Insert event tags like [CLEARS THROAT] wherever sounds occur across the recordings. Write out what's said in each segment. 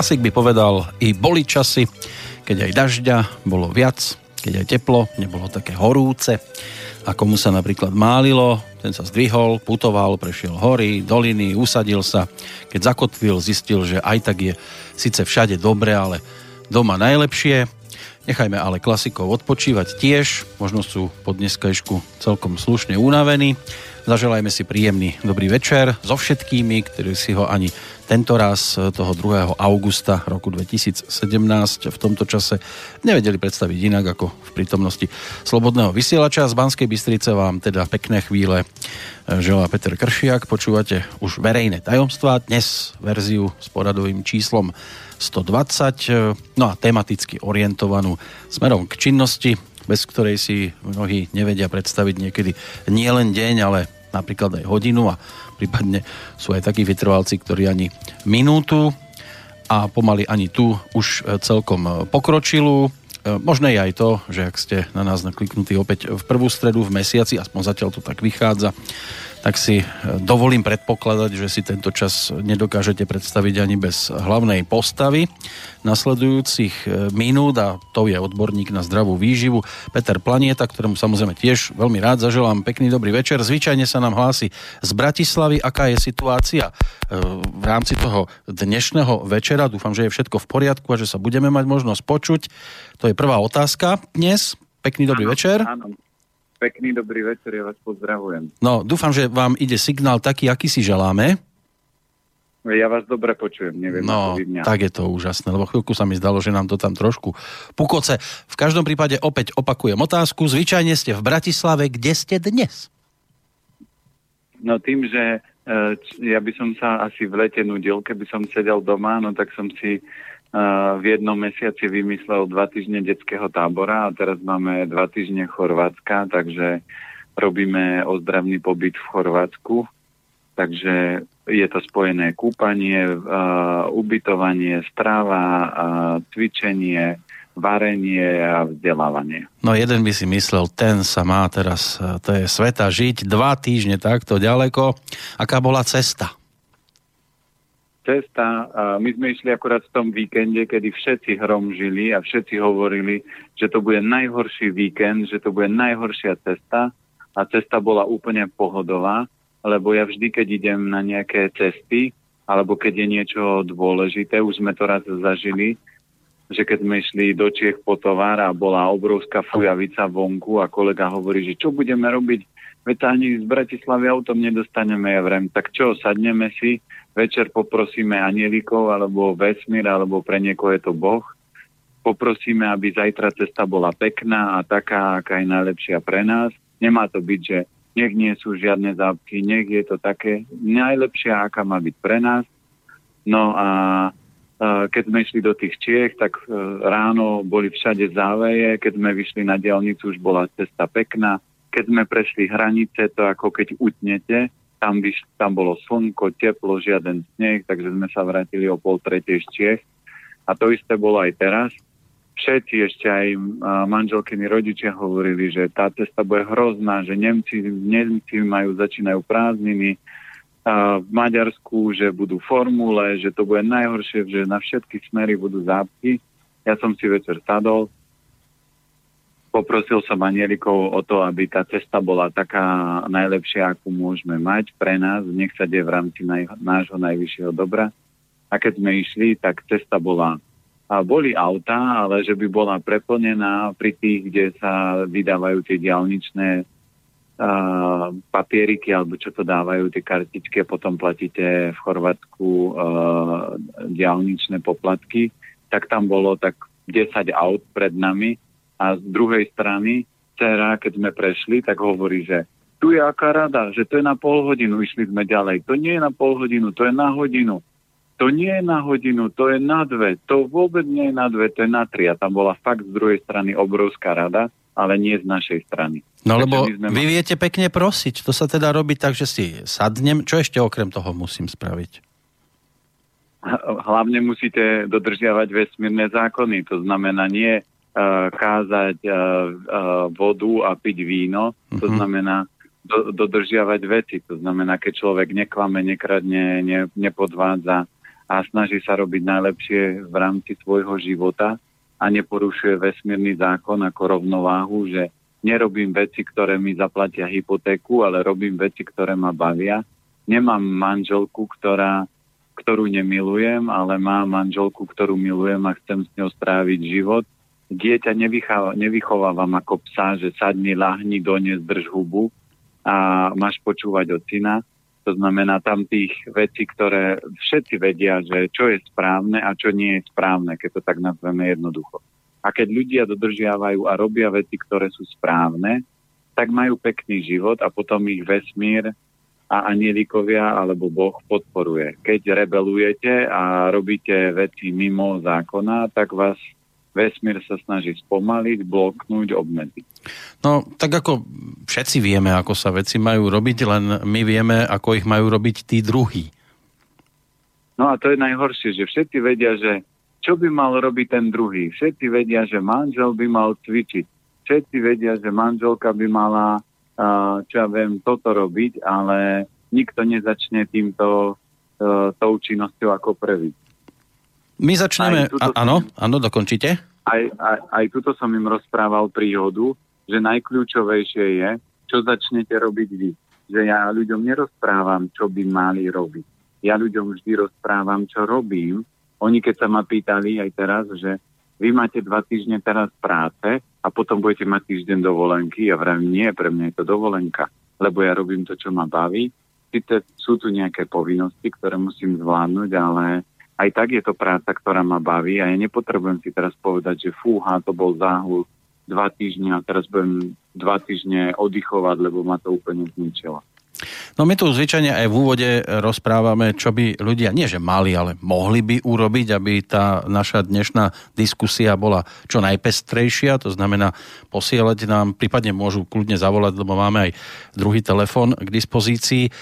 Klasik by povedal, i boli časy, keď aj dažďa bolo viac, keď aj teplo, nebolo také horúce. A komu sa napríklad málilo, ten sa zdvihol, putoval, prešiel hory, doliny, usadil sa. Keď zakotvil, zistil, že aj tak je síce všade dobre, ale doma najlepšie. Nechajme ale klasikov odpočívať tiež, možno sú po dneskajšku celkom slušne unavení. Zaželajme si príjemný dobrý večer so všetkými, ktorí si ho ani tento raz eh, toho 2. augusta roku 2017 v tomto čase nevedeli predstaviť inak ako v prítomnosti Slobodného vysielača. Z Banskej Bystrice vám teda pekné chvíle eh, želá Peter Kršiak. Počúvate už verejné tajomstvá, dnes verziu s poradovým číslom 120, eh, no a tematicky orientovanú smerom k činnosti, bez ktorej si mnohí nevedia predstaviť niekedy nie len deň, ale napríklad aj hodinu a prípadne sú aj takí vytrvalci, ktorí ani minútu a pomaly ani tu už e, celkom e, pokročilú. E, možné je aj to, že ak ste na nás nakliknutí opäť v prvú stredu v mesiaci, aspoň zatiaľ to tak vychádza, tak si e, dovolím predpokladať, že si tento čas nedokážete predstaviť ani bez hlavnej postavy nasledujúcich e, minút a to je odborník na zdravú výživu Peter Planieta, ktorému samozrejme tiež veľmi rád zaželám pekný dobrý večer. Zvyčajne sa nám hlási z Bratislavy, aká je situácia e, v rámci toho dnešného večera. Dúfam, že je všetko v poriadku a že sa budeme mať možnosť počuť. To je prvá otázka dnes. Pekný dobrý áno, večer. Áno. Pekný dobrý večer, ja vás pozdravujem. No, dúfam, že vám ide signál taký, aký si želáme. Ja vás dobre počujem, neviem no, ako mňa. tak je to úžasné, lebo chvíľku sa mi zdalo, že nám to tam trošku pukoce. V každom prípade opäť opakujem otázku. Zvyčajne ste v Bratislave, kde ste dnes? No tým, že e, ja by som sa asi v lete nudil, keby som sedel doma, no tak som si v jednom mesiaci vymyslel dva týždne detského tábora a teraz máme dva týždne Chorvátska, takže robíme ozdravný pobyt v Chorvátsku. Takže je to spojené kúpanie, ubytovanie, strava, cvičenie, varenie a vzdelávanie. No jeden by si myslel, ten sa má teraz, to je sveta žiť, dva týždne takto ďaleko. Aká bola cesta? Cesta. A my sme išli akurát v tom víkende, kedy všetci hromžili a všetci hovorili, že to bude najhorší víkend, že to bude najhoršia cesta a cesta bola úplne pohodová, lebo ja vždy, keď idem na nejaké cesty, alebo keď je niečo dôležité, už sme to raz zažili, že keď sme išli do Čiech po tovar a bola obrovská fujavica vonku a kolega hovorí, že čo budeme robiť, veď ani z Bratislavy autom nedostaneme, ja vrem, tak čo, sadneme si, večer poprosíme anielikov alebo vesmír, alebo pre niekoho je to Boh. Poprosíme, aby zajtra cesta bola pekná a taká, aká je najlepšia pre nás. Nemá to byť, že nech nie sú žiadne zápky, nech je to také najlepšia, aká má byť pre nás. No a keď sme išli do tých Čiech, tak e, ráno boli všade záveje, keď sme vyšli na diálnicu, už bola cesta pekná. Keď sme prešli hranice, to ako keď utnete, tam, by, tam bolo slnko, teplo, žiaden sneh, takže sme sa vrátili o pol tretej z Čiech. A to isté bolo aj teraz. Všetci ešte aj manželkyni rodičia hovorili, že tá cesta bude hrozná, že Nemci, Nemci majú, začínajú prázdniny, v Maďarsku, že budú formule, že to bude najhoršie, že na všetky smery budú zápky. Ja som si večer sadol, Poprosil som anielikov o to, aby tá cesta bola taká najlepšia, akú môžeme mať pre nás, nech sa deje v rámci naj, nášho najvyššieho dobra. A keď sme išli, tak cesta bola a boli autá, ale že by bola preplnená pri tých, kde sa vydávajú tie diálničné uh, papieriky, alebo čo to dávajú, tie kartičky potom platíte v Chorvátsku uh, diálničné poplatky, tak tam bolo tak 10 aut pred nami a z druhej strany dcera, keď sme prešli, tak hovorí, že tu je aká rada, že to je na pol hodinu, išli sme ďalej. To nie je na pol hodinu, to je na hodinu. To nie je na hodinu, to je na dve. To vôbec nie je na dve, to je na tri. A tam bola fakt z druhej strany obrovská rada, ale nie z našej strany. No lebo sme vy viete pekne prosiť. To sa teda robí tak, že si sadnem. Čo ešte okrem toho musím spraviť? Hlavne musíte dodržiavať vesmírne zákony. To znamená nie kázať vodu a piť víno, to uh-huh. znamená do, dodržiavať veci. To znamená, keď človek neklame, nekradne, ne, nepodvádza a snaží sa robiť najlepšie v rámci svojho života a neporušuje vesmírny zákon ako rovnováhu, že nerobím veci, ktoré mi zaplatia hypotéku, ale robím veci, ktoré ma bavia. Nemám manželku, ktorá, ktorú nemilujem, ale mám manželku, ktorú milujem a chcem s ňou stráviť život. Dieťa nevychovávam ako psa, že sadni, lahni, donies, drž hubu a máš počúvať od syna to znamená tam tých vecí, ktoré všetci vedia, že čo je správne a čo nie je správne, keď to tak nazveme jednoducho. A keď ľudia dodržiavajú a robia veci, ktoré sú správne, tak majú pekný život a potom ich vesmír a anielikovia alebo Boh podporuje. Keď rebelujete a robíte veci mimo zákona, tak vás vesmír sa snaží spomaliť, bloknúť, obmedziť. No, tak ako všetci vieme, ako sa veci majú robiť, len my vieme, ako ich majú robiť tí druhí. No a to je najhoršie, že všetci vedia, že čo by mal robiť ten druhý. Všetci vedia, že manžel by mal cvičiť. Všetci vedia, že manželka by mala, čo ja viem, toto robiť, ale nikto nezačne týmto tou činnosťou ako prvý. My začneme... áno, áno, dokončite. Aj, aj, aj tuto som im rozprával príhodu, že najkľúčovejšie je, čo začnete robiť vy. Že ja ľuďom nerozprávam, čo by mali robiť. Ja ľuďom vždy rozprávam, čo robím. Oni keď sa ma pýtali aj teraz, že vy máte dva týždne teraz práce a potom budete mať týždeň dovolenky. Ja vravím, nie, pre mňa je to dovolenka, lebo ja robím to, čo ma baví. Sice sú tu nejaké povinnosti, ktoré musím zvládnuť, ale aj tak je to práca, ktorá ma baví a ja nepotrebujem si teraz povedať, že fúha, to bol záhul dva týždne a teraz budem dva týždne oddychovať, lebo ma to úplne zničilo. No my tu zvyčajne aj v úvode rozprávame, čo by ľudia, nie že mali, ale mohli by urobiť, aby tá naša dnešná diskusia bola čo najpestrejšia, to znamená posielať nám, prípadne môžu kľudne zavolať, lebo máme aj druhý telefon k dispozícii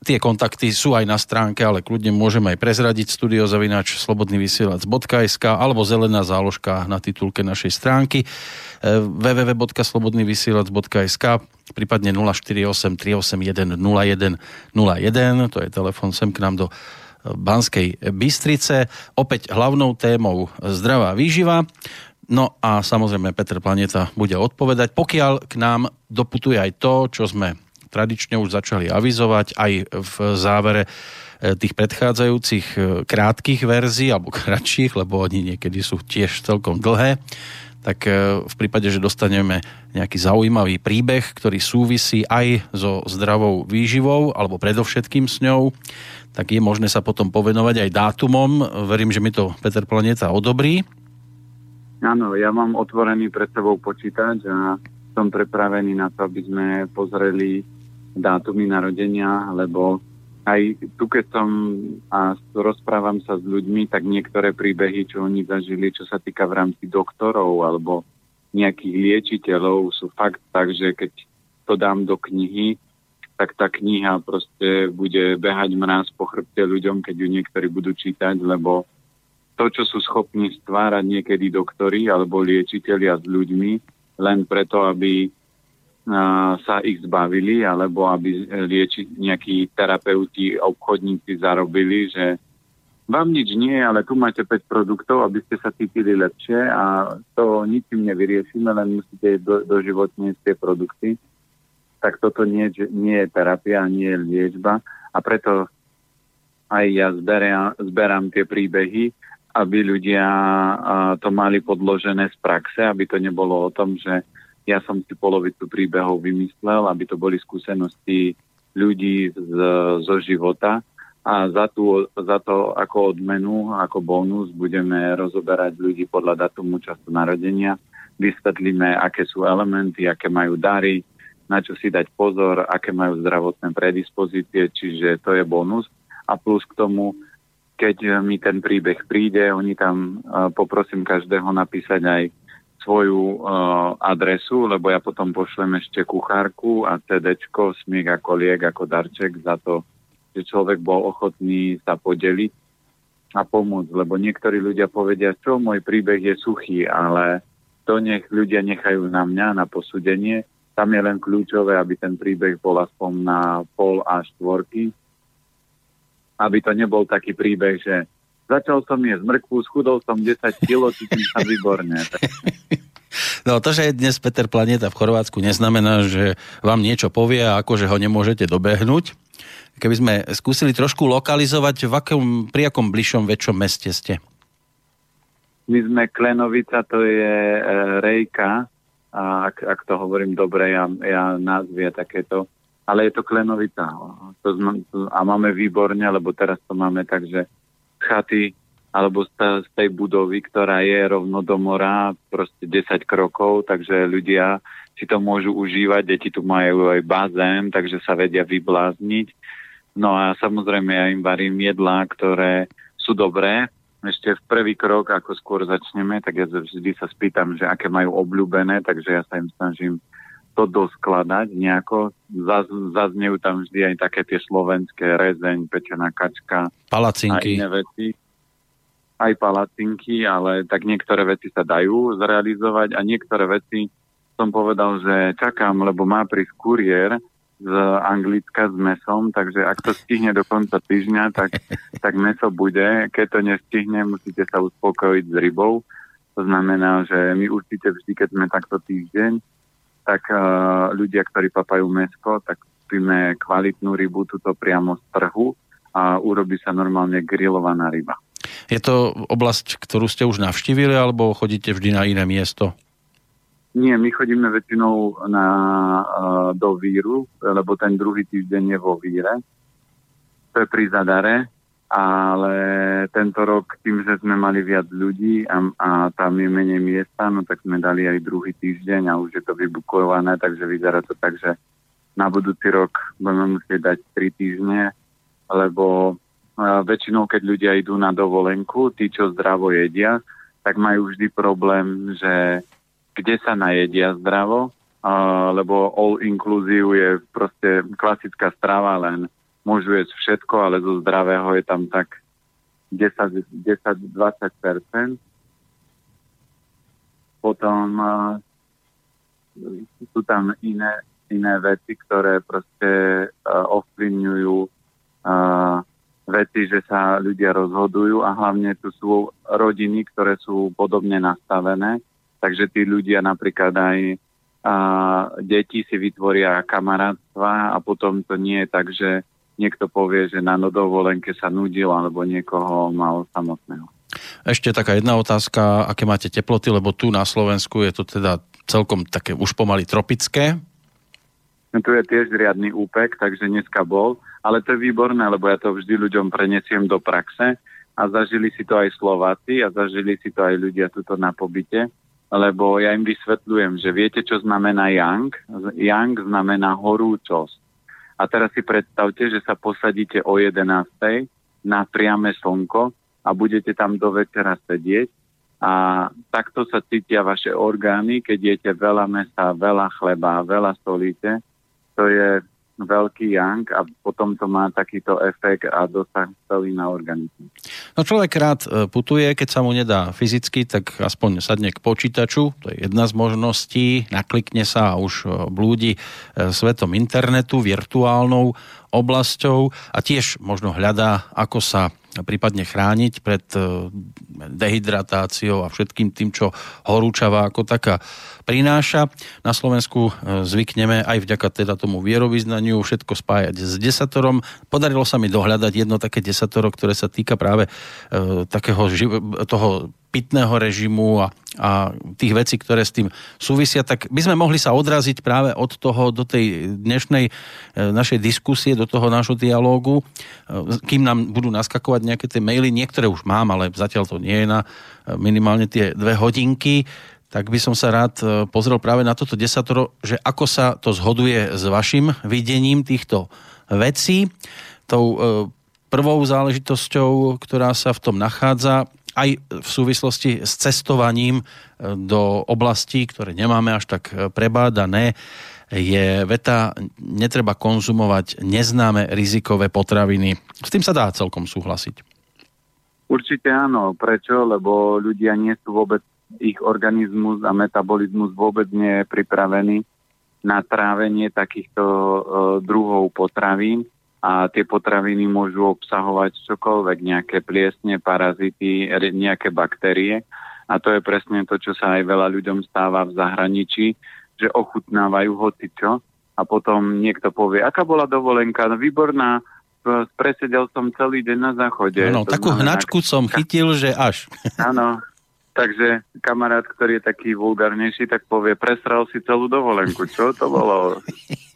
Tie kontakty sú aj na stránke, ale kľudne môžeme aj prezradiť studiozavinač slobodnyvysielac.sk alebo zelená záložka na titulke našej stránky e, www.slobodnyvysielac.sk prípadne 048 381 0101 to je telefon sem k nám do Banskej Bystrice. Opäť hlavnou témou zdravá výživa. No a samozrejme Peter Planeta bude odpovedať, pokiaľ k nám doputuje aj to, čo sme tradične už začali avizovať aj v závere e, tých predchádzajúcich e, krátkých verzií alebo [LAUGHS] kratších, lebo oni niekedy sú tiež celkom dlhé tak e, v prípade, že dostaneme nejaký zaujímavý príbeh, ktorý súvisí aj so zdravou výživou, alebo predovšetkým s ňou, tak je možné sa potom povenovať aj dátumom. Verím, že mi to Peter Planeta odobrí. Áno, ja mám otvorený pred sebou počítač a som prepravený na to, aby sme pozreli dátumy narodenia, lebo aj tu, keď som a rozprávam sa s ľuďmi, tak niektoré príbehy, čo oni zažili, čo sa týka v rámci doktorov alebo nejakých liečiteľov, sú fakt tak, že keď to dám do knihy, tak tá kniha proste bude behať mráz po chrbte ľuďom, keď ju niektorí budú čítať, lebo to, čo sú schopní stvárať niekedy doktory alebo liečiteľia s ľuďmi, len preto, aby sa ich zbavili, alebo aby lieči nejakí terapeuti, obchodníci zarobili, že vám nič nie, ale tu máte 5 produktov, aby ste sa cítili lepšie a to ničím nevyriešime, len musíte do, doživotniť tie produkty. Tak toto nie, nie je terapia, nie je liečba a preto aj ja zberám, zberám tie príbehy, aby ľudia to mali podložené z praxe, aby to nebolo o tom, že ja som si polovicu príbehov vymyslel, aby to boli skúsenosti ľudí z, zo života a za, tú, za to ako odmenu, ako bonus budeme rozoberať ľudí podľa datumu času narodenia. Vysvetlíme, aké sú elementy, aké majú dary, na čo si dať pozor, aké majú zdravotné predispozície, čiže to je bonus. A plus k tomu, keď mi ten príbeh príde, oni tam poprosím každého napísať aj svoju uh, adresu, lebo ja potom pošlem ešte kuchárku a CDčko, smiek ako liek, ako darček za to, že človek bol ochotný sa podeliť a pomôcť, lebo niektorí ľudia povedia, čo môj príbeh je suchý, ale to nech ľudia nechajú na mňa, na posúdenie. Tam je len kľúčové, aby ten príbeh bol aspoň na pol a štvorky. aby to nebol taký príbeh, že začal som jesť mrkvu, schudol som 10 kg, cítim sa výborne. [LAUGHS] No to, že je dnes Peter Planeta v Chorvátsku, neznamená, že vám niečo povie a akože ho nemôžete dobehnúť. Keby sme skúsili trošku lokalizovať, v akom, pri akom bližšom väčšom meste ste? My sme Klenovica, to je e, Rejka, a ak, ak to hovorím dobre, ja, ja názvie takéto, ale je to Klenovica. To, a máme výborne, lebo teraz to máme tak, že chaty alebo z tej budovy, ktorá je rovno do mora, proste 10 krokov, takže ľudia si to môžu užívať, deti tu majú aj bazén, takže sa vedia vyblázniť. No a samozrejme ja im varím jedlá, ktoré sú dobré. Ešte v prvý krok, ako skôr začneme, tak ja vždy sa spýtam, že aké majú obľúbené, takže ja sa im snažím to doskladať nejako. Zaz, zaznejú tam vždy aj také tie slovenské rezeň, pečená kačka. Palacinky. A iné veci. Aj palacinky, ale tak niektoré veci sa dajú zrealizovať a niektoré veci som povedal, že čakám, lebo má prísť kuriér z Anglicka s mesom, takže ak to stihne do konca týždňa, tak, [LAUGHS] tak meso bude. Keď to nestihne, musíte sa uspokojiť s rybou. To znamená, že my určite vždy, keď sme takto týždeň, tak uh, ľudia, ktorí papajú mesko, tak kúpime kvalitnú rybu tuto priamo z trhu a urobí sa normálne grillovaná ryba. Je to oblasť, ktorú ste už navštívili, alebo chodíte vždy na iné miesto? Nie, my chodíme väčšinou na, uh, do Víru, lebo ten druhý týždeň je vo Víre. To je pri Zadare ale tento rok tým, že sme mali viac ľudí a, a tam je menej miesta, no tak sme dali aj druhý týždeň a už je to vybukované, takže vyzerá to tak, že na budúci rok budeme musieť dať 3 týždne, lebo uh, väčšinou, keď ľudia idú na dovolenku, tí, čo zdravo jedia, tak majú vždy problém, že kde sa najedia zdravo, uh, lebo all inclusive je proste klasická strava, len môžu jesť všetko, ale zo zdravého je tam tak 10-20%. Potom uh, sú tam iné, iné veci, ktoré proste uh, ovplyvňujú uh, veci, že sa ľudia rozhodujú a hlavne tu sú rodiny, ktoré sú podobne nastavené, takže tí ľudia napríklad aj a deti si vytvoria kamarátstva a potom to nie je tak, že niekto povie, že na dovolenke sa nudil alebo niekoho mal samotného. Ešte taká jedna otázka, aké máte teploty, lebo tu na Slovensku je to teda celkom také už pomaly tropické. No, tu je tiež riadny úpek, takže dneska bol, ale to je výborné, lebo ja to vždy ľuďom prenesiem do praxe a zažili si to aj Slováci a zažili si to aj ľudia tuto na pobyte, lebo ja im vysvetľujem, že viete, čo znamená yang? Yang znamená horúcosť. A teraz si predstavte, že sa posadíte o 11. na priame slnko a budete tam do večera sedieť a takto sa cítia vaše orgány, keď jete veľa mesa, veľa chleba, veľa solíte. To je veľký yang a potom to má takýto efekt a dosah celý na organizmus. No človek rád e, putuje, keď sa mu nedá fyzicky, tak aspoň sadne k počítaču, to je jedna z možností, naklikne sa a už e, blúdi e, svetom internetu, virtuálnou oblasťou a tiež možno hľadá, ako sa prípadne chrániť pred e, dehydratáciou a všetkým tým, čo horúčava ako taká prináša. Na Slovensku e, zvykneme aj vďaka teda tomu vierovýznaniu všetko spájať s desatorom. Podarilo sa mi dohľadať jedno také desatoro, ktoré sa týka práve e, takého toho pitného režimu a, a tých vecí, ktoré s tým súvisia, tak by sme mohli sa odraziť práve od toho do tej dnešnej e, našej diskusie, do toho nášho dialógu, e, kým nám budú naskakovať nejaké tie maily, niektoré už mám, ale zatiaľ to nie je na e, minimálne tie dve hodinky, tak by som sa rád pozrel práve na toto desatoro, že ako sa to zhoduje s vašim videním týchto vecí. Tou prvou záležitosťou, ktorá sa v tom nachádza, aj v súvislosti s cestovaním e, do oblastí, ktoré nemáme až tak e, prebádané, je veta, netreba konzumovať neznáme rizikové potraviny. S tým sa dá celkom súhlasiť. Určite áno. Prečo? Lebo ľudia nie sú vôbec, ich organizmus a metabolizmus vôbec nie je pripravený na trávenie takýchto uh, druhov potravín a tie potraviny môžu obsahovať čokoľvek, nejaké pliesne, parazity, nejaké baktérie. A to je presne to, čo sa aj veľa ľuďom stáva v zahraničí, že ochutnávajú hocičo a potom niekto povie, aká bola dovolenka, no výborná, presedel som celý deň na záchode. Áno, takú znamená, hnačku som chytil, že až. [LAUGHS] Áno, takže kamarát, ktorý je taký vulgárnejší, tak povie, presral si celú dovolenku. Čo to bolo? [LAUGHS]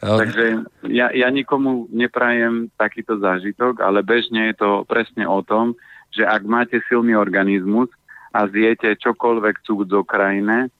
Takže ja, ja nikomu neprajem takýto zážitok, ale bežne je to presne o tom, že ak máte silný organizmus a zjete čokoľvek cudzo krajine,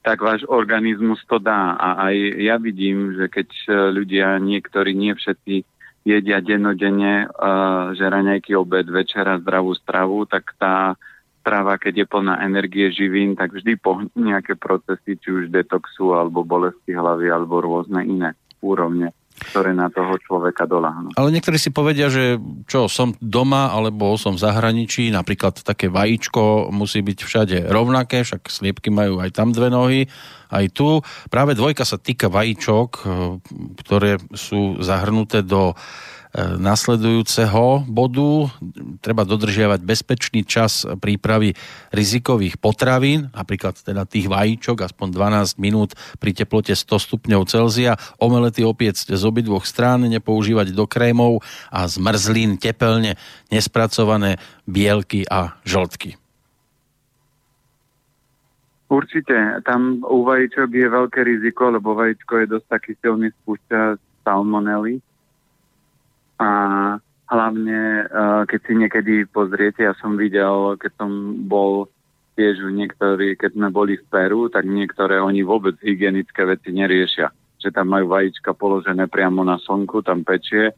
tak váš organizmus to dá. A aj ja vidím, že keď ľudia, niektorí, nie všetci, jedia dennodenne uh, že raňajky, obed, večera, zdravú stravu, tak tá strava, keď je plná energie živín, tak vždy pohne nejaké procesy, či už detoxu, alebo bolesti hlavy, alebo rôzne iné úrovne ktoré na toho človeka doláhnú. Ale niektorí si povedia, že čo, som doma alebo som v zahraničí, napríklad také vajíčko musí byť všade rovnaké, však sliepky majú aj tam dve nohy, aj tu. Práve dvojka sa týka vajíčok, eh, ktoré sú zahrnuté do nasledujúceho bodu. Treba dodržiavať bezpečný čas prípravy rizikových potravín, napríklad teda tých vajíčok, aspoň 12 minút pri teplote 100 stupňov Celzia, omelety opiecť z obidvoch strán, nepoužívať do krémov a zmrzlín tepelne nespracované bielky a žltky. Určite, tam u vajíčok je veľké riziko, lebo vajíčko je dosť taký silný spúšťa salmonely, a hlavne, uh, keď si niekedy pozriete, ja som videl, keď som bol tiež niektorí, keď sme boli v Peru, tak niektoré oni vôbec hygienické veci neriešia. Že tam majú vajíčka položené priamo na slnku, tam pečie,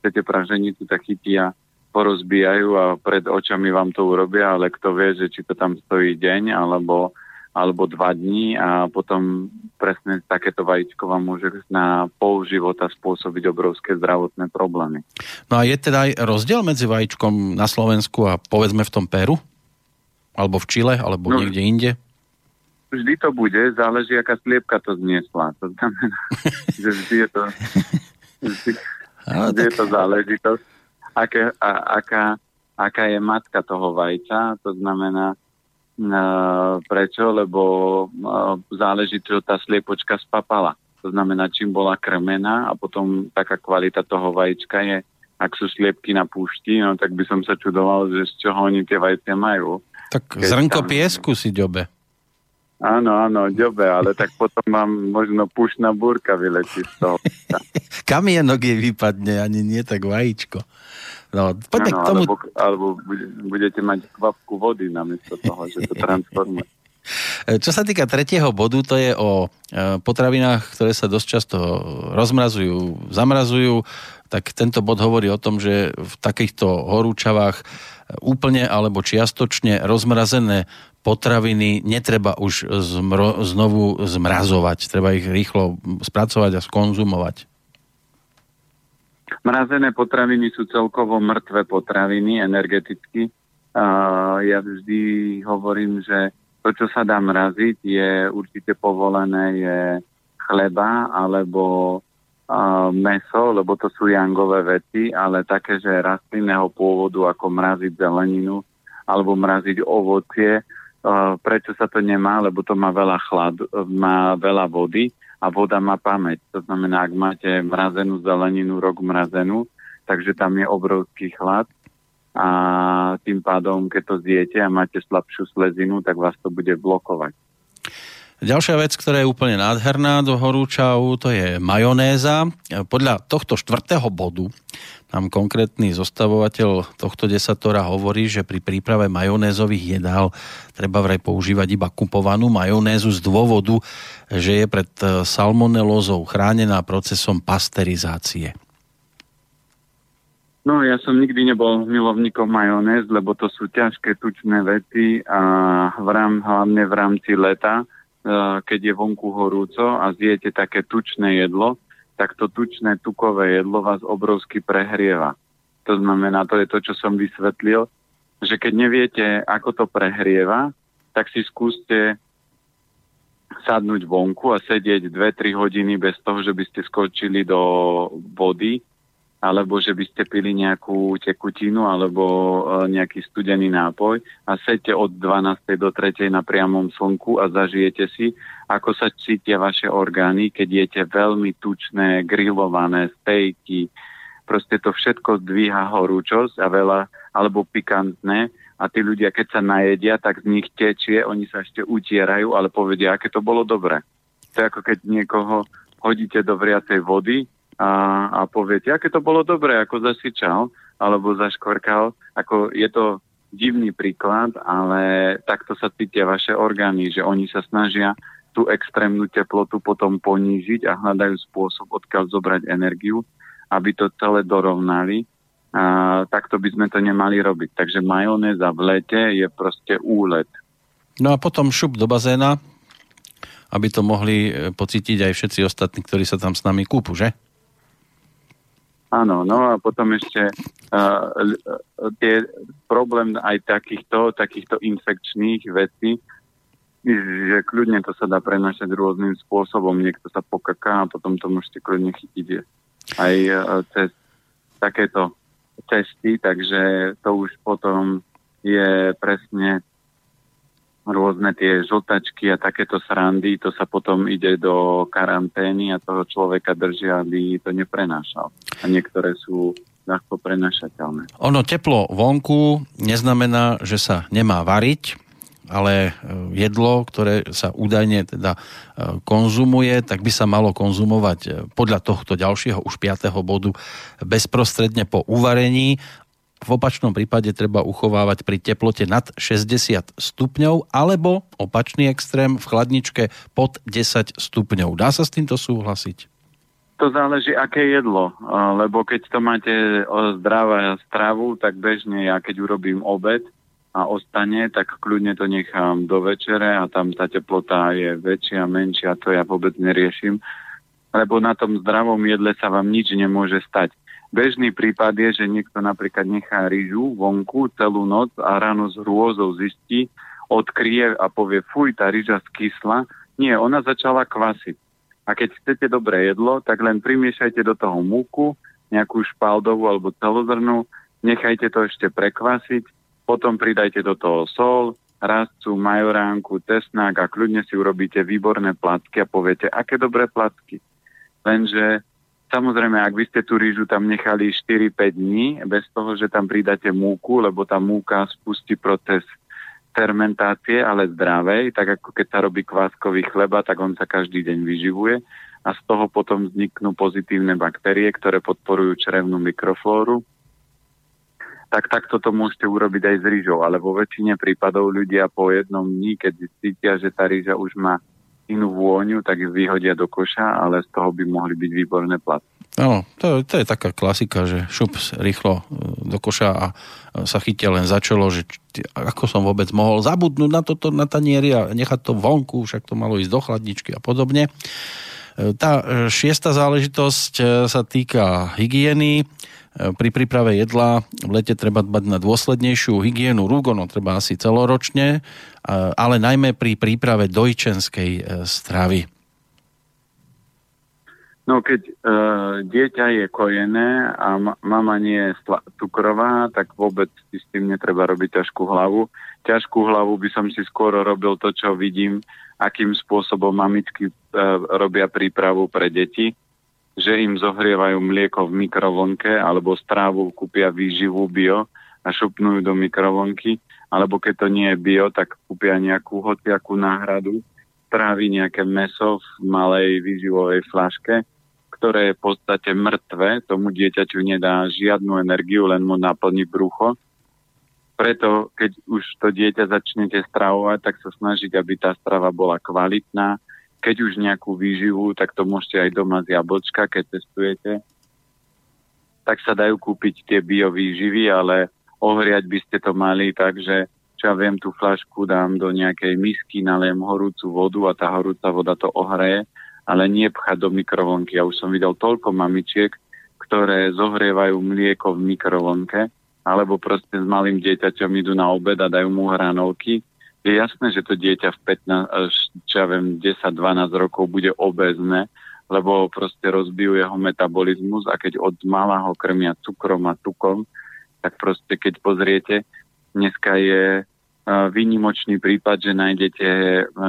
chcete praženicu, tak chytia, porozbijajú a pred očami vám to urobia, ale kto vie, že či to tam stojí deň, alebo alebo dva dní a potom presne takéto vajíčko vám môže na pol života spôsobiť obrovské zdravotné problémy. No a je teda aj rozdiel medzi vajíčkom na Slovensku a povedzme v tom Peru? Alebo v Čile, alebo no, niekde inde? Vždy to bude, záleží, aká sliepka to zniesla. To znamená, [LAUGHS] že vždy je to, vždy, vždy je to záležitosť, aké, a, aká, aká je matka toho vajca, to znamená, Prečo? Lebo záleží, čo tá sliepočka spapala. To znamená, čím bola krmená a potom taká kvalita toho vajíčka je, ak sú sliepky na púšti, no tak by som sa čudoval, že z čoho oni tie vajce majú. Tak Keď zrnko tam... piesku si ďobe. Áno, áno, ďobe, ale tak potom vám možno pušná búrka vyletí z toho. [LAUGHS] Kamienok je vypadne, ani nie tak vajíčko. No, poďme ano, k tomu... Alebo, alebo budete mať kvapku vody namiesto toho, že to [LAUGHS] transformuje. Čo sa týka tretieho bodu, to je o e, potravinách, ktoré sa dosť často rozmrazujú, zamrazujú, tak tento bod hovorí o tom, že v takýchto horúčavách úplne alebo čiastočne rozmrazené potraviny netreba už zmro, znovu zmrazovať. Treba ich rýchlo spracovať a skonzumovať. Mrazené potraviny sú celkovo mŕtve potraviny energeticky. Uh, ja vždy hovorím, že to, čo sa dá mraziť, je určite povolené, je chleba alebo uh, meso, lebo to sú jangové veci, ale také, že rastlinného pôvodu, ako mraziť zeleninu alebo mraziť ovocie, prečo sa to nemá, lebo to má veľa chlad, má veľa vody a voda má pamäť. To znamená, ak máte mrazenú zeleninu, rok mrazenú, takže tam je obrovský chlad a tým pádom, keď to zjete a máte slabšiu slezinu, tak vás to bude blokovať. Ďalšia vec, ktorá je úplne nádherná do horúčavu, to je majonéza. Podľa tohto štvrtého bodu nám konkrétny zostavovateľ tohto desatora hovorí, že pri príprave majonézových jedál treba vraj používať iba kupovanú majonézu z dôvodu, že je pred salmonelózou chránená procesom pasterizácie. No, ja som nikdy nebol milovníkom majonéz, lebo to sú ťažké tučné veci a v hlavne v rámci leta keď je vonku horúco a zjete také tučné jedlo, tak to tučné tukové jedlo vás obrovsky prehrieva. To znamená, to je to, čo som vysvetlil, že keď neviete, ako to prehrieva, tak si skúste sadnúť vonku a sedieť 2-3 hodiny bez toho, že by ste skočili do vody alebo že by ste pili nejakú tekutinu alebo e, nejaký studený nápoj a sedte od 12. do 3. na priamom slnku a zažijete si, ako sa cítia vaše orgány, keď jete veľmi tučné, grillované stejky, proste to všetko dvíha horúčosť a veľa, alebo pikantné a tí ľudia, keď sa najedia, tak z nich tečie, oni sa ešte utierajú, ale povedia, aké to bolo dobré. To je ako keď niekoho hodíte do vriacej vody a, a poviete, aké to bolo dobré, ako zasičal alebo zaškvrkal. Ako je to divný príklad, ale takto sa cítia vaše orgány, že oni sa snažia tú extrémnu teplotu potom ponížiť a hľadajú spôsob, odkiaľ zobrať energiu, aby to celé dorovnali. A, takto by sme to nemali robiť. Takže majonéza v lete je proste úlet. No a potom šup do bazéna, aby to mohli e, pocítiť aj všetci ostatní, ktorí sa tam s nami kúpu, že? Áno, no a potom ešte uh, tie problém aj takýchto, takýchto infekčných vecí, že kľudne to sa dá prenašať rôznym spôsobom. Niekto sa pokaká a potom to môžete kľudne chytiť aj uh, cez takéto cesty, takže to už potom je presne rôzne tie žltačky a takéto srandy, to sa potom ide do karantény a toho človeka držia, aby to neprenášal. A niektoré sú ľahko prenašateľné. Ono teplo vonku neznamená, že sa nemá variť, ale e, jedlo, ktoré sa údajne teda e, konzumuje, tak by sa malo konzumovať e, podľa tohto ďalšieho už piatého bodu bezprostredne po uvarení v opačnom prípade treba uchovávať pri teplote nad 60 stupňov alebo opačný extrém v chladničke pod 10 stupňov. Dá sa s týmto súhlasiť? To záleží, aké jedlo, lebo keď to máte zdravé stravu, tak bežne ja keď urobím obed a ostane, tak kľudne to nechám do večere a tam tá teplota je väčšia, menšia, to ja vôbec neriešim, lebo na tom zdravom jedle sa vám nič nemôže stať Bežný prípad je, že niekto napríklad nechá rýžu vonku celú noc a ráno z hrôzou zistí, odkrie a povie, fuj, tá rýža skysla. Nie, ona začala kvasiť. A keď chcete dobré jedlo, tak len primiešajte do toho múku, nejakú špaldovú alebo celozrnú, nechajte to ešte prekvasiť, potom pridajte do toho sol, rastcu, majoránku, tesnák a kľudne si urobíte výborné placky a poviete, aké dobré placky. Lenže Samozrejme, ak by ste tú rýžu tam nechali 4-5 dní, bez toho, že tam pridáte múku, lebo tá múka spustí proces fermentácie, ale zdravej, tak ako keď sa robí kváskový chleba, tak on sa každý deň vyživuje a z toho potom vzniknú pozitívne baktérie, ktoré podporujú črevnú mikroflóru. Tak takto to môžete urobiť aj s rýžou, ale vo väčšine prípadov ľudia po jednom dní, keď cítia, že tá rýža už má inú vôňu, tak ju vyhodia do koša, ale z toho by mohli byť výborné platy. Áno, to, to je taká klasika, že šup rýchlo e, do koša a sa chytia len za že ako som vôbec mohol zabudnúť na toto na tanieri a nechať to vonku, však to malo ísť do chladničky a podobne. E, tá e, šiesta záležitosť sa týka hygieny. Pri príprave jedla v lete treba dbať na dôslednejšiu hygienu rúk, ono treba asi celoročne, ale najmä pri príprave dojčenskej e, stravy. No keď e, dieťa je kojené a ma- mama nie je stla- cukrová, tak vôbec si s tým netreba robiť ťažkú hlavu. Ťažkú hlavu by som si skôr robil to, čo vidím, akým spôsobom mamičky e, robia prípravu pre deti že im zohrievajú mlieko v mikrovlnke alebo strávu kúpia výživu bio a šupnú do mikrovlnky, alebo keď to nie je bio, tak kúpia nejakú hociakú náhradu, strávi nejaké meso v malej výživovej flaške, ktoré je v podstate mŕtve, tomu dieťaťu nedá žiadnu energiu, len mu naplní brucho. Preto, keď už to dieťa začnete stravovať, tak sa snažiť, aby tá strava bola kvalitná, keď už nejakú výživu, tak to môžete aj doma z jablčka, keď testujete. Tak sa dajú kúpiť tie biovýživy, ale ohriať by ste to mali tak, že čo ja viem, tú flašku dám do nejakej misky, naliem horúcu vodu a tá horúca voda to ohreje, ale nie pchať do mikrovlnky. Ja už som videl toľko mamičiek, ktoré zohrievajú mlieko v mikrovlnke, alebo proste s malým dieťaťom idú na obed a dajú mu hranolky je jasné, že to dieťa v 15, čo ja viem, 10-12 rokov bude obezné, lebo proste rozbijú jeho metabolizmus a keď od malého krmia cukrom a tukom, tak proste keď pozriete, dneska je výnimočný prípad, že nájdete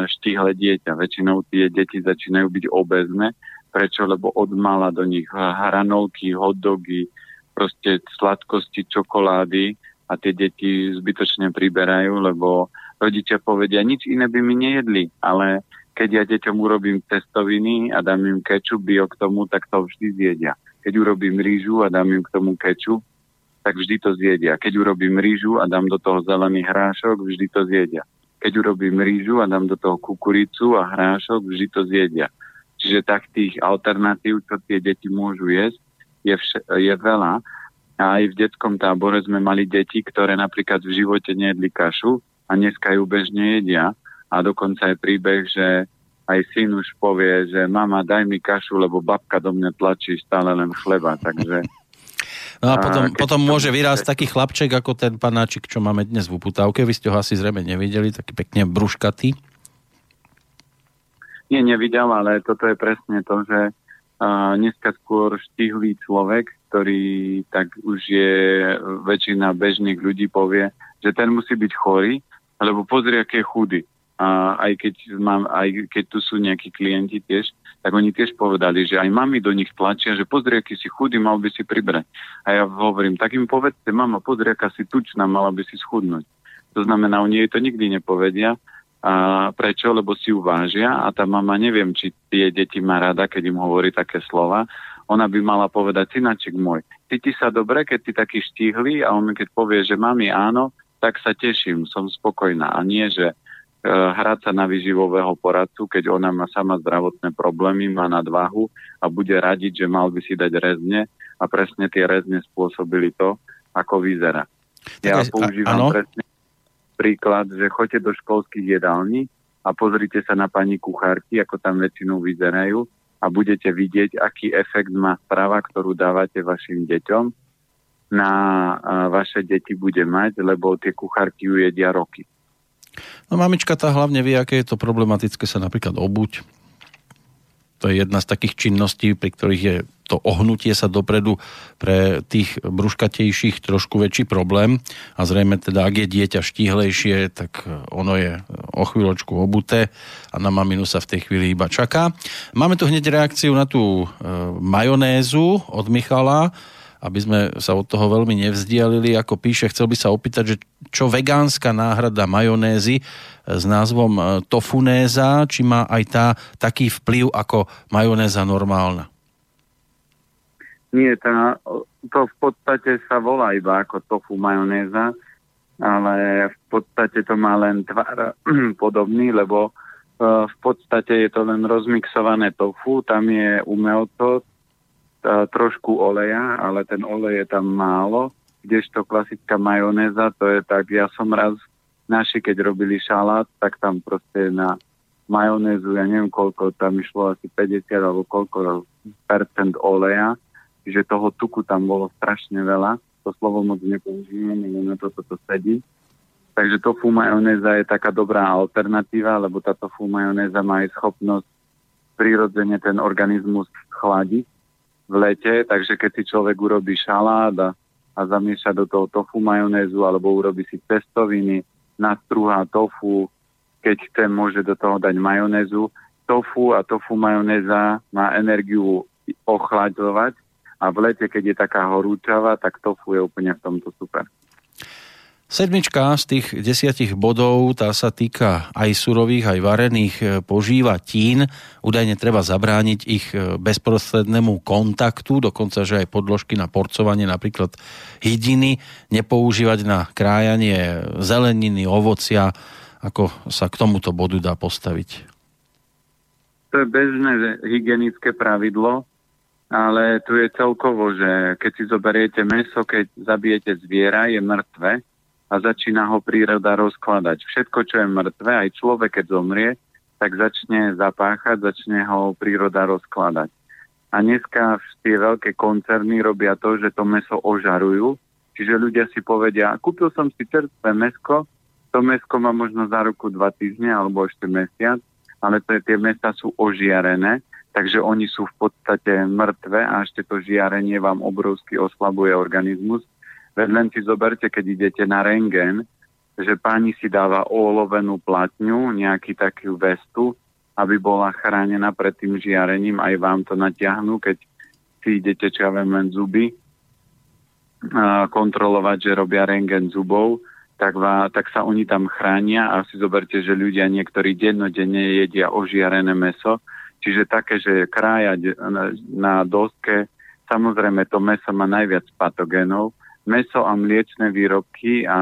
štíhle dieťa. Väčšinou tie deti začínajú byť obezné. Prečo? Lebo od mala do nich hranolky, hotdogy, proste sladkosti, čokolády a tie deti zbytočne priberajú, lebo rodičia povedia, nič iné by mi nejedli, ale keď ja deťom urobím testoviny a dám im kečup bio k tomu, tak to vždy zjedia. Keď urobím rýžu a dám im k tomu kečup, tak vždy to zjedia. Keď urobím rýžu a dám do toho zelený hrášok, vždy to zjedia. Keď urobím rýžu a dám do toho kukuricu a hrášok, vždy to zjedia. Čiže tak tých alternatív, čo tie deti môžu jesť, je, vš- je veľa. A aj v detskom tábore sme mali deti, ktoré napríklad v živote nejedli kašu a dneska ju bežne jedia. A dokonca je príbeh, že aj syn už povie, že mama, daj mi kašu, lebo babka do mňa tlačí stále len chleba. Takže No a potom, a potom môže vyrásť taký chlapček ako ten panáčik, čo máme dnes v uputávke. Vy ste ho asi zrejme nevideli, taký pekne brúškatý. Nie, nevidel, ale toto je presne to, že uh, dneska skôr štihlý človek, ktorý tak už je väčšina bežných ľudí povie, že ten musí byť chorý, lebo pozri, aký je chudý. A aj keď, mám, aj keď tu sú nejakí klienti tiež, tak oni tiež povedali, že aj mami do nich tlačia, že pozri, aký si chudý, mal by si pribrať. A ja hovorím, tak im povedzte, mama, pozri, aká si tučná, mala by si schudnúť. To znamená, oni jej to nikdy nepovedia. A prečo? Lebo si ju vážia a tá mama neviem, či tie deti má rada, keď im hovorí také slova. Ona by mala povedať, synaček môj, cíti sa dobre, keď si taký štíhly a on keď povie, že mami áno, tak sa teším, som spokojná. A nie, že E, hrať sa na výživového poradcu, keď ona má sama zdravotné problémy, má nadvahu a bude radiť, že mal by si dať rezne a presne tie rezne spôsobili to, ako vyzerá. Ja používam a, presne príklad, že choďte do školských jedální a pozrite sa na pani kuchárky, ako tam väčšinou vyzerajú a budete vidieť, aký efekt má strava, ktorú dávate vašim deťom na vaše deti bude mať, lebo tie kuchárky ju jedia roky. No mamička tá hlavne vie, aké je to problematické sa napríklad obuť. To je jedna z takých činností, pri ktorých je to ohnutie sa dopredu pre tých bruškatejších trošku väčší problém. A zrejme teda, ak je dieťa štíhlejšie, tak ono je o chvíľočku obuté a na maminu sa v tej chvíli iba čaká. Máme tu hneď reakciu na tú e, majonézu od Michala aby sme sa od toho veľmi nevzdialili, ako píše, chcel by sa opýtať, že čo vegánska náhrada majonézy s názvom e, tofunéza, či má aj tá taký vplyv ako majonéza normálna? Nie, tá, to v podstate sa volá iba ako tofu majonéza, ale v podstate to má len tvar [CLEARS THROAT] podobný, lebo e, v podstate je to len rozmixované tofu, tam je umelto, trošku oleja, ale ten olej je tam málo, kdežto klasická majonéza, to je tak, ja som raz naši, keď robili šalát, tak tam proste na majonézu, ja neviem koľko, tam išlo asi 50 alebo koľko percent oleja, že toho tuku tam bolo strašne veľa, to slovo moc nepoužívam, ale na to toto sedí. Takže tofu majonéza je taká dobrá alternatíva, lebo tá tofu majonéza má aj schopnosť prirodzene ten organizmus chladiť, v lete, takže keď si človek urobí šalát a, a zamieša do toho tofu majonézu alebo urobí si cestoviny, nastrúha tofu, keď chce, môže do toho dať majonézu. Tofu a tofu majonéza má energiu ochladzovať a v lete, keď je taká horúčava, tak tofu je úplne v tomto super. Sedmička z tých desiatich bodov, tá sa týka aj surových, aj varených e, požívatín. Údajne treba zabrániť ich e, bezprostrednému kontaktu, dokonca, že aj podložky na porcovanie, napríklad hydiny, nepoužívať na krájanie zeleniny, ovocia. Ako sa k tomuto bodu dá postaviť? To je bežné hygienické pravidlo, ale tu je celkovo, že keď si zoberiete meso, keď zabijete zviera, je mŕtve, a začína ho príroda rozkladať. Všetko, čo je mŕtve, aj človek, keď zomrie, tak začne zapáchať, začne ho príroda rozkladať. A dneska tie veľké koncerny robia to, že to meso ožarujú, čiže ľudia si povedia, kúpil som si čerstvé mesko, To mesko má možno za ruku dva týždne alebo ešte mesiac, ale to, tie mesta sú ožiarené, takže oni sú v podstate mŕtve a ešte to žiarenie vám obrovsky oslabuje organizmus. Veď len si zoberte, keď idete na rengen, že pani si dáva olovenú platňu, nejaký takú vestu, aby bola chránená pred tým žiarením, aj vám to natiahnu, keď si idete, čo len zuby, kontrolovať, že robia rengen zubov, tak, va, tak sa oni tam chránia a si zoberte, že ľudia niektorí dennodenne jedia ožiarené meso, čiže také, že krájať na, na doske, samozrejme to meso má najviac patogénov, meso a mliečne výrobky a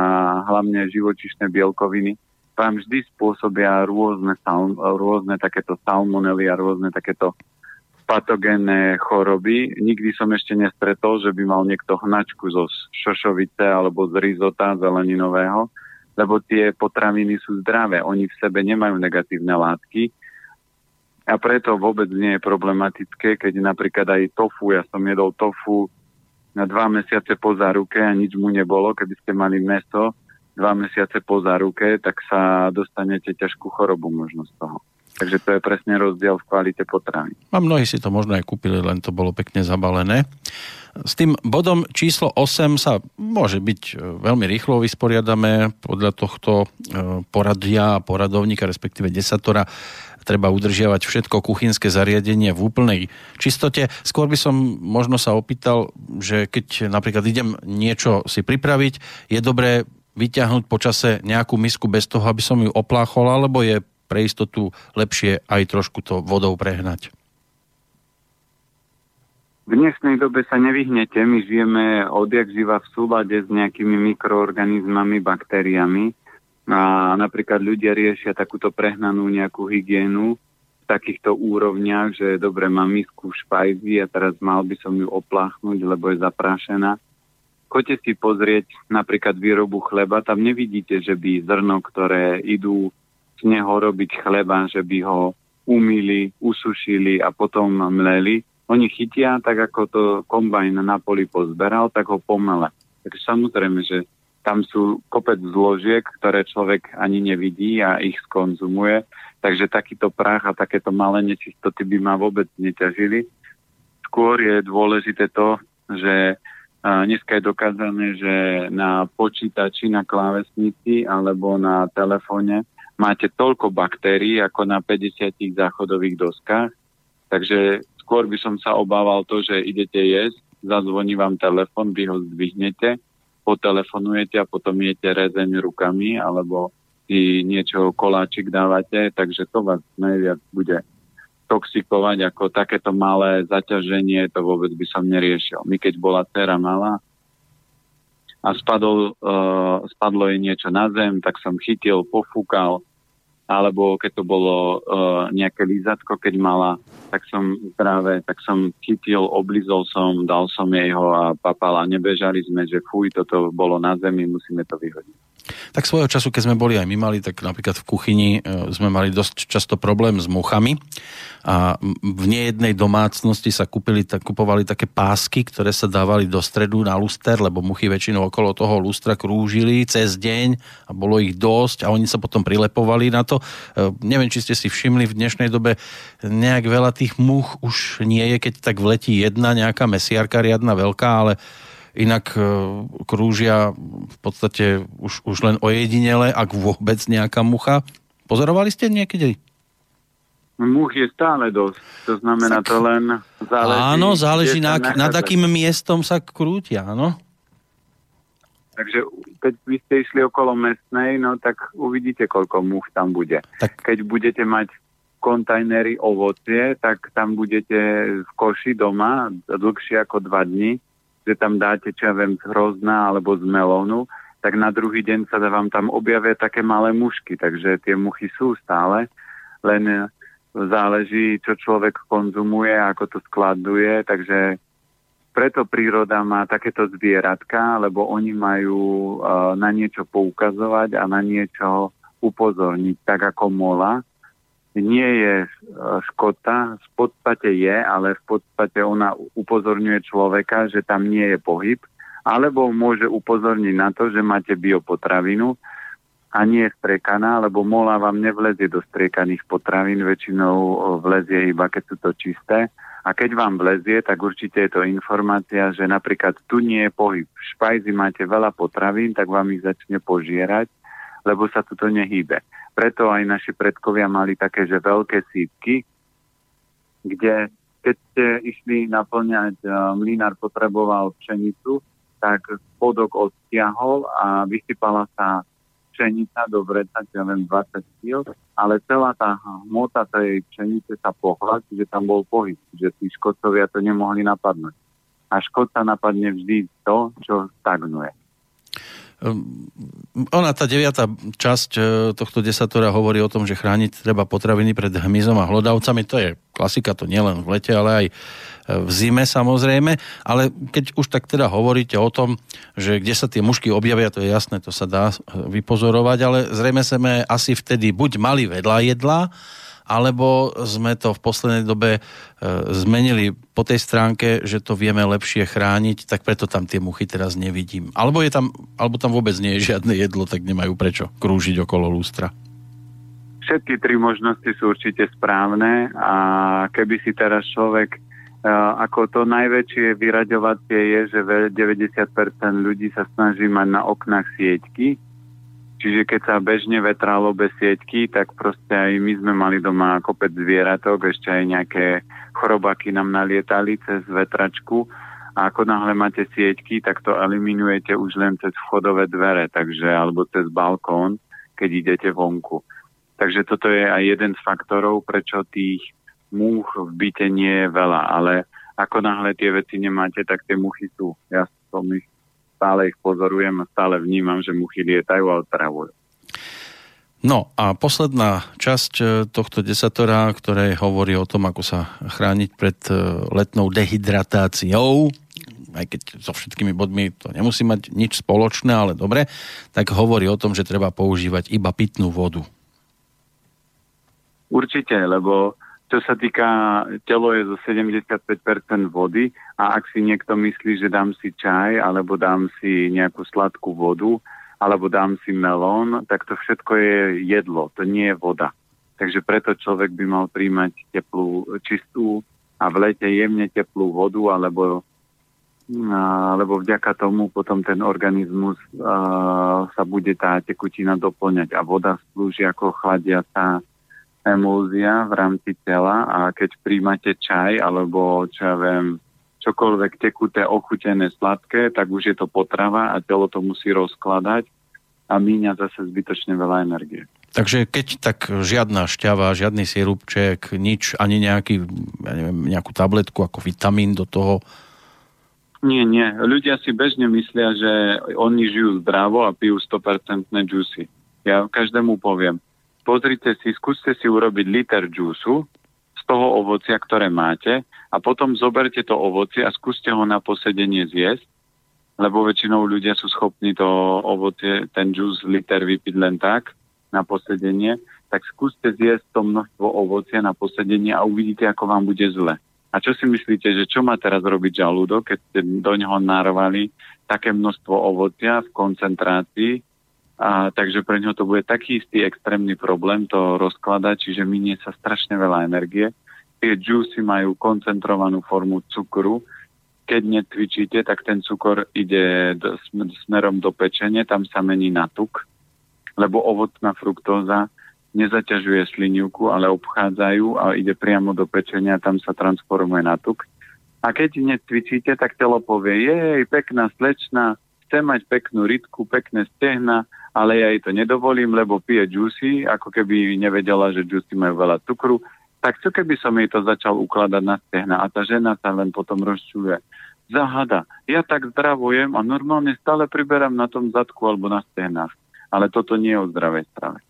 hlavne živočišné bielkoviny vám vždy spôsobia rôzne, rôzne takéto salmonely a rôzne takéto patogénne choroby. Nikdy som ešte nestretol, že by mal niekto hnačku zo šošovice alebo z rizota zeleninového, lebo tie potraviny sú zdravé. Oni v sebe nemajú negatívne látky a preto vôbec nie je problematické, keď napríklad aj tofu, ja som jedol tofu na dva mesiace po záruke a nič mu nebolo, keby ste mali meso dva mesiace po záruke, tak sa dostanete ťažkú chorobu možno z toho. Takže to je presne rozdiel v kvalite potravy. A mnohí si to možno aj kúpili, len to bolo pekne zabalené. S tým bodom číslo 8 sa môže byť e, veľmi rýchlo vysporiadame podľa tohto e, poradia a poradovníka, respektíve desatora treba udržiavať všetko kuchynské zariadenie v úplnej čistote. Skôr by som možno sa opýtal, že keď napríklad idem niečo si pripraviť, je dobré vyťahnuť počase nejakú misku bez toho, aby som ju opláchol, alebo je pre istotu lepšie aj trošku to vodou prehnať? V dnešnej dobe sa nevyhnete, my žijeme odjak živa v súlade s nejakými mikroorganizmami, baktériami a napríklad ľudia riešia takúto prehnanú nejakú hygienu v takýchto úrovniach, že dobre, mám misku v špajzi a teraz mal by som ju opláchnuť, lebo je zaprášená. Choďte si pozrieť napríklad výrobu chleba, tam nevidíte, že by zrno, ktoré idú z neho robiť chleba, že by ho umýli, usušili a potom mleli. Oni chytia, tak ako to kombajn na poli pozberal, tak ho pomele. Takže samozrejme, že tam sú kopec zložiek, ktoré človek ani nevidí a ich skonzumuje. Takže takýto prach a takéto malé nečistoty by ma vôbec neťažili. Skôr je dôležité to, že dneska je dokázané, že na počítači, na klávesnici alebo na telefóne máte toľko baktérií ako na 50 záchodových doskách, takže skôr by som sa obával to, že idete jesť, zazvoní vám telefon, vy ho zdvihnete, potelefonujete a potom jete rezeň rukami alebo si niečo koláčik dávate, takže to vás najviac bude toxikovať ako takéto malé zaťaženie, to vôbec by som neriešil. My keď bola dcera malá, a spadol, uh, spadlo jej niečo na zem, tak som chytil, pofúkal, alebo keď to bolo uh, nejaké lízatko, keď mala, tak som práve, tak som chytil, oblizol som, dal som jej ho a papala. Nebežali sme, že fuj, toto bolo na zemi, musíme to vyhodiť. Tak svojho času, keď sme boli aj my mali, tak napríklad v kuchyni e, sme mali dosť často problém s muchami a v nejednej domácnosti sa kúpili, tak, kupovali také pásky, ktoré sa dávali do stredu na luster, lebo muchy väčšinou okolo toho lustra krúžili cez deň a bolo ich dosť a oni sa potom prilepovali na to. E, neviem, či ste si všimli, v dnešnej dobe nejak veľa tých much už nie je, keď tak vletí jedna nejaká mesiarka riadna veľká, ale inak e, krúžia v podstate už, už len ojedinele, ak vôbec nejaká mucha. Pozorovali ste niekedy? Much je stále dosť. To znamená, to len záleží... Áno, záleží na, nad akým miestom sa krútia, áno. Takže keď by ste išli okolo mestnej, no tak uvidíte, koľko much tam bude. Tak... Keď budete mať kontajnery ovocie, tak tam budete v koši doma dlhšie ako dva dní že tam dáte, čo ja viem, z hrozná alebo z melónu, tak na druhý deň sa vám tam objavia také malé mušky, takže tie muchy sú stále, len záleží, čo človek konzumuje, ako to skladuje, takže preto príroda má takéto zvieratka, lebo oni majú uh, na niečo poukazovať a na niečo upozorniť, tak ako mola nie je e, škota, v podstate je, ale v podstate ona upozorňuje človeka, že tam nie je pohyb, alebo môže upozorniť na to, že máte biopotravinu, a nie je striekaná, lebo mola vám nevlezie do striekaných potravín, väčšinou vlezie iba keď sú to čisté. A keď vám vlezie, tak určite je to informácia, že napríklad tu nie je pohyb. V špajzi máte veľa potravín, tak vám ich začne požierať, lebo sa tu to nehýbe. Preto aj naši predkovia mali také, že veľké sípky, kde keď ste išli naplňať, mlinár potreboval pšenicu, tak spodok odstiahol a vysypala sa pšenica do vreca, ja len 20 kg, ale celá tá hmota tej pšenice sa pohla, čiže tam bol pohyb, že tí škodcovia to nemohli napadnúť. A škodca napadne vždy to, čo stagnuje. Ehm, ona, tá deviatá časť e, tohto desatora hovorí o tom, že chrániť treba potraviny pred hmyzom a hlodavcami. To je klasika, to nielen v lete, ale aj e, v zime samozrejme. Ale keď už tak teda hovoríte o tom, že kde sa tie mušky objavia, to je jasné, to sa dá vypozorovať, ale zrejme sme asi vtedy buď mali vedľa jedla, alebo sme to v poslednej dobe e, zmenili po tej stránke, že to vieme lepšie chrániť, tak preto tam tie muchy teraz nevidím. Alebo, je tam, alebo tam vôbec nie je žiadne jedlo, tak nemajú prečo krúžiť okolo lústra. Všetky tri možnosti sú určite správne a keby si teraz človek uh, ako to najväčšie vyraďovacie je, že 90% ľudí sa snaží mať na oknách sieťky, Čiže keď sa bežne vetralo bez sieťky, tak proste aj my sme mali doma kopec zvieratok, ešte aj nejaké chorobaky nám nalietali cez vetračku a ako náhle máte sieťky, tak to eliminujete už len cez vchodové dvere, takže alebo cez balkón, keď idete vonku. Takže toto je aj jeden z faktorov, prečo tých múch v byte nie je veľa, ale ako náhle tie veci nemáte, tak tie muchy sú. Ja som ich stále ich pozorujem a stále vnímam, že muchy lietajú a otravujú. No a posledná časť e, tohto desatora, ktoré hovorí o tom, ako sa chrániť pred e, letnou dehydratáciou, aj keď so všetkými bodmi to nemusí mať nič spoločné, ale dobre, tak hovorí o tom, že treba používať iba pitnú vodu. Určite, lebo čo sa týka, telo je zo 75% vody a ak si niekto myslí, že dám si čaj alebo dám si nejakú sladkú vodu alebo dám si melón, tak to všetko je jedlo, to nie je voda. Takže preto človek by mal príjmať teplú, čistú a v lete jemne teplú vodu alebo lebo vďaka tomu potom ten organizmus uh, sa bude tá tekutina doplňať a voda slúži ako chladiaca emúzia v rámci tela a keď príjmate čaj alebo čo ja viem, čokoľvek tekuté, ochutené, sladké, tak už je to potrava a telo to musí rozkladať a míňa zase zbytočne veľa energie. Takže keď tak žiadna šťava, žiadny sirupček, nič, ani nejaký, ja neviem, nejakú tabletku ako vitamín do toho? Nie, nie. Ľudia si bežne myslia, že oni žijú zdravo a pijú 100% juicy. Ja každému poviem, pozrite si, skúste si urobiť liter džúsu z toho ovocia, ktoré máte a potom zoberte to ovocie a skúste ho na posedenie zjesť, lebo väčšinou ľudia sú schopní to ovocie, ten džús liter vypiť len tak na posedenie, tak skúste zjesť to množstvo ovocia na posedenie a uvidíte, ako vám bude zle. A čo si myslíte, že čo má teraz robiť žalúdok, keď ste do neho narvali také množstvo ovocia v koncentrácii, a, takže pre ňo to bude taký istý extrémny problém to rozkladať, čiže minie sa strašne veľa energie. Tie juicy majú koncentrovanú formu cukru. Keď netvičíte, tak ten cukor ide do, smerom do pečene, tam sa mení na tuk, lebo ovocná fruktóza nezaťažuje slinivku, ale obchádzajú a ide priamo do pečenia, tam sa transformuje na tuk. A keď netvičíte, tak telo povie, jej, pekná slečna, chce mať peknú rytku, pekné stehna, ale ja jej to nedovolím, lebo pije juicy, ako keby nevedela, že juicy majú veľa cukru. Tak čo keby som jej to začal ukladať na stehna a tá žena sa len potom rozčuje. Zahada, ja tak zdravujem a normálne stále priberám na tom zadku alebo na stehnách. Ale toto nie je o zdravej strave.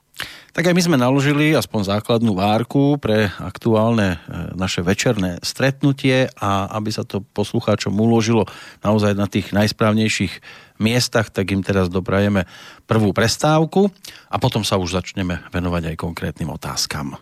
Tak aj my sme naložili aspoň základnú várku pre aktuálne e, naše večerné stretnutie a aby sa to poslucháčom uložilo naozaj na tých najsprávnejších miestach, tak im teraz doprajeme prvú prestávku a potom sa už začneme venovať aj konkrétnym otázkam.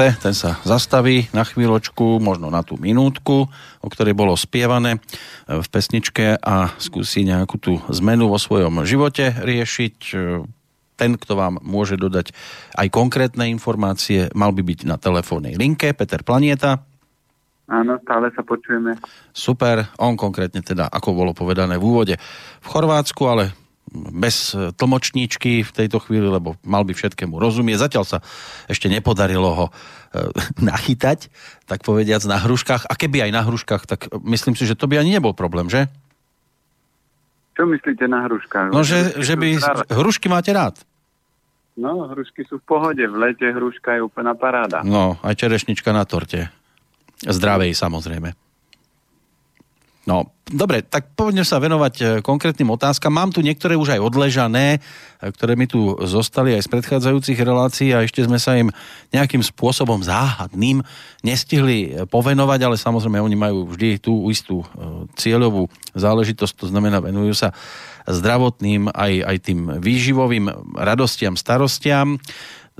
Chce, ten sa zastaví na chvíľočku, možno na tú minútku, o ktorej bolo spievané v pesničke a skúsi nejakú tú zmenu vo svojom živote riešiť. Ten, kto vám môže dodať aj konkrétne informácie, mal by byť na telefónnej linke. Peter Planieta. Áno, stále sa počujeme. Super, on konkrétne teda, ako bolo povedané v úvode, v Chorvátsku, ale bez e, tlmočníčky v tejto chvíli, lebo mal by všetkému rozumieť. Zatiaľ sa ešte nepodarilo ho e, [LAUGHS] nachytať, tak povediac, na hruškách. A keby aj na hruškách, tak myslím si, že to by ani nebol problém, že? Čo myslíte na hruškách? No, že, že by... Hrušky máte rád? No, hrušky sú v pohode. V lete hruška je úplná paráda. No, aj čerešnička na torte. Zdravej, samozrejme. No, dobre, tak poďme sa venovať e, konkrétnym otázkam. Mám tu niektoré už aj odležané, e, ktoré mi tu zostali aj z predchádzajúcich relácií a ešte sme sa im nejakým spôsobom záhadným nestihli e, povenovať, ale samozrejme oni majú vždy tú istú cieľovú záležitosť, to znamená venujú sa zdravotným aj, aj tým výživovým radostiam, starostiam.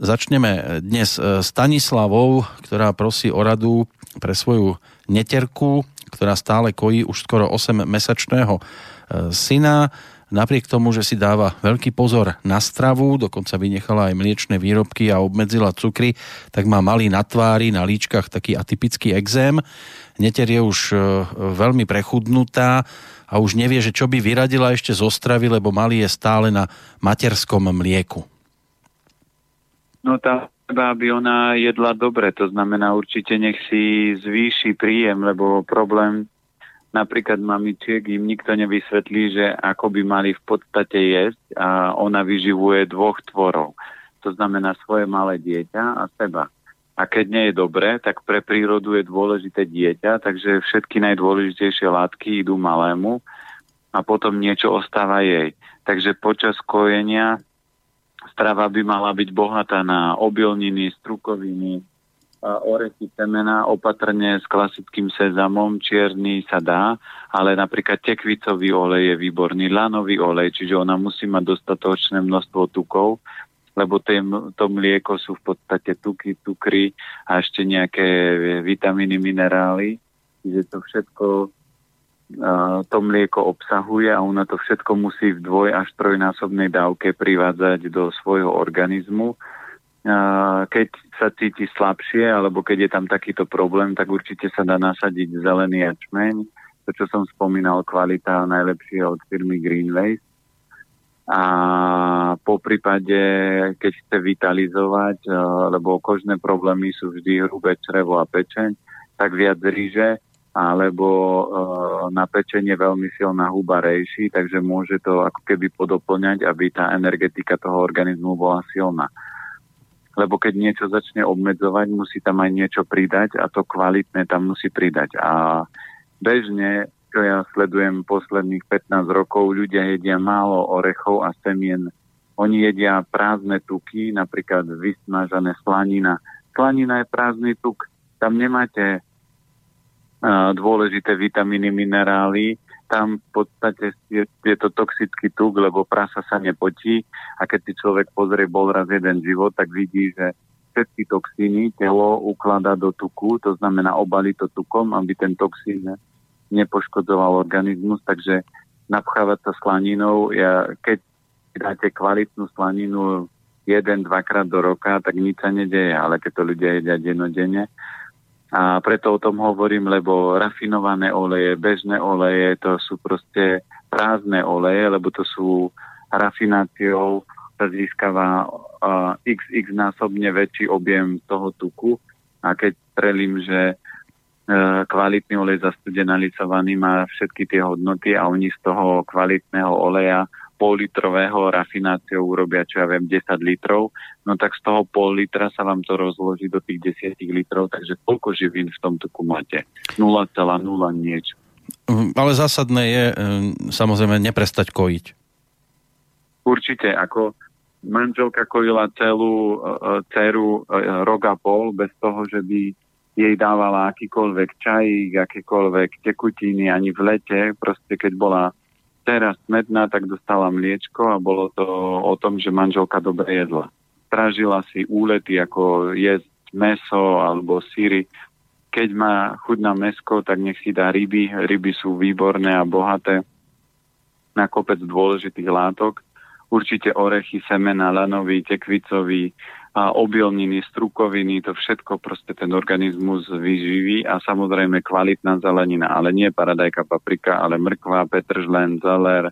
Začneme dnes Stanislavou, ktorá prosí o radu pre svoju neterku, ktorá stále kojí už skoro 8-mesačného e, syna. Napriek tomu, že si dáva veľký pozor na stravu, dokonca vynechala aj mliečne výrobky a obmedzila cukry, tak má malý na tvári, na líčkach taký atypický exém. Neter je už e, veľmi prechudnutá a už nevie, že čo by vyradila ešte zo stravy, lebo malý je stále na materskom mlieku. No tá treba, aby ona jedla dobre. To znamená určite nech si zvýši príjem, lebo problém napríklad mamičiek im nikto nevysvetlí, že ako by mali v podstate jesť a ona vyživuje dvoch tvorov. To znamená svoje malé dieťa a seba. A keď nie je dobré, tak pre prírodu je dôležité dieťa, takže všetky najdôležitejšie látky idú malému a potom niečo ostáva jej. Takže počas kojenia strava by mala byť bohatá na obilniny, strukoviny, orechy semena, opatrne s klasickým sezamom, čierny sa dá, ale napríklad tekvicový olej je výborný, lanový olej, čiže ona musí mať dostatočné množstvo tukov, lebo to mlieko sú v podstate tuky, cukry a ešte nejaké vitamíny, minerály. Čiže to všetko to mlieko obsahuje a ona to všetko musí v dvoj až trojnásobnej dávke privádzať do svojho organizmu. Keď sa cíti slabšie alebo keď je tam takýto problém, tak určite sa dá nasadiť zelený jačmeň, to čo som spomínal, kvalita najlepšie od firmy Greenways. A po prípade, keď chce vitalizovať, lebo kožné problémy sú vždy hrubé črevo a pečeň, tak viac ríže, alebo e, na pečenie veľmi silná huba rejší, takže môže to ako keby podoplňať, aby tá energetika toho organizmu bola silná. Lebo keď niečo začne obmedzovať, musí tam aj niečo pridať a to kvalitné tam musí pridať. A bežne, čo ja sledujem posledných 15 rokov, ľudia jedia málo orechov a semien. Oni jedia prázdne tuky, napríklad vysmažané slanina. Slanina je prázdny tuk, tam nemáte dôležité vitamíny, minerály. Tam v podstate je, je to toxický tuk, lebo prasa sa nepotí a keď si človek pozrie bol raz jeden život, tak vidí, že všetky toxíny telo ukladá do tuku, to znamená obali to tukom, aby ten toxín nepoškodzoval organizmus, takže napchávať sa slaninou, ja, keď dáte kvalitnú slaninu jeden, dvakrát do roka, tak nič sa nedeje, ale keď to ľudia jedia denodenne, a preto o tom hovorím, lebo rafinované oleje, bežné oleje, to sú proste prázdne oleje, lebo to sú rafináciou sa získava uh, xx násobne väčší objem toho tuku. A keď prelím, že uh, kvalitný olej zastudenalizovaný má všetky tie hodnoty a oni z toho kvalitného oleja pol-litrového rafináciou urobia, čo ja viem, 10 litrov, no tak z toho pol litra sa vám to rozloží do tých 10 litrov, takže koľko živín v tom tuku máte? 0,0 niečo. Mm, ale zásadné je mm, samozrejme neprestať kojiť. Určite, ako manželka kojila celú uh, dceru uh, rok a pol bez toho, že by jej dávala akýkoľvek čajík, akékoľvek tekutiny ani v lete, proste keď bola teraz smedná, tak dostala mliečko a bolo to o tom, že manželka dobre jedla. Strážila si úlety, ako jesť meso alebo síry. Keď má chuť na mesko, tak nech si dá ryby. Ryby sú výborné a bohaté na kopec dôležitých látok. Určite orechy, semena, lanový, tekvicový, a obilniny, strukoviny, to všetko proste ten organizmus vyživí a samozrejme kvalitná zelenina, ale nie paradajka, paprika, ale mrkva, petržlen, zeler,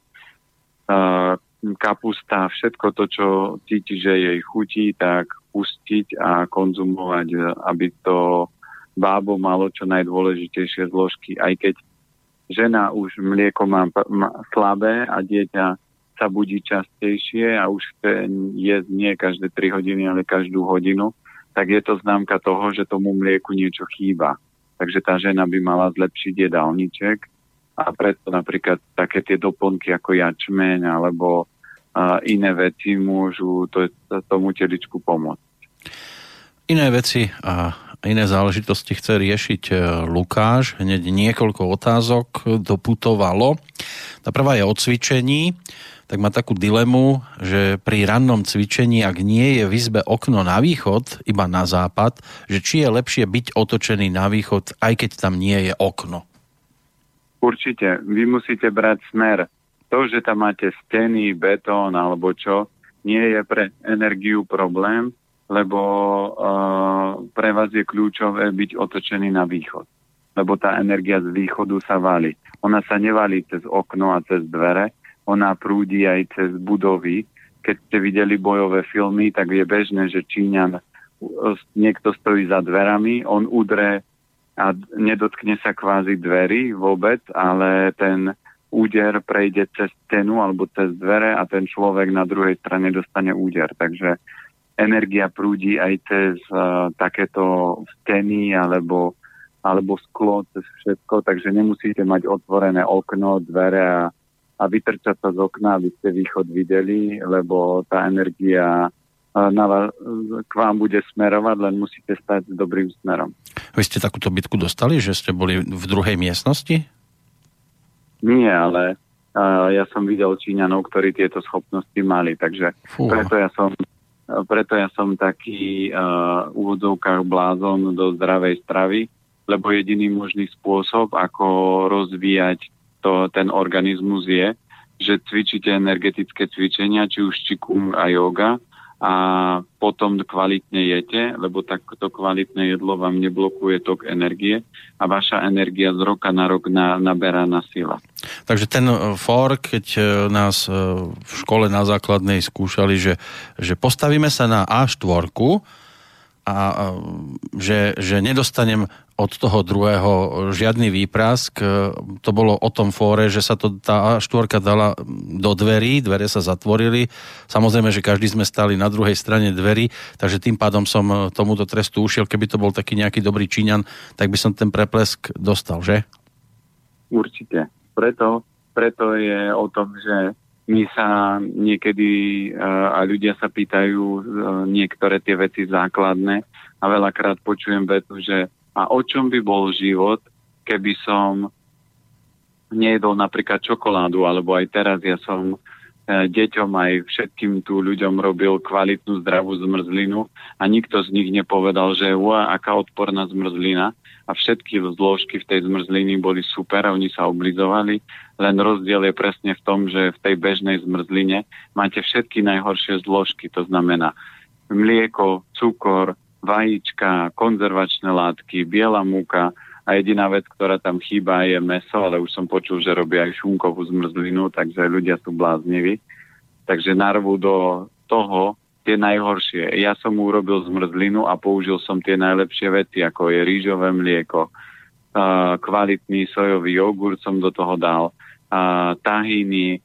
kapusta, všetko to, čo cíti, že jej chutí, tak pustiť a konzumovať, aby to bábo malo čo najdôležitejšie zložky. Aj keď žena už mlieko má, má slabé a dieťa sa budí častejšie a už jesť nie každé 3 hodiny, ale každú hodinu, tak je to známka toho, že tomu mlieku niečo chýba. Takže tá žena by mala zlepšiť jedálniček a preto napríklad také tie doplnky ako jačmeň alebo uh, iné veci môžu to, tomu teličku pomôcť. Iné veci a iné záležitosti chce riešiť e, Lukáš. Hneď niekoľko otázok doputovalo. Tá prvá je o cvičení tak má takú dilemu, že pri rannom cvičení, ak nie je v izbe okno na východ, iba na západ, že či je lepšie byť otočený na východ, aj keď tam nie je okno. Určite. Vy musíte brať smer. To, že tam máte steny, betón alebo čo, nie je pre energiu problém, lebo uh, pre vás je kľúčové byť otočený na východ. Lebo tá energia z východu sa valí. Ona sa nevalí cez okno a cez dvere, ona prúdi aj cez budovy. Keď ste videli bojové filmy, tak je bežné, že Číňan niekto stojí za dverami, on udre a nedotkne sa kvázi dverí vôbec, ale ten úder prejde cez stenu alebo cez dvere a ten človek na druhej strane dostane úder. Takže energia prúdi aj cez uh, takéto steny alebo, alebo sklo, cez všetko, takže nemusíte mať otvorené okno, dvere a a vytrčať sa z okna, aby ste východ videli, lebo tá energia na vás, k vám bude smerovať, len musíte stať dobrým smerom. Vy ste takúto bitku dostali, že ste boli v druhej miestnosti? Nie, ale uh, ja som videl Číňanov, ktorí tieto schopnosti mali, takže Fúha. preto ja som preto ja som taký uh, v úvodzovkách blázon do zdravej stravy, lebo jediný možný spôsob, ako rozvíjať to, ten organizmus je, že cvičíte energetické cvičenia, či už čikung a yoga a potom kvalitne jete, lebo takto kvalitné jedlo vám neblokuje tok energie a vaša energia z roka na rok na, naberá na sila. Takže ten e, for, keď e, nás e, v škole na základnej skúšali, že, že postavíme sa na A4 a že, že nedostanem od toho druhého žiadny výprask. To bolo o tom fóre, že sa to tá štvorka dala do dverí, dvere sa zatvorili. Samozrejme, že každý sme stali na druhej strane dverí, takže tým pádom som tomuto trestu ušiel. Keby to bol taký nejaký dobrý Číňan, tak by som ten preplesk dostal, že? Určite. Preto, preto je o tom, že my sa niekedy a ľudia sa pýtajú niektoré tie veci základné. A veľakrát počujem vetu, že a o čom by bol život, keby som nejedol napríklad čokoládu, alebo aj teraz ja som e, deťom aj všetkým tu ľuďom robil kvalitnú zdravú zmrzlinu a nikto z nich nepovedal, že ua, aká odporná zmrzlina. A všetky zložky v tej zmrzliny boli super a oni sa oblizovali, len rozdiel je presne v tom, že v tej bežnej zmrzline máte všetky najhoršie zložky, to znamená mlieko, cukor, vajíčka, konzervačné látky, biela múka a jediná vec, ktorá tam chýba je meso, ale už som počul, že robia aj šunkovú zmrzlinu, takže ľudia sú blázniví. Takže narvú do toho tie najhoršie. Ja som urobil zmrzlinu a použil som tie najlepšie veci, ako je rýžové mlieko, kvalitný sojový jogurt som do toho dal, tahiny,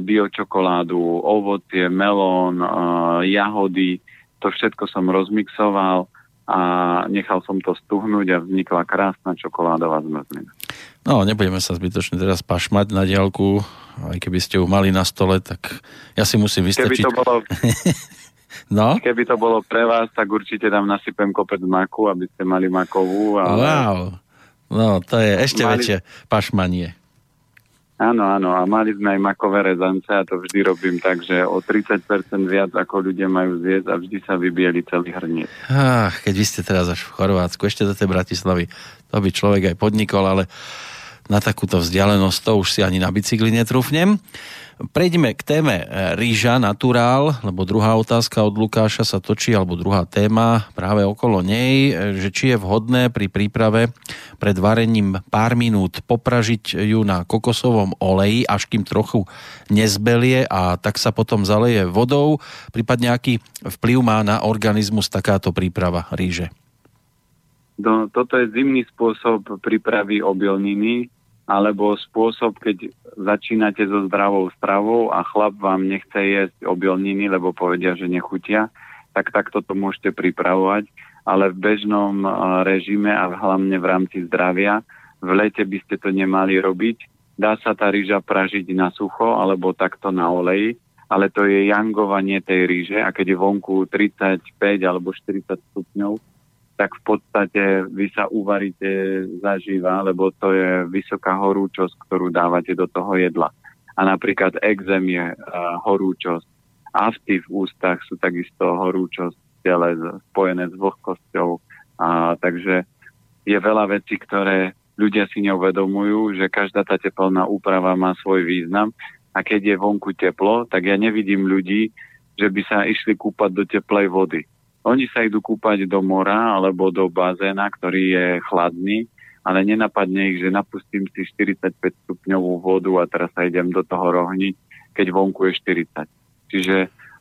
biočokoládu, ovocie, melón, jahody, to všetko som rozmixoval a nechal som to stuhnúť a vznikla krásna čokoládová zmrzlina. No, nebudeme sa zbytočne teraz pašmať na diálku, aj keby ste ju mali na stole, tak ja si musím vystačiť. Keby to bolo, [LAUGHS] no? Keby to bolo pre vás, tak určite tam nasypem kopec maku, aby ste mali makovú. Ale... Wow, no to je ešte mali... väčšie pašmanie. Áno, áno, a mali sme aj makové rezance a to vždy robím tak, že o 30% viac ako ľudia majú zjesť a vždy sa vybieli celý hrniec. Ach, keď vy ste teraz až v Chorvátsku, ešte do tej Bratislavy, to by človek aj podnikol, ale na takúto vzdialenosť to už si ani na bicykli netrúfnem. Prejdeme k téme e, rýža naturál, lebo druhá otázka od Lukáša sa točí, alebo druhá téma práve okolo nej, e, že či je vhodné pri príprave pred varením pár minút popražiť ju na kokosovom oleji, až kým trochu nezbelie a tak sa potom zaleje vodou, prípadne aký vplyv má na organizmus takáto príprava rýže? No, toto je zimný spôsob prípravy obilniny, alebo spôsob, keď začínate so zdravou stravou a chlap vám nechce jesť obilniny, lebo povedia, že nechutia, tak takto to môžete pripravovať, ale v bežnom režime a hlavne v rámci zdravia v lete by ste to nemali robiť. Dá sa tá rýža pražiť na sucho alebo takto na oleji, ale to je jangovanie tej rýže a keď je vonku 35 alebo 40 stupňov, tak v podstate vy sa uvaríte zaživa, lebo to je vysoká horúčosť, ktorú dávate do toho jedla. A napríklad exém je uh, horúčosť. Afty v ústach sú takisto horúčosť tele spojené s vlhkosťou. A, takže je veľa vecí, ktoré ľudia si neuvedomujú, že každá tá teplná úprava má svoj význam a keď je vonku teplo, tak ja nevidím ľudí, že by sa išli kúpať do teplej vody oni sa idú kúpať do mora alebo do bazéna, ktorý je chladný, ale nenapadne ich, že napustím si 45 stupňovú vodu a teraz sa idem do toho rohniť, keď vonku je 40. Čiže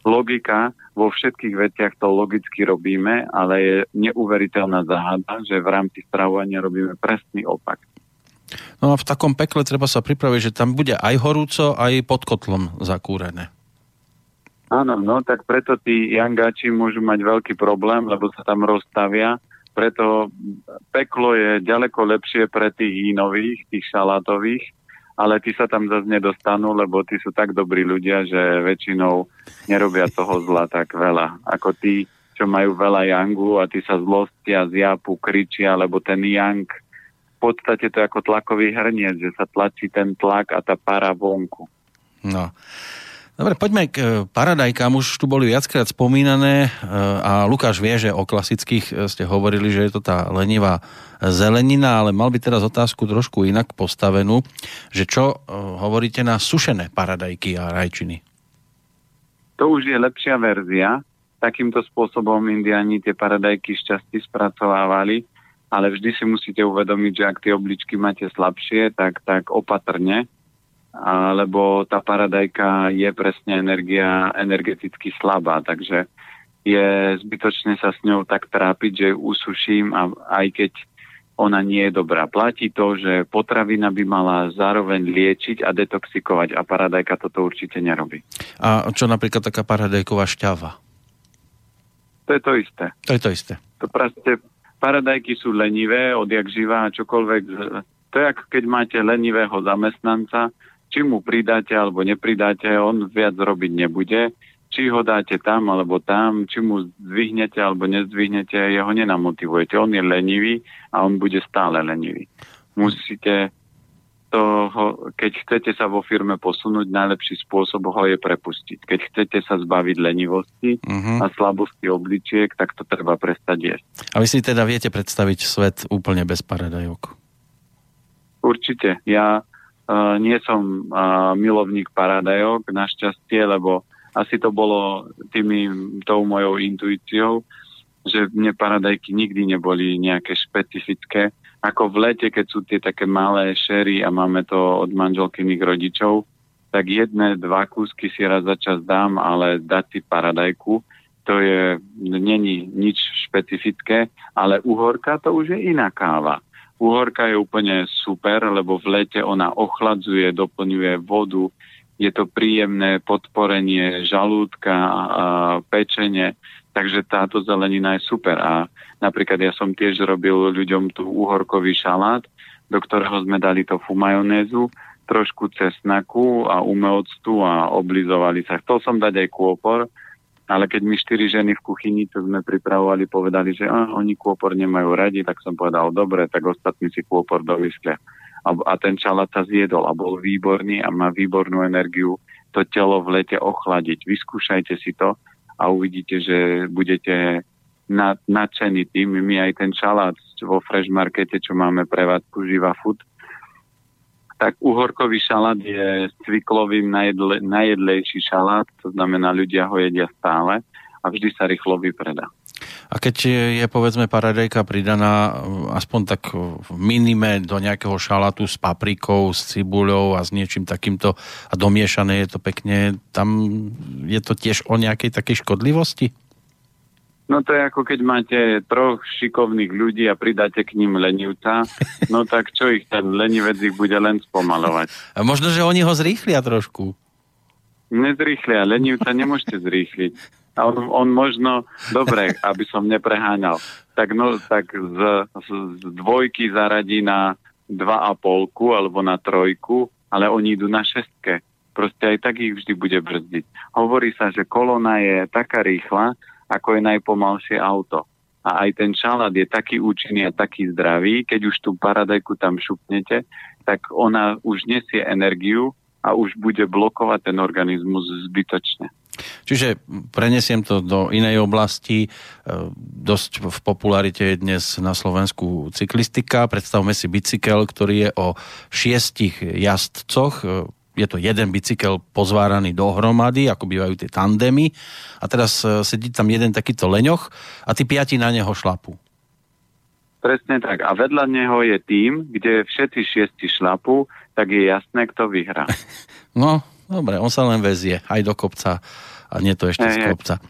logika, vo všetkých veciach to logicky robíme, ale je neuveriteľná záhada, že v rámci stravovania robíme presný opak. No a v takom pekle treba sa pripraviť, že tam bude aj horúco, aj pod kotlom zakúrené. Áno, no tak preto tí jangáči môžu mať veľký problém, lebo sa tam rozstavia. Preto peklo je ďaleko lepšie pre tých inových, tých šalátových, ale tí sa tam zase nedostanú, lebo tí sú tak dobrí ľudia, že väčšinou nerobia toho zla tak veľa. Ako tí, čo majú veľa jangu a tí sa zlostia, zjapu, kričia, lebo ten yang v podstate to je ako tlakový hrniec, že sa tlačí ten tlak a tá para vonku. No. Dobre, poďme k e, paradajkám. Už tu boli viackrát spomínané e, a Lukáš vie, že o klasických e, ste hovorili, že je to tá lenivá zelenina, ale mal by teraz otázku trošku inak postavenú, že čo hovoríte na sušené paradajky a rajčiny? To už je lepšia verzia. Takýmto spôsobom indiani tie paradajky šťastí spracovávali, ale vždy si musíte uvedomiť, že ak tie obličky máte slabšie, tak, tak opatrne, lebo tá paradajka je presne energia energeticky slabá, takže je zbytočné sa s ňou tak trápiť, že ju usuším a aj keď ona nie je dobrá. Platí to, že potravina by mala zároveň liečiť a detoxikovať a paradajka toto určite nerobí. A čo napríklad taká paradajková šťava? To je to isté. To je to isté. To proste, paradajky sú lenivé, odjak živá čokoľvek. To je ako keď máte lenivého zamestnanca, či mu pridáte alebo nepridáte, on viac robiť nebude. Či ho dáte tam alebo tam, či mu zdvihnete alebo nezdvihnete, jeho nenamotivujete. On je lenivý a on bude stále lenivý. Musíte toho, keď chcete sa vo firme posunúť, najlepší spôsob ho je prepustiť. Keď chcete sa zbaviť lenivosti uh-huh. a slabosti obličiek, tak to treba prestať jesť. A vy si teda viete predstaviť svet úplne bez paradajok? Určite. Ja Uh, nie som uh, milovník paradajok, našťastie, lebo asi to bolo tými, tou mojou intuíciou, že mne paradajky nikdy neboli nejaké špecifické. Ako v lete, keď sú tie také malé šery a máme to od manželkyných rodičov, tak jedné, dva kúsky si raz za čas dám, ale dať si paradajku, to je, není nič špecifické, ale uhorka to už je iná káva. Uhorka je úplne super, lebo v lete ona ochladzuje, doplňuje vodu, je to príjemné podporenie žalúdka, a pečenie, takže táto zelenina je super. A napríklad ja som tiež robil ľuďom tu uhorkový šalát, do ktorého sme dali tofu majonézu, trošku cesnaku a umeoctu a oblizovali sa. Chcel som dať aj kôpor, ale keď mi štyri ženy v kuchyni, čo sme pripravovali, povedali, že ah, oni kôpor nemajú radi, tak som povedal, dobre, tak ostatní si kôpor dovyslia. A a, a ten šalát sa zjedol a bol výborný a má výbornú energiu to telo v lete ochladiť. Vyskúšajte si to a uvidíte, že budete nadšení tým. My aj ten šalát vo Fresh Markete, čo máme prevádzku Živa Food, tak uhorkový šalát je cviklovým najedle, najedlejší šalát, to znamená, ľudia ho jedia stále a vždy sa rýchlo vypredá. A keď je povedzme paradajka pridaná aspoň tak v minime do nejakého šalátu s paprikou, s cibuľou a s niečím takýmto a domiešané je to pekne, tam je to tiež o nejakej takej škodlivosti? No to je ako keď máte troch šikovných ľudí a pridáte k ním lenivca, no tak čo ich ten lenivec ich bude len spomalovať. [LAUGHS] A možno, že oni ho zrýchlia trošku. Nezrýchlia, lenivca nemôžete zrýchliť. A on, on možno, dobre, aby som nepreháňal, tak, no, tak z, z, z dvojky zaradí na dva a polku alebo na trojku, ale oni idú na šestke. Proste aj tak ich vždy bude brzdiť. Hovorí sa, že kolona je taká rýchla, ako je najpomalšie auto. A aj ten šalát je taký účinný a taký zdravý, keď už tú paradajku tam šupnete, tak ona už nesie energiu a už bude blokovať ten organizmus zbytočne. Čiže prenesiem to do inej oblasti. E, dosť v popularite je dnes na Slovensku cyklistika. Predstavme si bicykel, ktorý je o šiestich jazdcoch. Je to jeden bicykel pozváraný dohromady, ako bývajú tie tandemy. A teraz e, sedí tam jeden takýto leňoch a tí piati na neho šlapú. Presne tak. A vedľa neho je tým, kde všetci šiesti šlapú, tak je jasné, kto vyhrá. [LAUGHS] no, dobre, on sa len vezie aj do kopca a nie to ešte z kopca.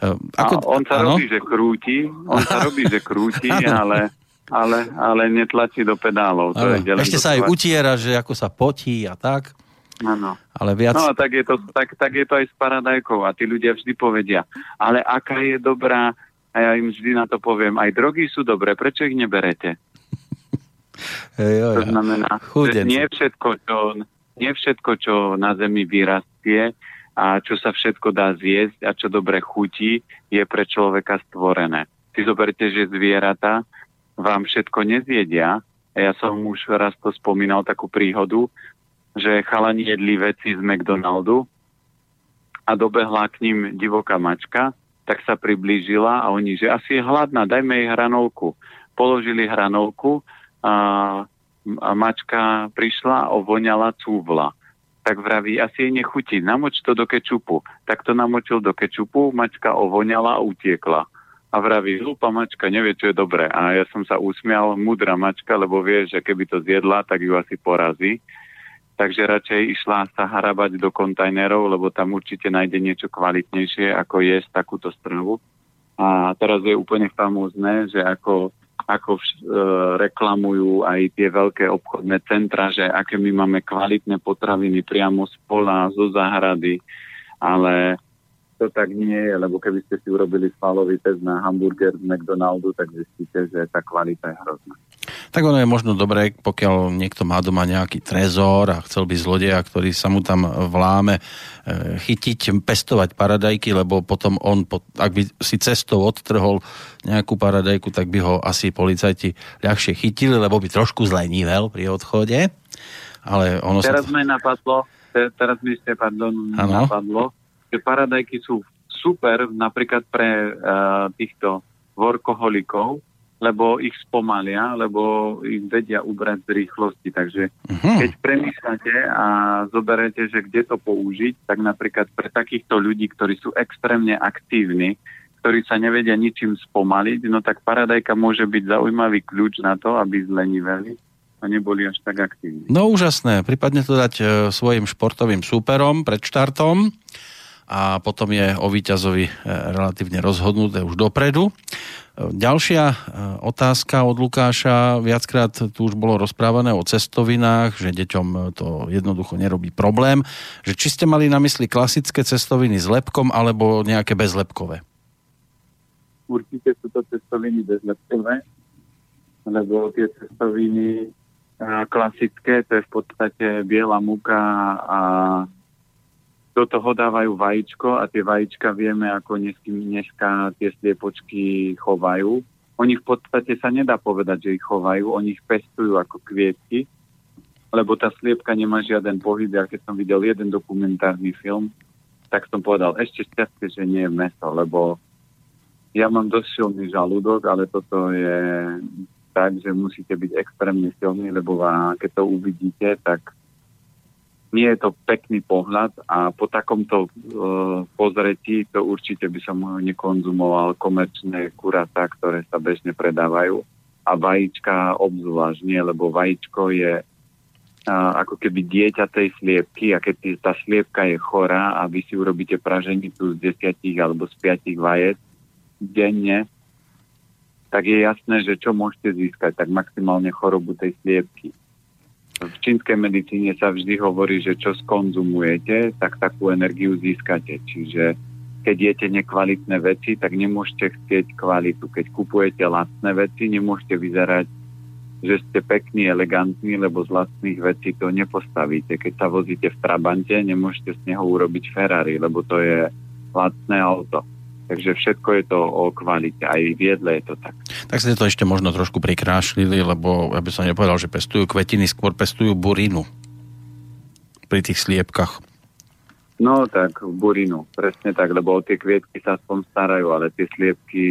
E, ako, a on sa ano? robí, že krúti, on sa robí, že krúti, [LAUGHS] ale, ale, ale netlačí do pedálov. To je ešte sa aj utiera, že ako sa potí a tak. Áno. Ale viac... No a tak je, to, tak, tak je to aj s paradajkou a tí ľudia vždy povedia, ale aká je dobrá, a ja im vždy na to poviem, aj drogy sú dobré, prečo ich neberete? [LAUGHS] Hey, jo, to znamená, že nie všetko, čo, nie všetko, čo na zemi vyrastie, a čo sa všetko dá zjesť a čo dobre chutí, je pre človeka stvorené. Si zoberte, že zvieratá vám všetko nezjedia. Ja som už raz to spomínal takú príhodu, že chalani jedli veci z McDonaldu a dobehla k ním divoká mačka, tak sa priblížila a oni, že asi je hladná, dajme jej hranolku. Položili hranolku a, a mačka prišla a ovoňala cúvla tak vraví, asi jej nechutí, namoč to do kečupu. Tak to namočil do kečupu, mačka ovoňala a utiekla. A vraví, hlúpa mačka, nevie, čo je dobré. A ja som sa usmial, mudra mačka, lebo vie, že keby to zjedla, tak ju asi porazí. Takže radšej išla sa harabať do kontajnerov, lebo tam určite nájde niečo kvalitnejšie, ako jesť takúto stravu. A teraz je úplne famózne, že ako ako vš- e, reklamujú aj tie veľké obchodné centra, že aké my máme kvalitné potraviny priamo z pola, zo záhrady, ale to tak nie je, lebo keby ste si urobili spalový test na hamburger z McDonaldu, tak zistíte, že tá kvalita je hrozná. Tak ono je možno dobré, pokiaľ niekto má doma nejaký trezor a chcel by zlodeja, ktorý sa mu tam vláme, e, chytiť, pestovať paradajky, lebo potom on, ak by si cestou odtrhol nejakú paradajku, tak by ho asi policajti ľahšie chytili, lebo by trošku zlenivel pri odchode. Ale ono teraz sa... mi napadlo, teraz mi ste, pardon, ano? napadlo, že paradajky sú super napríklad pre uh, týchto workoholikov, lebo ich spomalia, lebo ich vedia ubrať z rýchlosti. Takže uh-huh. keď premýšľate a zoberete, že kde to použiť, tak napríklad pre takýchto ľudí, ktorí sú extrémne aktívni, ktorí sa nevedia ničím spomaliť, no tak paradajka môže byť zaujímavý kľúč na to, aby zleniveli a neboli až tak aktívni. No úžasné, prípadne to dať e, svojim športovým súperom pred štartom a potom je o víťazovi e, relatívne rozhodnuté už dopredu. Ďalšia e, otázka od Lukáša. Viackrát tu už bolo rozprávané o cestovinách, že deťom to jednoducho nerobí problém. Že či ste mali na mysli klasické cestoviny s lepkom alebo nejaké bezlepkové? Určite sú to cestoviny bezlepkové, lebo tie cestoviny e, klasické, to je v podstate biela múka a do toho dávajú vajíčko a tie vajíčka vieme, ako dneska tie sliepočky chovajú. Oni v podstate sa nedá povedať, že ich chovajú, oni ich pestujú ako kvietky lebo tá sliepka nemá žiaden pohyb. Ja keď som videl jeden dokumentárny film, tak som povedal, ešte šťastie, že nie je meso, lebo ja mám dosť silný žalúdok, ale toto je tak, že musíte byť extrémne silní, lebo keď to uvidíte, tak nie je to pekný pohľad a po takomto uh, pozretí to určite by som nekonzumoval. Komerčné kuratá, ktoré sa bežne predávajú. A vajíčka obzvlášť nie, lebo vajíčko je uh, ako keby dieťa tej sliepky a keď tá sliepka je chorá a vy si urobíte praženicu z desiatich alebo z piatich vajec denne, tak je jasné, že čo môžete získať, tak maximálne chorobu tej sliepky v čínskej medicíne sa vždy hovorí, že čo skonzumujete, tak takú energiu získate. Čiže keď jete nekvalitné veci, tak nemôžete chcieť kvalitu. Keď kupujete lacné veci, nemôžete vyzerať, že ste pekní, elegantní, lebo z lacných vecí to nepostavíte. Keď sa vozíte v Trabante, nemôžete z neho urobiť Ferrari, lebo to je lacné auto. Takže všetko je to o kvalite, aj v jedle je to tak. Tak ste to ešte možno trošku prikrášlili, lebo ja by som nepovedal, že pestujú kvetiny, skôr pestujú burinu pri tých sliepkach. No tak, burinu, presne tak, lebo o tie kvietky sa aspoň starajú, ale tie sliepky,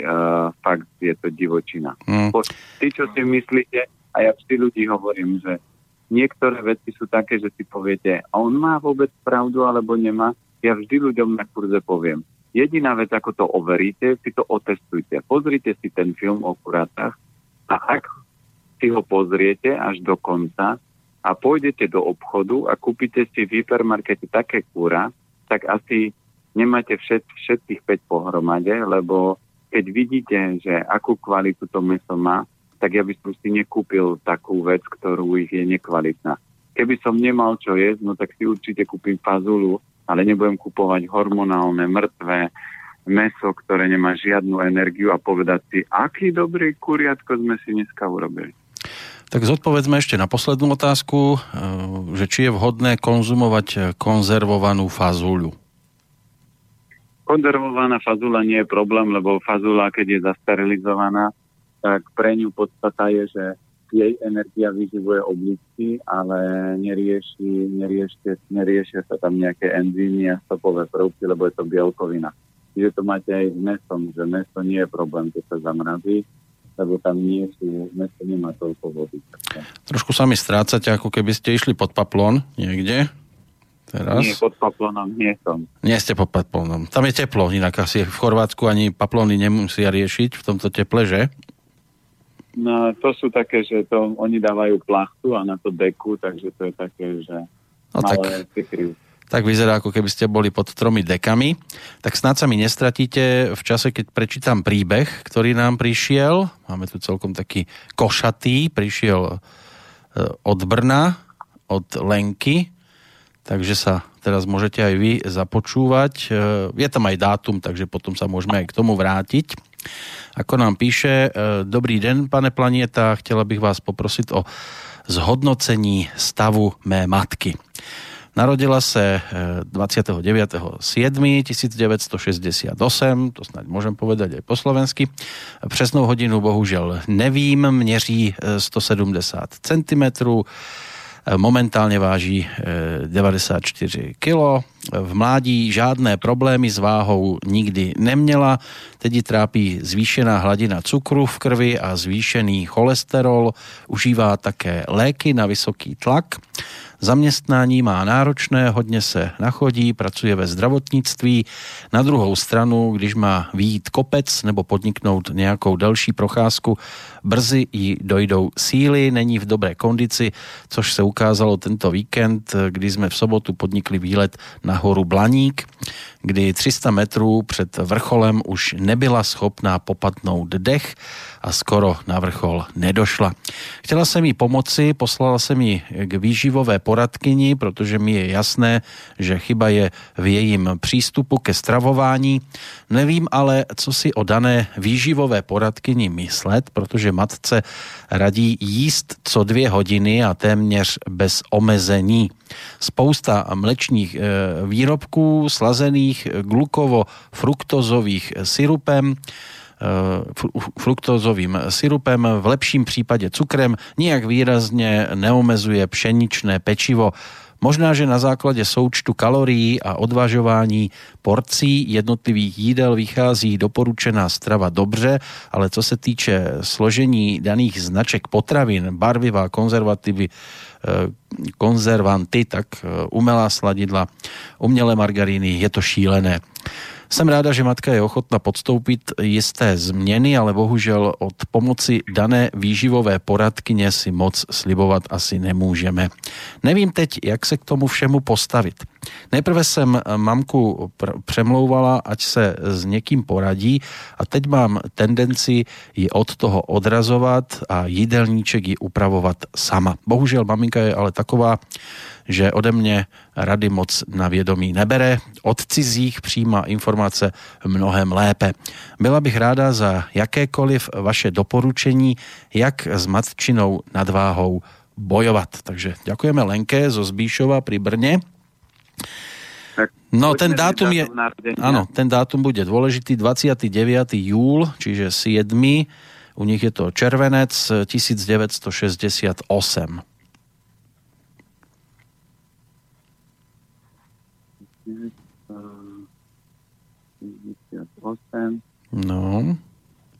uh, fakt je to divočina. Mm. Tí, čo si myslíte, a ja vždy ľudí hovorím, že niektoré veci sú také, že si poviete, a on má vôbec pravdu alebo nemá, ja vždy ľuďom na kurze poviem, Jediná vec, ako to overíte, si to otestujte. Pozrite si ten film o kurátach a ak si ho pozriete až do konca a pôjdete do obchodu a kúpite si v hypermarkete také kúra, tak asi nemáte všet, všetkých 5 pohromade, lebo keď vidíte, že akú kvalitu to meso má, tak ja by som si nekúpil takú vec, ktorú ich je nekvalitná. Keby som nemal čo jesť, no tak si určite kúpim fazulu, ale nebudem kupovať hormonálne, mŕtve meso, ktoré nemá žiadnu energiu a povedať si, aký dobrý kuriatko sme si dneska urobili. Tak zodpovedzme ešte na poslednú otázku, e, že či je vhodné konzumovať konzervovanú fazuľu. Konzervovaná fazula nie je problém, lebo fazula, keď je zasterilizovaná, tak pre ňu podstata je, že jej energia vyživuje obličky, ale nerieši, neriešia, neriešia sa tam nejaké enzymy a stopové prvky, lebo je to bielkovina. Čiže to máte aj s mesom, že meso nie je problém, keď sa zamrazí, lebo tam nie sú, meso nemá toľko vody. Trošku sa mi strácate, ako keby ste išli pod paplón niekde. Teraz. Nie, pod paplónom nie som. Nie ste pod paplónom. Tam je teplo, inak asi v Chorvátsku ani paplóny nemusia riešiť v tomto teple, že? No, to sú také, že to oni dávajú plachtu a na to deku, takže to je také, že no, malé tak, tak vyzerá, ako keby ste boli pod tromi dekami. Tak snad sa mi nestratíte v čase, keď prečítam príbeh, ktorý nám prišiel. Máme tu celkom taký košatý, prišiel e, od Brna, od Lenky, takže sa teraz môžete aj vy započúvať. E, je tam aj dátum, takže potom sa môžeme aj k tomu vrátiť. Ako nám píše, e, dobrý den, pane Planieta, chtěla bych vás poprosit o zhodnocení stavu mé matky. Narodila se 29.7.1968, to snad môžem povedať aj po slovensky. Přesnou hodinu bohužel nevím, měří 170 cm, momentálne váží 94 kg. V mládí žádné problémy s váhou nikdy neměla, teď trápí zvýšená hladina cukru v krvi a zvýšený cholesterol, užívá také léky na vysoký tlak. Zaměstnání má náročné, hodně se nachodí, pracuje ve zdravotnictví. Na druhou stranu, když má výjít kopec nebo podniknout nějakou další procházku, brzy jí dojdou síly, není v dobré kondici, což se ukázalo tento víkend, kdy jsme v sobotu podnikli výlet na horu Blaník, kdy 300 metrů před vrcholem už nebyla schopná popadnout dech a skoro na vrchol nedošla. Chtěla jsem jí pomoci, poslala jsem ji k výživové poradkyni, protože mi je jasné, že chyba je v jejím přístupu ke stravování. Nevím ale, co si o dané výživové poradkyni myslet, protože matce radí jíst co dvě hodiny a téměř bez omezení. Spousta mlečných e, výrobků slazených glukovo-fruktozových syrupem, fruktózovým sirupem, v lepším prípade cukrem, nijak výrazne neomezuje pšeničné pečivo. Možná, že na základe součtu kalorií a odvažování porcí jednotlivých jídel vychází doporučená strava dobře, ale co se týče složení daných značek potravin, barviva, konzervativy, konzervanty, tak eh, umelá sladidla, umělé margaríny, je to šílené. Jsem ráda, že matka je ochotná podstoupit jisté změny, ale bohužel od pomoci dané výživové poradkyně si moc slibovat asi nemůžeme. Nevím teď, jak se k tomu všemu postavit. Nejprve jsem mamku pr- přemlouvala, ať se s někým poradí a teď mám tendenci ji od toho odrazovat a jídelníček ji upravovat sama. Bohužel maminka je ale taková, že ode mne rady moc na vědomí nebere, od cizích přijímá informace mnohem lépe. Byla bych ráda za jakékoliv vaše doporučení, jak s matčinou nadváhou bojovat. Takže ďakujeme Lenke zo Zbíšova pri Brne. No, ten dátum je... Áno, ten dátum bude dôležitý. 29. júl, čiže 7. U nich je to červenec 1968. No.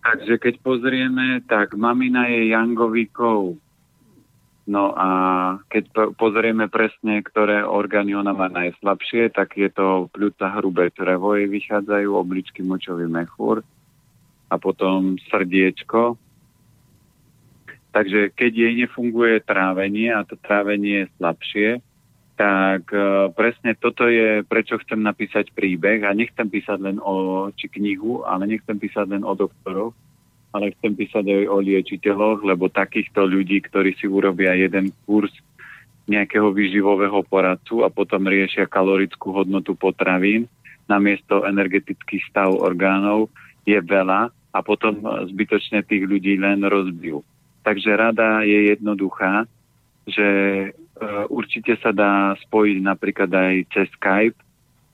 Takže keď pozrieme, tak mamina je Jangovíkov. No a keď pozrieme presne, ktoré orgány ona má najslabšie, tak je to pľúca hrubé črevo, jej vychádzajú obličky močový mechúr a potom srdiečko. Takže keď jej nefunguje trávenie a to trávenie je slabšie, tak uh, presne toto je, prečo chcem napísať príbeh a nechcem písať len o, či knihu, ale nechcem písať len o doktoroch, ale chcem písať aj o liečiteľoch, lebo takýchto ľudí, ktorí si urobia jeden kurz nejakého výživového poradcu a potom riešia kalorickú hodnotu potravín namiesto energetický stav orgánov, je veľa a potom zbytočne tých ľudí len rozbijú. Takže rada je jednoduchá, že Eh, určite sa dá spojiť napríklad aj cez Skype,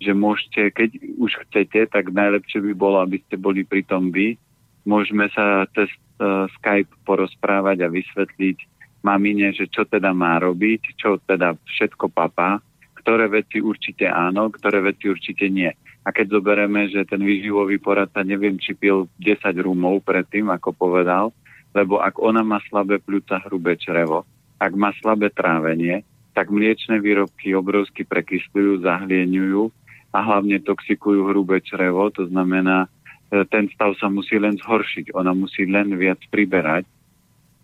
že môžete, keď už chcete, tak najlepšie by bolo, aby ste boli pri tom vy. Môžeme sa cez uh, Skype porozprávať a vysvetliť mamine, že čo teda má robiť, čo teda všetko papá, ktoré veci určite áno, ktoré veci určite nie. A keď zoberieme, že ten výživový poradca neviem, či pil 10 rumov predtým, ako povedal, lebo ak ona má slabé pľúca, hrubé črevo, ak má slabé trávenie, tak mliečne výrobky obrovsky prekysľujú, zahlieňujú a hlavne toxikujú hrubé črevo, to znamená, e, ten stav sa musí len zhoršiť, ona musí len viac priberať.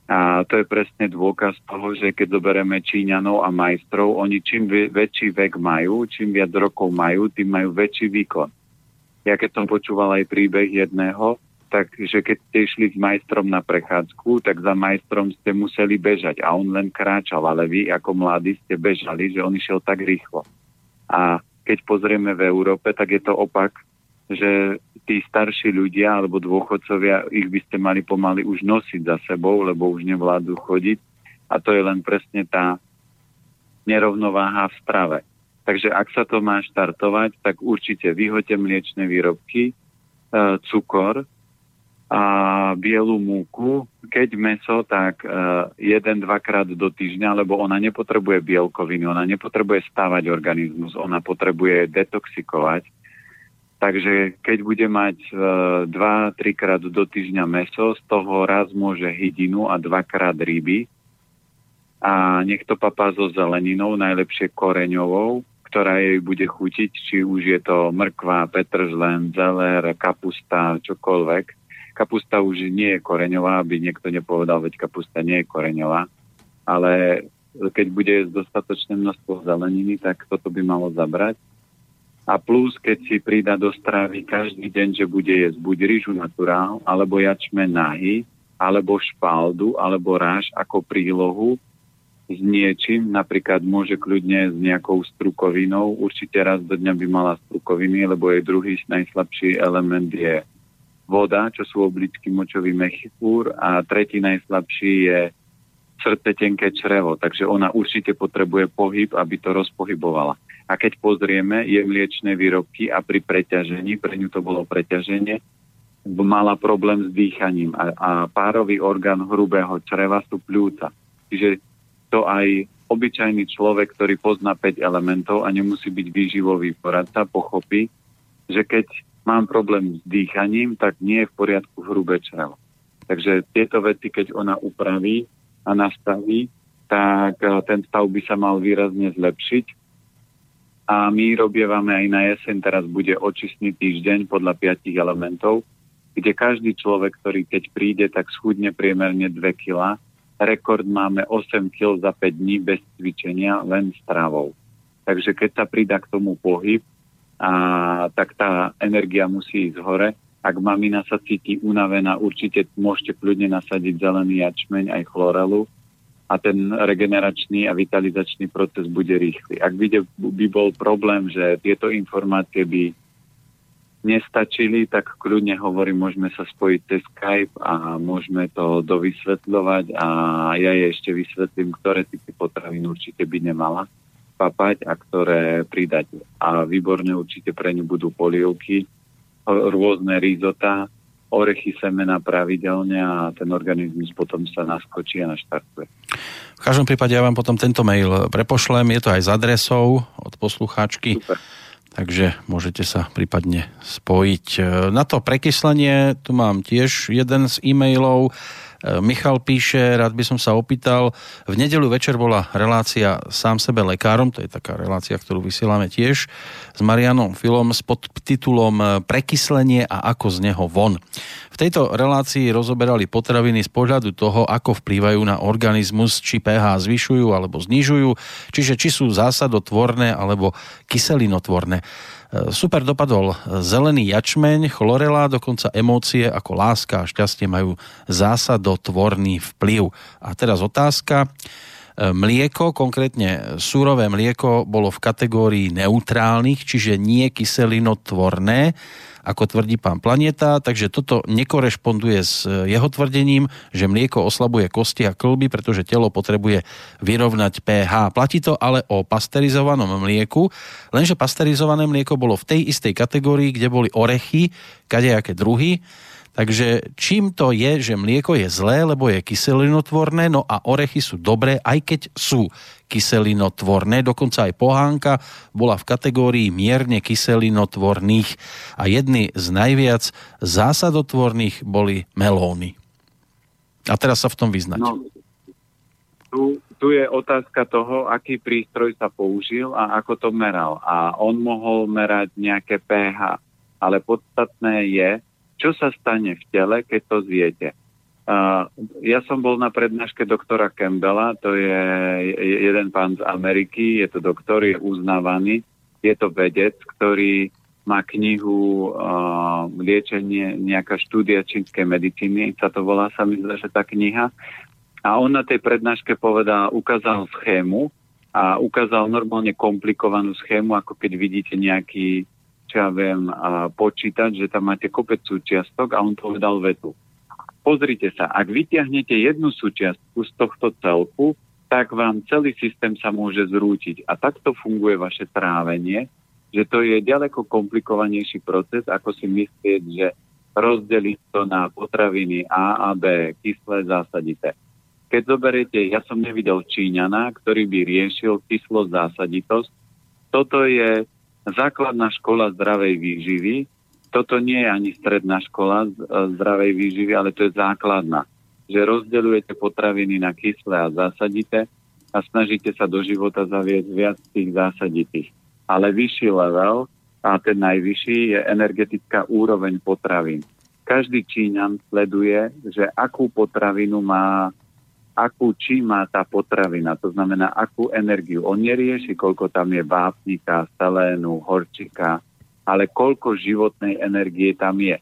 A to je presne dôkaz toho, že keď zoberieme Číňanov a majstrov, oni čím väčší vek majú, čím viac rokov majú, tým majú väčší výkon. Ja keď som počúval aj príbeh jedného, takže keď ste išli s majstrom na prechádzku, tak za majstrom ste museli bežať a on len kráčal, ale vy ako mladí ste bežali, že on išiel tak rýchlo. A keď pozrieme v Európe, tak je to opak, že tí starší ľudia alebo dôchodcovia, ich by ste mali pomaly už nosiť za sebou, lebo už nevládzu chodiť. A to je len presne tá nerovnováha v strave. Takže ak sa to má štartovať, tak určite vyhoďte mliečne výrobky, e, cukor, a bielu múku, keď meso, tak uh, jeden, dvakrát do týždňa, lebo ona nepotrebuje bielkoviny, ona nepotrebuje stávať organizmus, ona potrebuje detoxikovať. Takže keď bude mať uh, dva, trikrát do týždňa meso, z toho raz môže hydinu a dvakrát ryby. A nech to papá so zeleninou, najlepšie koreňovou, ktorá jej bude chutiť, či už je to mrkva, petržlen, zeler, kapusta, čokoľvek Kapusta už nie je koreňová, aby niekto nepovedal, veď kapusta nie je koreňová, ale keď bude dostatočné množstvo zeleniny, tak toto by malo zabrať. A plus, keď si prída do stravy každý deň, že bude jesť buď rýžu naturál, alebo jačme nahy, alebo špaldu, alebo ráž ako prílohu s niečím, napríklad môže kľudne s nejakou strukovinou, určite raz do dňa by mala strukoviny, lebo jej druhý najslabší element je voda, čo sú obličky močový mechúr a tretí najslabší je srdce tenké črevo, takže ona určite potrebuje pohyb, aby to rozpohybovala. A keď pozrieme, je mliečne výrobky a pri preťažení, pre ňu to bolo preťaženie, mala problém s dýchaním a, a párový orgán hrubého čreva sú pľúca. Čiže to aj obyčajný človek, ktorý pozná 5 elementov a nemusí byť výživový poradca, pochopí, že keď mám problém s dýchaním, tak nie je v poriadku hrubé črevo. Takže tieto veci, keď ona upraví a nastaví, tak eh, ten stav by sa mal výrazne zlepšiť. A my robievame aj na jeseň, teraz bude očistný týždeň podľa piatich elementov, kde každý človek, ktorý keď príde, tak schudne priemerne 2 kg. Rekord máme 8 kg za 5 dní bez cvičenia, len stravou. Takže keď sa pridá k tomu pohyb, a tak tá energia musí ísť hore. Ak mamina sa cíti unavená, určite môžete kľudne nasadiť zelený jačmeň aj chlorelu a ten regeneračný a vitalizačný proces bude rýchly. Ak by, by bol problém, že tieto informácie by nestačili, tak kľudne hovorím, môžeme sa spojiť cez Skype a môžeme to dovysvetľovať a ja jej ešte vysvetlím, ktoré typy potravín určite by nemala papať a ktoré pridať. A výborne určite pre ňu budú polievky, rôzne rizota, orechy semena pravidelne a ten organizmus potom sa naskočí a naštartuje. V každom prípade ja vám potom tento mail prepošlem, je to aj s adresou od poslucháčky. Super. Takže môžete sa prípadne spojiť. Na to prekyslenie tu mám tiež jeden z e-mailov Michal píše, rád by som sa opýtal, v nedelu večer bola relácia sám sebe lekárom, to je taká relácia, ktorú vysielame tiež, s Marianom Filom s podtitulom Prekyslenie a ako z neho von. V tejto relácii rozoberali potraviny z pohľadu toho, ako vplývajú na organizmus, či pH zvyšujú alebo znižujú, čiže či sú zásadotvorné alebo kyselinotvorné. Super dopadol zelený jačmeň, chlorela, dokonca emócie ako láska a šťastie majú zásadotvorný vplyv. A teraz otázka. Mlieko, konkrétne súrové mlieko, bolo v kategórii neutrálnych, čiže nie kyselinotvorné ako tvrdí pán Planeta, takže toto nekorešponduje s jeho tvrdením, že mlieko oslabuje kosti a klby, pretože telo potrebuje vyrovnať pH. Platí to ale o pasterizovanom mlieku, lenže pasterizované mlieko bolo v tej istej kategórii, kde boli orechy, kadejaké druhy, Takže čím to je, že mlieko je zlé, lebo je kyselinotvorné, no a orechy sú dobré, aj keď sú kyselinotvorné. Dokonca aj pohánka bola v kategórii mierne kyselinotvorných a jedny z najviac zásadotvorných boli melóny. A teraz sa v tom vyznať. No, tu, tu je otázka toho, aký prístroj sa použil a ako to meral. A on mohol merať nejaké pH. Ale podstatné je, čo sa stane v tele, keď to zjete. Uh, ja som bol na prednáške doktora Campbella, to je jeden pán z Ameriky, je to doktor, je uznávaný, je to vedec, ktorý má knihu uh, liečenie, nejaká štúdia čínskej medicíny, sa to volá, sa mi zdá, že tá kniha. A on na tej prednáške povedal, ukázal schému a ukázal normálne komplikovanú schému, ako keď vidíte nejaký čo ja viem, a počítať, že tam máte kopec súčiastok a on povedal vetu. Pozrite sa, ak vyťahnete jednu súčiastku z tohto celku, tak vám celý systém sa môže zrútiť. A takto funguje vaše trávenie, že to je ďaleko komplikovanejší proces, ako si myslieť, že rozdeliť to na potraviny A a B, kyslé, zásadité. Keď zoberiete, ja som nevidel Číňana, ktorý by riešil kyslosť, zásaditosť. Toto je základná škola zdravej výživy. Toto nie je ani stredná škola e, zdravej výživy, ale to je základná. Že rozdeľujete potraviny na kyslé a zásadité a snažíte sa do života zaviesť viac tých zásaditých. Ale vyšší level, a ten najvyšší, je energetická úroveň potravín. Každý Číňan sleduje, že akú potravinu má akú či má tá potravina, to znamená, akú energiu. On nerieši, koľko tam je vápnika, selénu, horčika, ale koľko životnej energie tam je.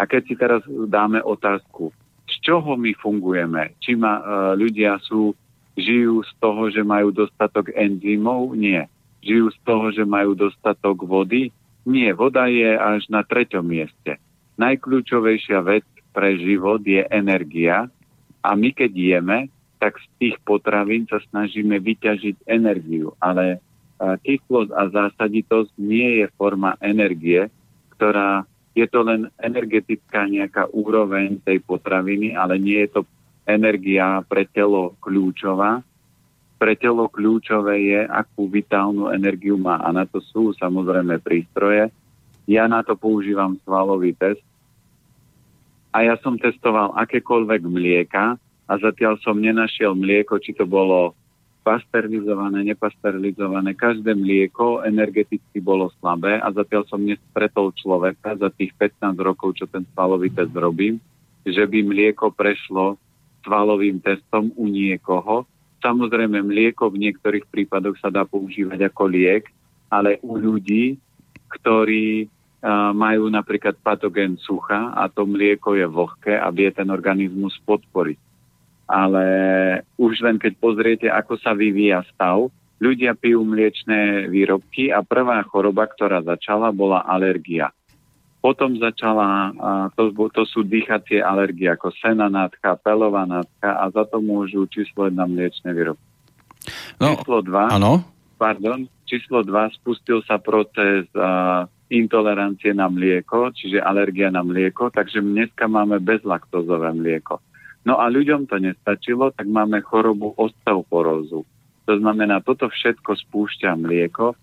A keď si teraz dáme otázku, z čoho my fungujeme? Či ma, e, ľudia sú, žijú z toho, že majú dostatok enzymov? Nie. Žijú z toho, že majú dostatok vody? Nie. Voda je až na treťom mieste. Najkľúčovejšia vec pre život je energia, a my keď jeme, tak z tých potravín sa snažíme vyťažiť energiu. Ale kyslosť a zásaditosť nie je forma energie, ktorá je to len energetická nejaká úroveň tej potraviny, ale nie je to energia pre telo kľúčová. Pre telo kľúčové je, akú vitálnu energiu má. A na to sú samozrejme prístroje. Ja na to používam svalový test. A ja som testoval akékoľvek mlieka a zatiaľ som nenašiel mlieko, či to bolo pasterilizované, nepasterilizované. Každé mlieko energeticky bolo slabé a zatiaľ som nestretol človeka za tých 15 rokov, čo ten svalový test robím, že by mlieko prešlo svalovým testom u niekoho. Samozrejme, mlieko v niektorých prípadoch sa dá používať ako liek, ale u ľudí, ktorí majú napríklad patogén sucha a to mlieko je vlhké a vie ten organizmus podporiť ale už len keď pozriete, ako sa vyvíja stav, ľudia pijú mliečné výrobky a prvá choroba, ktorá začala, bola alergia. Potom začala, to, to sú dýchacie alergie, ako sena nádcha, pelová nádcha a za to môžu číslo 1 mliečné výrobky. No, číslo 2, áno? pardon, číslo 2 spustil sa proces uh, intolerancie na mlieko, čiže alergia na mlieko, takže dneska máme bezlaktózové mlieko. No a ľuďom to nestačilo, tak máme chorobu osteoporózu. To znamená, toto všetko spúšťa mlieko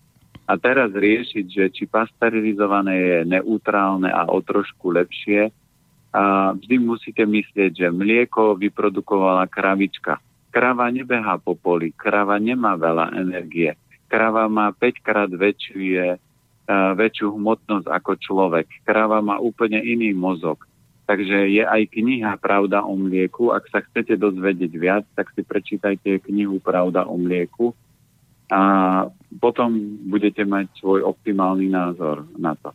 a teraz riešiť, že či pasterilizované je neutrálne a o trošku lepšie, a vždy musíte myslieť, že mlieko vyprodukovala kravička. Krava nebehá po poli, krava nemá veľa energie. Krava má 5 krát väčšiu, väčšiu hmotnosť ako človek. Krava má úplne iný mozog. Takže je aj kniha Pravda o mlieku. Ak sa chcete dozvedieť viac, tak si prečítajte knihu Pravda o mlieku a potom budete mať svoj optimálny názor na to.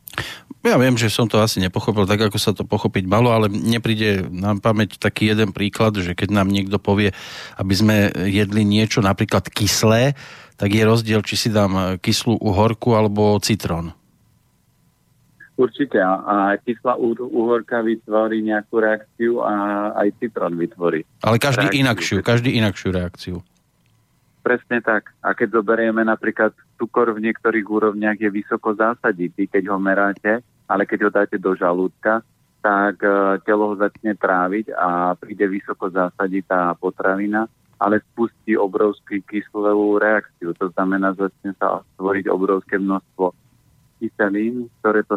Ja viem, že som to asi nepochopil tak, ako sa to pochopiť malo, ale nepríde nám pamäť taký jeden príklad, že keď nám niekto povie, aby sme jedli niečo napríklad kyslé, tak je rozdiel, či si dám kyslú uhorku alebo citrón. Určite a kyslá uhorka vytvorí nejakú reakciu a aj citrón vytvorí. Ale každý reakciu. inakšiu, každý inakšiu reakciu. Presne tak. A keď zoberieme napríklad cukor v niektorých úrovniach je vysoko zásaditý, keď ho meráte, ale keď ho dáte do žalúdka, tak e, telo ho začne tráviť a príde vysoko zásaditá potravina, ale spustí obrovský kyslú reakciu. To znamená, začne sa stvoriť obrovské množstvo kyselín, ktoré to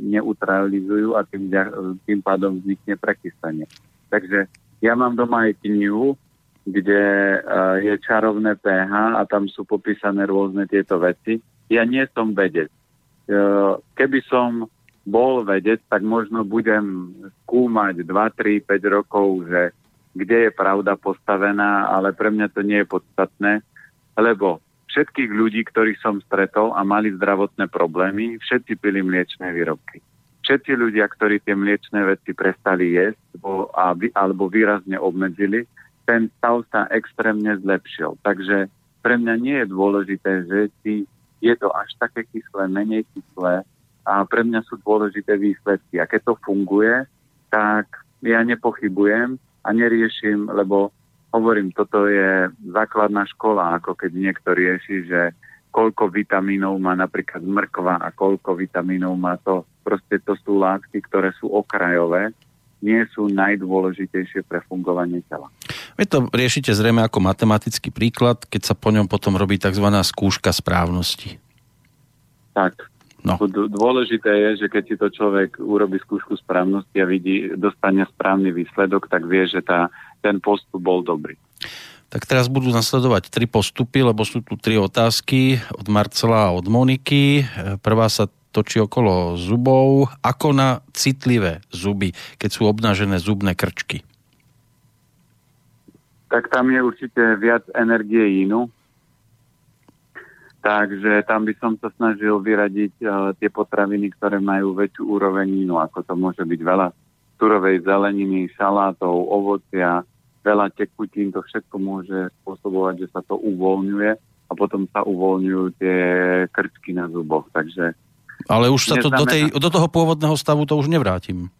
neutralizujú a tým, tým pádom vznikne prekysanie. Takže ja mám doma aj knihu, kde uh, je čarovné pH a tam sú popísané rôzne tieto veci. Ja nie som vedec. Uh, keby som bol vedec, tak možno budem skúmať 2, 3, 5 rokov, že kde je pravda postavená, ale pre mňa to nie je podstatné, lebo všetkých ľudí, ktorých som stretol a mali zdravotné problémy, všetci pili mliečné výrobky. Všetci ľudia, ktorí tie mliečné veci prestali jesť alebo výrazne obmedzili, ten stav sa extrémne zlepšil. Takže pre mňa nie je dôležité, že či je to až také kyslé, menej kyslé a pre mňa sú dôležité výsledky. A keď to funguje, tak ja nepochybujem a neriešim, lebo hovorím, toto je základná škola, ako keď niekto rieši, že koľko vitamínov má napríklad mrkva a koľko vitamínov má to. Proste to sú látky, ktoré sú okrajové, nie sú najdôležitejšie pre fungovanie tela. Vy to riešite zrejme ako matematický príklad, keď sa po ňom potom robí tzv. skúška správnosti. Tak. No. Dôležité je, že keď si to človek urobí skúšku správnosti a vidí, dostane správny výsledok, tak vie, že tá ten postup bol dobrý. Tak teraz budú nasledovať tri postupy, lebo sú tu tri otázky od Marcela a od Moniky. Prvá sa točí okolo zubov. Ako na citlivé zuby, keď sú obnažené zubné krčky? Tak tam je určite viac energie inú. Takže tam by som sa snažil vyradiť uh, tie potraviny, ktoré majú väčšiu úroveň inú, ako to môže byť veľa surovej zeleniny, šalátov, ovocia, veľa tekutín, to všetko môže spôsobovať, že sa to uvoľňuje a potom sa uvoľňujú tie krčky na zuboch. Takže ale už sa to do, tej, do toho pôvodného stavu to už nevrátim.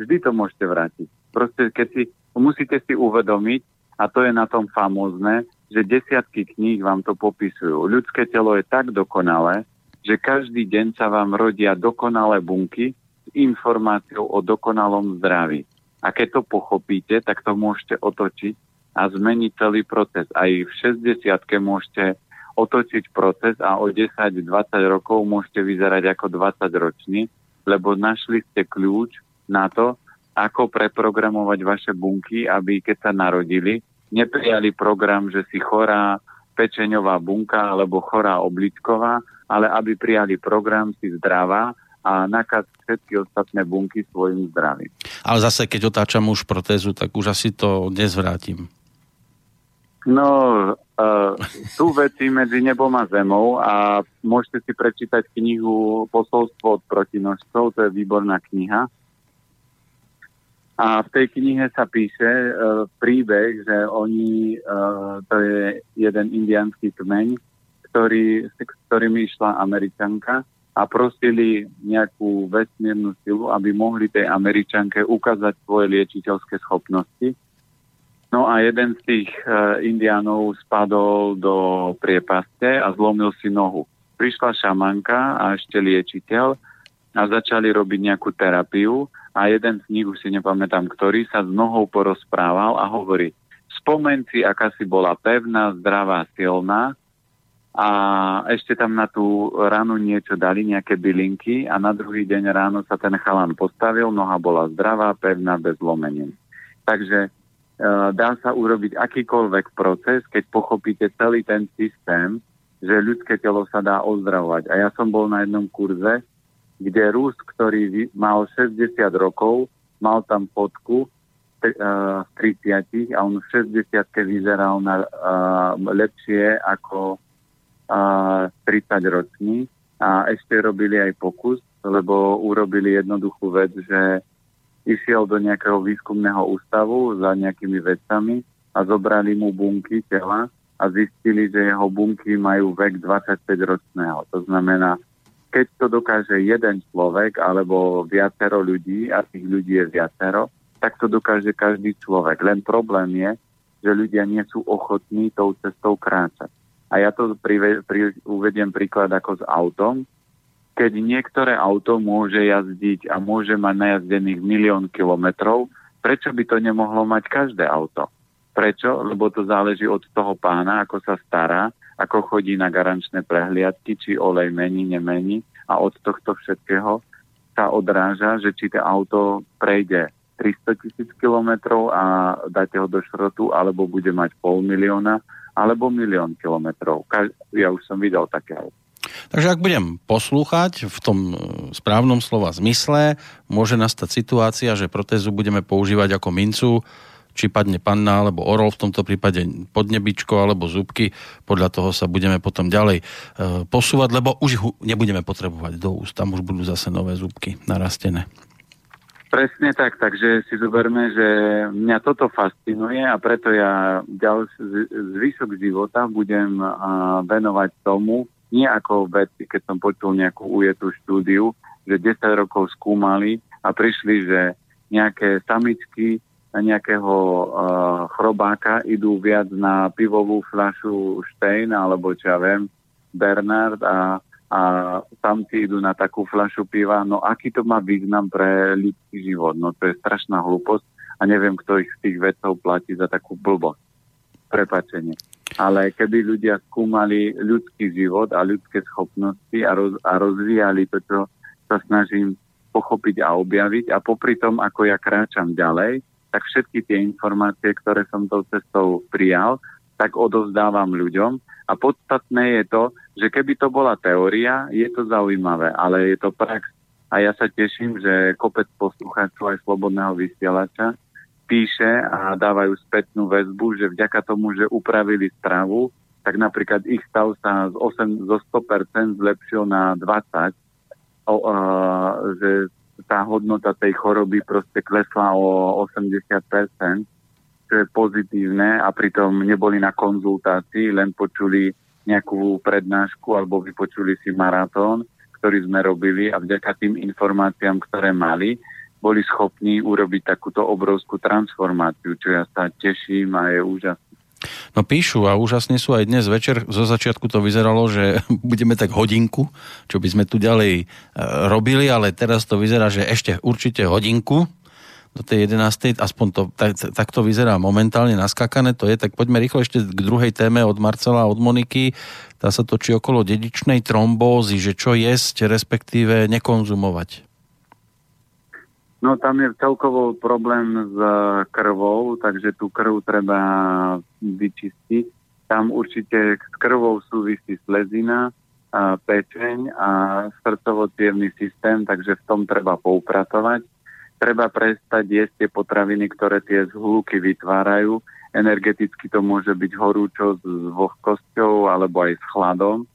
Vždy to môžete vrátiť. Proste keď si, musíte si uvedomiť, a to je na tom famózne, že desiatky kníh vám to popisujú. Ľudské telo je tak dokonalé, že každý deň sa vám rodia dokonalé bunky, informáciou o dokonalom zdraví. A keď to pochopíte, tak to môžete otočiť a zmeniť celý proces. Aj v 60 môžete otočiť proces a o 10-20 rokov môžete vyzerať ako 20 ročný, lebo našli ste kľúč na to, ako preprogramovať vaše bunky, aby keď sa narodili, neprijali program, že si chorá pečeňová bunka alebo chorá obličková, ale aby prijali program si zdravá a nakaz všetky ostatné bunky svojim zdravím. Ale zase, keď otáčam už protézu, tak už asi to nezvrátim. No, uh, sú veci medzi nebom a zemou a môžete si prečítať knihu Posolstvo od protinožcov, to je výborná kniha. A v tej knihe sa píše uh, príbeh, že oni, uh, to je jeden indianský kmeň, ktorý, s ktorými išla Američanka a prosili nejakú vesmírnu silu, aby mohli tej Američanke ukázať svoje liečiteľské schopnosti No a jeden z tých uh, indiánov spadol do priepaste a zlomil si nohu. Prišla šamanka a ešte liečiteľ a začali robiť nejakú terapiu a jeden z nich, už si nepamätám ktorý, sa s nohou porozprával a hovorí, spomen si, aká si bola pevná, zdravá, silná a ešte tam na tú ranu niečo dali, nejaké bylinky a na druhý deň ráno sa ten chalan postavil, noha bola zdravá, pevná, bez lomenín. Takže Eh, dá sa urobiť akýkoľvek proces, keď pochopíte celý ten systém, že ľudské telo sa dá ozdravovať. A ja som bol na jednom kurze, kde Rus, ktorý mal 60 rokov, mal tam fotku v 30 a on v 60 vyzeral na, uh, lepšie ako 30 ročný a ešte robili aj pokus, lebo urobili jednoduchú vec, že išiel do nejakého výskumného ústavu za nejakými vecami a zobrali mu bunky tela a zistili, že jeho bunky majú vek 25 ročného. To znamená, keď to dokáže jeden človek alebo viacero ľudí, a tých ľudí je viacero, tak to dokáže každý človek. Len problém je, že ľudia nie sú ochotní tou cestou kráčať. A ja to pri, pri, uvediem príklad ako s autom keď niektoré auto môže jazdiť a môže mať najazdených milión kilometrov, prečo by to nemohlo mať každé auto? Prečo? Lebo to záleží od toho pána, ako sa stará, ako chodí na garančné prehliadky, či olej mení, nemení a od tohto všetkého sa odráža, že či to auto prejde 300 tisíc kilometrov a dáte ho do šrotu, alebo bude mať pol milióna, alebo milión kilometrov. Ja už som videl také auto. Takže ak budem poslúchať v tom e, správnom slova zmysle, môže nastať situácia, že protézu budeme používať ako mincu, či padne panna alebo orol, v tomto prípade podnebičko alebo zubky, podľa toho sa budeme potom ďalej e, posúvať, lebo už ich nebudeme potrebovať do úst, tam už budú zase nové zubky narastené. Presne tak, takže si zoberme, že mňa toto fascinuje a preto ja ďalší zvyšok života budem venovať tomu, nie ako veci, keď som počul nejakú ujetú štúdiu, že 10 rokov skúmali a prišli, že nejaké samičky nejakého uh, chrobáka idú viac na pivovú fľašu Stein alebo čo ja viem, Bernard a, a samci idú na takú fľašu piva. No aký to má význam pre ľudský život? No to je strašná hlúposť a neviem, kto ich z tých vedcov platí za takú blbosť. Prepačenie ale keby ľudia skúmali ľudský život a ľudské schopnosti a, roz, a rozvíjali to, čo sa snažím pochopiť a objaviť a popri tom, ako ja kráčam ďalej, tak všetky tie informácie, ktoré som tou cestou prijal, tak odovzdávam ľuďom. A podstatné je to, že keby to bola teória, je to zaujímavé, ale je to prax. A ja sa teším, že kopec poslucháčov aj Slobodného vysielača píše a dávajú spätnú väzbu, že vďaka tomu, že upravili stravu, tak napríklad ich stav sa z, 8, zo 100% zlepšil na 20, o, uh, že tá hodnota tej choroby proste klesla o 80%, čo je pozitívne a pritom neboli na konzultácii, len počuli nejakú prednášku alebo vypočuli si maratón, ktorý sme robili a vďaka tým informáciám, ktoré mali, boli schopní urobiť takúto obrovskú transformáciu, čo ja sa teším a je úžasné. No píšu a úžasne sú aj dnes večer. Zo začiatku to vyzeralo, že [LAUGHS] budeme tak hodinku, čo by sme tu ďalej e, robili, ale teraz to vyzerá, že ešte určite hodinku do tej 11. Aspoň to, tak, tak to vyzerá momentálne naskakané, to je, tak poďme rýchlo ešte k druhej téme od Marcela od Moniky. Tá sa točí okolo dedičnej trombózy, že čo jesť, respektíve nekonzumovať. No tam je celkovo problém s krvou, takže tú krv treba vyčistiť. Tam určite s krvou súvisí slezina, a pečeň a srdcovo systém, takže v tom treba poupratovať. Treba prestať jesť tie potraviny, ktoré tie zhluky vytvárajú. Energeticky to môže byť horúčo s vlhkosťou alebo aj s chladom.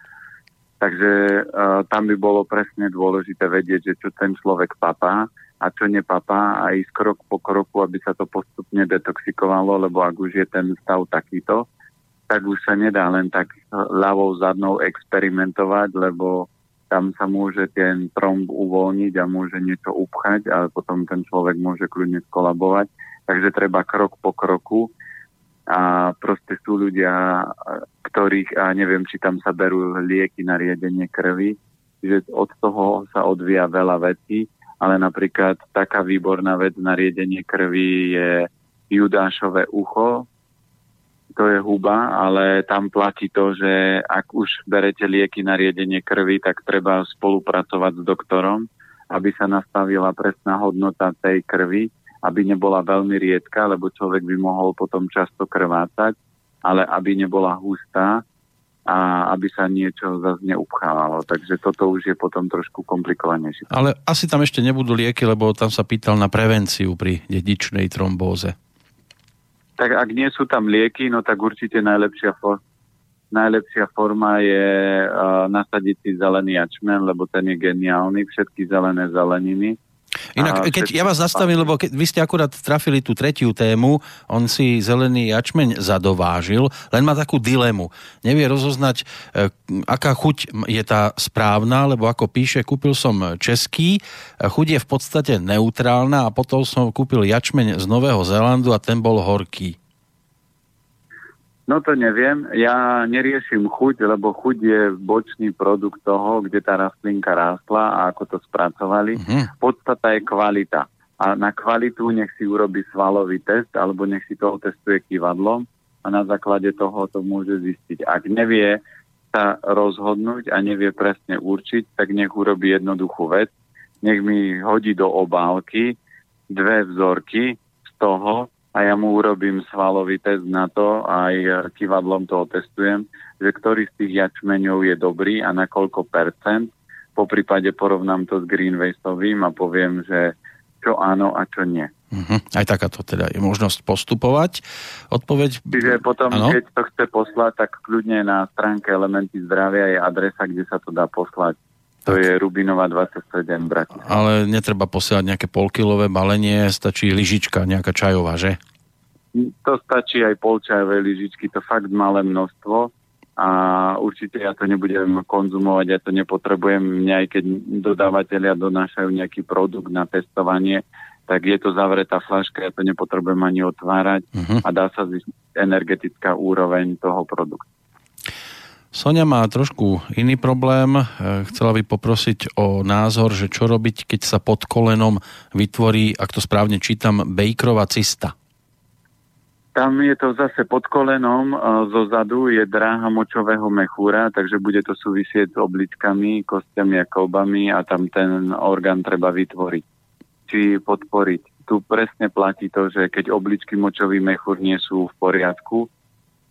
Takže uh, tam by bolo presne dôležité vedieť, že čo ten človek papá a čo nepapá a ísť krok po kroku, aby sa to postupne detoxikovalo, lebo ak už je ten stav takýto, tak už sa nedá len tak ľavou zadnou experimentovať, lebo tam sa môže ten tromb uvoľniť a môže niečo upchať a potom ten človek môže kľudne skolabovať. Takže treba krok po kroku a proste sú ľudia, ktorých, a neviem, či tam sa berú lieky na riedenie krvi, že od toho sa odvíja veľa vecí ale napríklad taká výborná vec na riedenie krvi je judášové ucho, to je huba, ale tam platí to, že ak už berete lieky na riedenie krvi, tak treba spolupracovať s doktorom, aby sa nastavila presná hodnota tej krvi, aby nebola veľmi riedka, lebo človek by mohol potom často krvácať, ale aby nebola hustá, a aby sa niečo zase neupchávalo. Takže toto už je potom trošku komplikovanejšie. Ale asi tam ešte nebudú lieky, lebo tam sa pýtal na prevenciu pri dedičnej trombóze. Tak ak nie sú tam lieky, no tak určite najlepšia, for- najlepšia forma je uh, nasadiť si zelený jačmen, lebo ten je geniálny, všetky zelené zeleniny Inak, keď ja vás zastavím, lebo keď vy ste akurát trafili tú tretiu tému, on si zelený jačmeň zadovážil, len má takú dilemu. Nevie rozoznať, e, aká chuť je tá správna, lebo ako píše, kúpil som český, e, chuť je v podstate neutrálna a potom som kúpil jačmeň z Nového Zélandu a ten bol horký. No to neviem. Ja neriešim chuť, lebo chuť je bočný produkt toho, kde tá rastlinka rástla a ako to spracovali. Uh-huh. Podstata je kvalita. A na kvalitu nech si urobí svalový test, alebo nech si toho testuje kývadlom a na základe toho to môže zistiť. Ak nevie sa rozhodnúť a nevie presne určiť, tak nech urobí jednoduchú vec. Nech mi hodí do obálky dve vzorky z toho, a ja mu urobím svalový test na to, aj kývadlom to otestujem, že ktorý z tých jačmeňov je dobrý a na koľko percent. Po prípade porovnám to s Greenwaysovým a poviem, že čo áno a čo nie. Uh-huh. Aj takáto teda je možnosť postupovať. Odpoveď... Čiže potom, ano? keď to chce poslať, tak kľudne na stránke Elementy zdravia je adresa, kde sa to dá poslať to je Rubinová 27 Bratislava. Ale netreba posielať nejaké polkilové balenie, stačí lyžička, nejaká čajová, že? To stačí aj polčajové lyžičky, to fakt malé množstvo a určite ja to nebudem konzumovať, ja to nepotrebujem. Mňa aj keď dodávateľia donášajú nejaký produkt na testovanie, tak je to zavretá flaška, ja to nepotrebujem ani otvárať uh-huh. a dá sa zistiť energetická úroveň toho produktu. Sonia má trošku iný problém. E, chcela by poprosiť o názor, že čo robiť, keď sa pod kolenom vytvorí, ak to správne čítam, bejkrová cysta. Tam je to zase pod kolenom, e, zo zadu je dráha močového mechúra, takže bude to súvisieť s obličkami, kostiami a kolbami a tam ten orgán treba vytvoriť. Či podporiť. Tu presne platí to, že keď obličky močový mechúr nie sú v poriadku,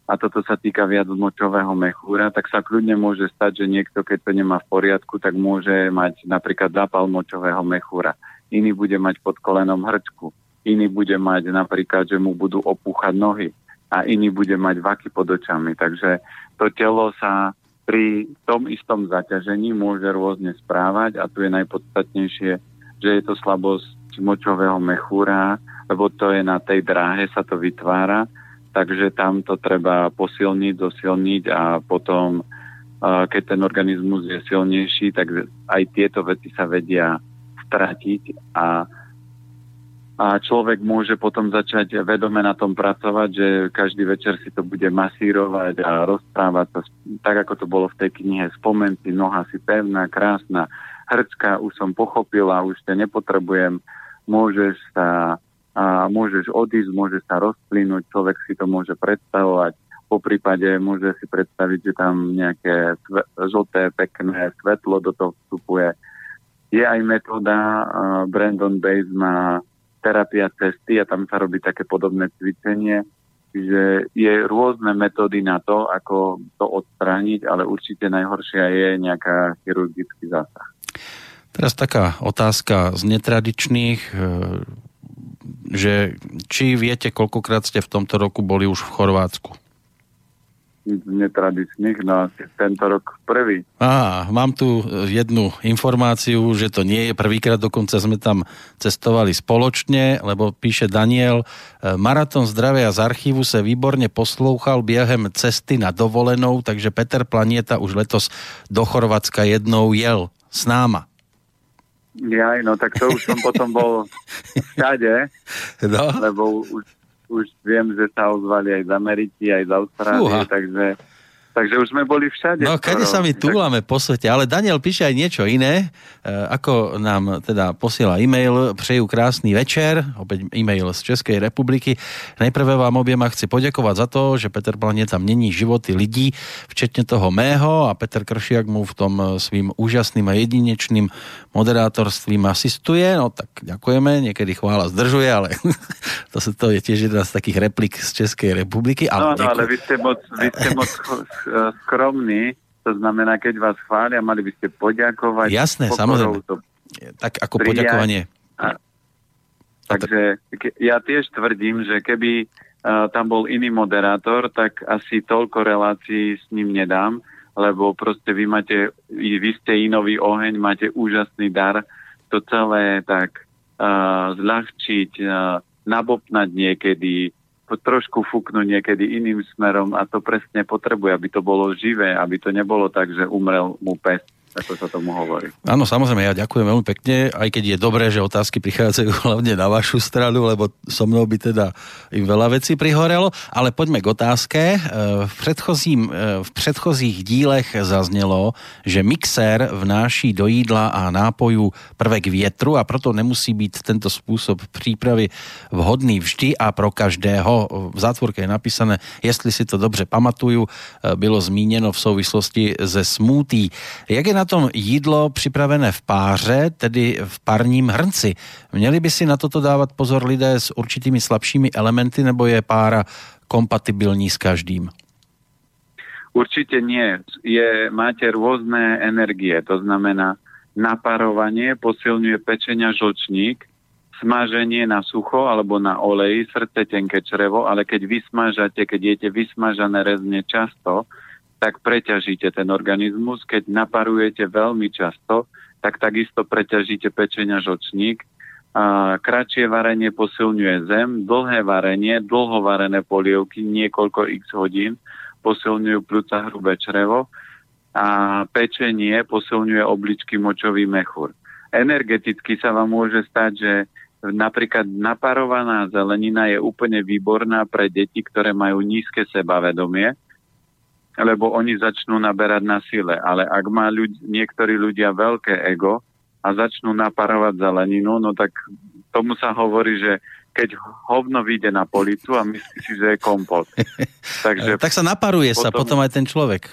a toto sa týka viac močového mechúra, tak sa kľudne môže stať, že niekto, keď to nemá v poriadku, tak môže mať napríklad zápal močového mechúra. Iný bude mať pod kolenom hrčku. Iný bude mať napríklad, že mu budú opúchať nohy. A iný bude mať vaky pod očami. Takže to telo sa pri tom istom zaťažení môže rôzne správať a tu je najpodstatnejšie, že je to slabosť močového mechúra, lebo to je na tej dráhe, sa to vytvára takže tam to treba posilniť, dosilniť a potom, keď ten organizmus je silnejší, tak aj tieto veci sa vedia stratiť a a človek môže potom začať vedome na tom pracovať, že každý večer si to bude masírovať a rozprávať sa, tak ako to bolo v tej knihe. Spomen si, noha si pevná, krásna, hrcka, už som pochopila, už te nepotrebujem, môžeš sa a môžeš odísť, môžeš sa rozplynúť, človek si to môže predstavovať, po prípade môže si predstaviť, že tam nejaké žlté, pekné svetlo do toho vstupuje. Je aj metóda, uh, Brandon Bates má terapia cesty a tam sa robí také podobné cvičenie. Čiže je rôzne metódy na to, ako to odstrániť, ale určite najhoršia je nejaká chirurgický zásah. Teraz taká otázka z netradičných, e, že či viete, koľkokrát ste v tomto roku boli už v Chorvátsku? netradičných, no asi tento rok prvý. Á, mám tu jednu informáciu, že to nie je prvýkrát, dokonca sme tam cestovali spoločne, lebo píše Daniel, e, Maratón zdravia z archívu sa výborne poslouchal biehem cesty na dovolenou, takže Peter Planieta už letos do Chorvátska jednou jel s náma. Jaj, no tak to už som potom bol všade, [LAUGHS] no. lebo už už viem, že sa ozvali aj z Ameriky, aj z Austrálie, takže Takže už sme boli všade. No, kedy sa my túlame po svete, ale Daniel píše aj niečo iné, e, ako nám teda posiela e-mail, přeju krásny večer, opäť e-mail z Českej republiky. Najprve vám objema chci poďakovať za to, že Peter Planet tam není životy lidí, včetne toho mého a Peter Kršiak mu v tom svým úžasným a jedinečným moderátorstvím asistuje. No tak ďakujeme, niekedy chvála zdržuje, ale [LAUGHS] to, to je tiež jedna z takých replik z Českej republiky. Ale no, no, ale vy ste moc, vy ste moc [LAUGHS] skromní, to znamená, keď vás chvália, mali by ste poďakovať. Jasné, samozrejme. To tak ako prijať. poďakovanie. A, takže ja tiež tvrdím, že keby uh, tam bol iný moderátor, tak asi toľko relácií s ním nedám, lebo proste vy máte, vy ste inový oheň, máte úžasný dar to celé tak uh, zľahčiť, uh, nabopnať niekedy, trošku fúknuť niekedy iným smerom a to presne potrebuje, aby to bolo živé, aby to nebolo tak, že umrel mu pes ako sa tomu hovorí. Áno, samozrejme, ja ďakujem veľmi pekne, aj keď je dobré, že otázky prichádzajú [LAUGHS] hlavne na vašu stranu, lebo so mnou by teda im veľa vecí prihorelo, ale poďme k otázke. E, v, predchozím, e, v predchozích dílech zaznelo, že mixér vnáší do jídla a nápoju prvek vietru a proto nemusí byť tento spôsob prípravy vhodný vždy a pro každého. V zátvorke je napísané, jestli si to dobře pamatujú, e, bylo zmíněno v souvislosti ze smútí. Jak je na tom jídlo připravené v páře, tedy v parním hrnci. Měli by si na toto dávat pozor lidé s určitými slabšími elementy, nebo je pára kompatibilní s každým? Určite nie. Je, máte rôzne energie, to znamená naparovanie posilňuje pečenia žlčník, smaženie na sucho alebo na oleji, srdce, tenké črevo, ale keď vysmažate, keď jete vysmažané rezne často, tak preťažíte ten organizmus. Keď naparujete veľmi často, tak takisto preťažíte pečenia žočník. A kratšie varenie posilňuje zem, dlhé varenie, dlho varené polievky, niekoľko x hodín posilňujú pľúca hrubé črevo a pečenie posilňuje obličky močový mechúr. Energeticky sa vám môže stať, že napríklad naparovaná zelenina je úplne výborná pre deti, ktoré majú nízke sebavedomie, lebo oni začnú naberať na sile. Ale ak má ľudí, niektorí ľudia veľké ego a začnú naparovať zeleninu, no tak tomu sa hovorí, že keď hovno vyjde na policu a myslí si, že je kompot. [LAUGHS] Takže tak sa naparuje potom, sa potom aj ten človek.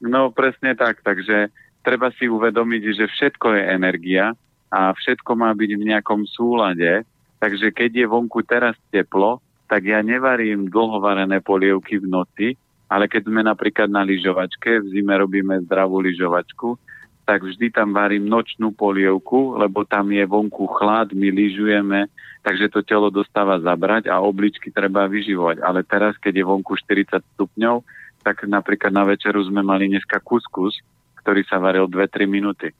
No presne tak, takže treba si uvedomiť, že všetko je energia a všetko má byť v nejakom súlade, takže keď je vonku teraz teplo, tak ja nevarím dlhovarené polievky v noci, ale keď sme napríklad na lyžovačke, v zime robíme zdravú lyžovačku, tak vždy tam varím nočnú polievku, lebo tam je vonku chlad, my lyžujeme, takže to telo dostáva zabrať a obličky treba vyživovať. Ale teraz, keď je vonku 40 stupňov, tak napríklad na večeru sme mali dneska kuskus, ktorý sa varil 2-3 minúty.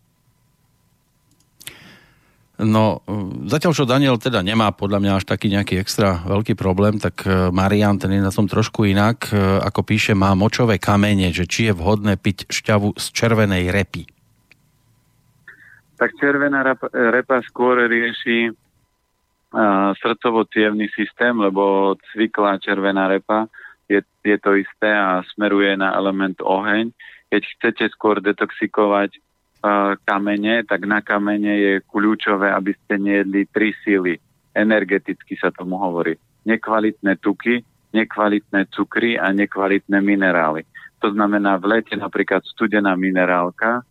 No, zatiaľ, čo Daniel teda nemá podľa mňa až taký nejaký extra veľký problém, tak e, Marian ten je na tom trošku inak. E, ako píše, má močové kamene, že či je vhodné piť šťavu z červenej repy. Tak červená repa, repa skôr rieši srdcovo systém, lebo cviklá červená repa je, je to isté a smeruje na element oheň. Keď chcete skôr detoxikovať kamene, tak na kamene je kľúčové, aby ste nejedli tri síly. Energeticky sa tomu hovorí. Nekvalitné tuky, nekvalitné cukry a nekvalitné minerály. To znamená v lete napríklad studená minerálka,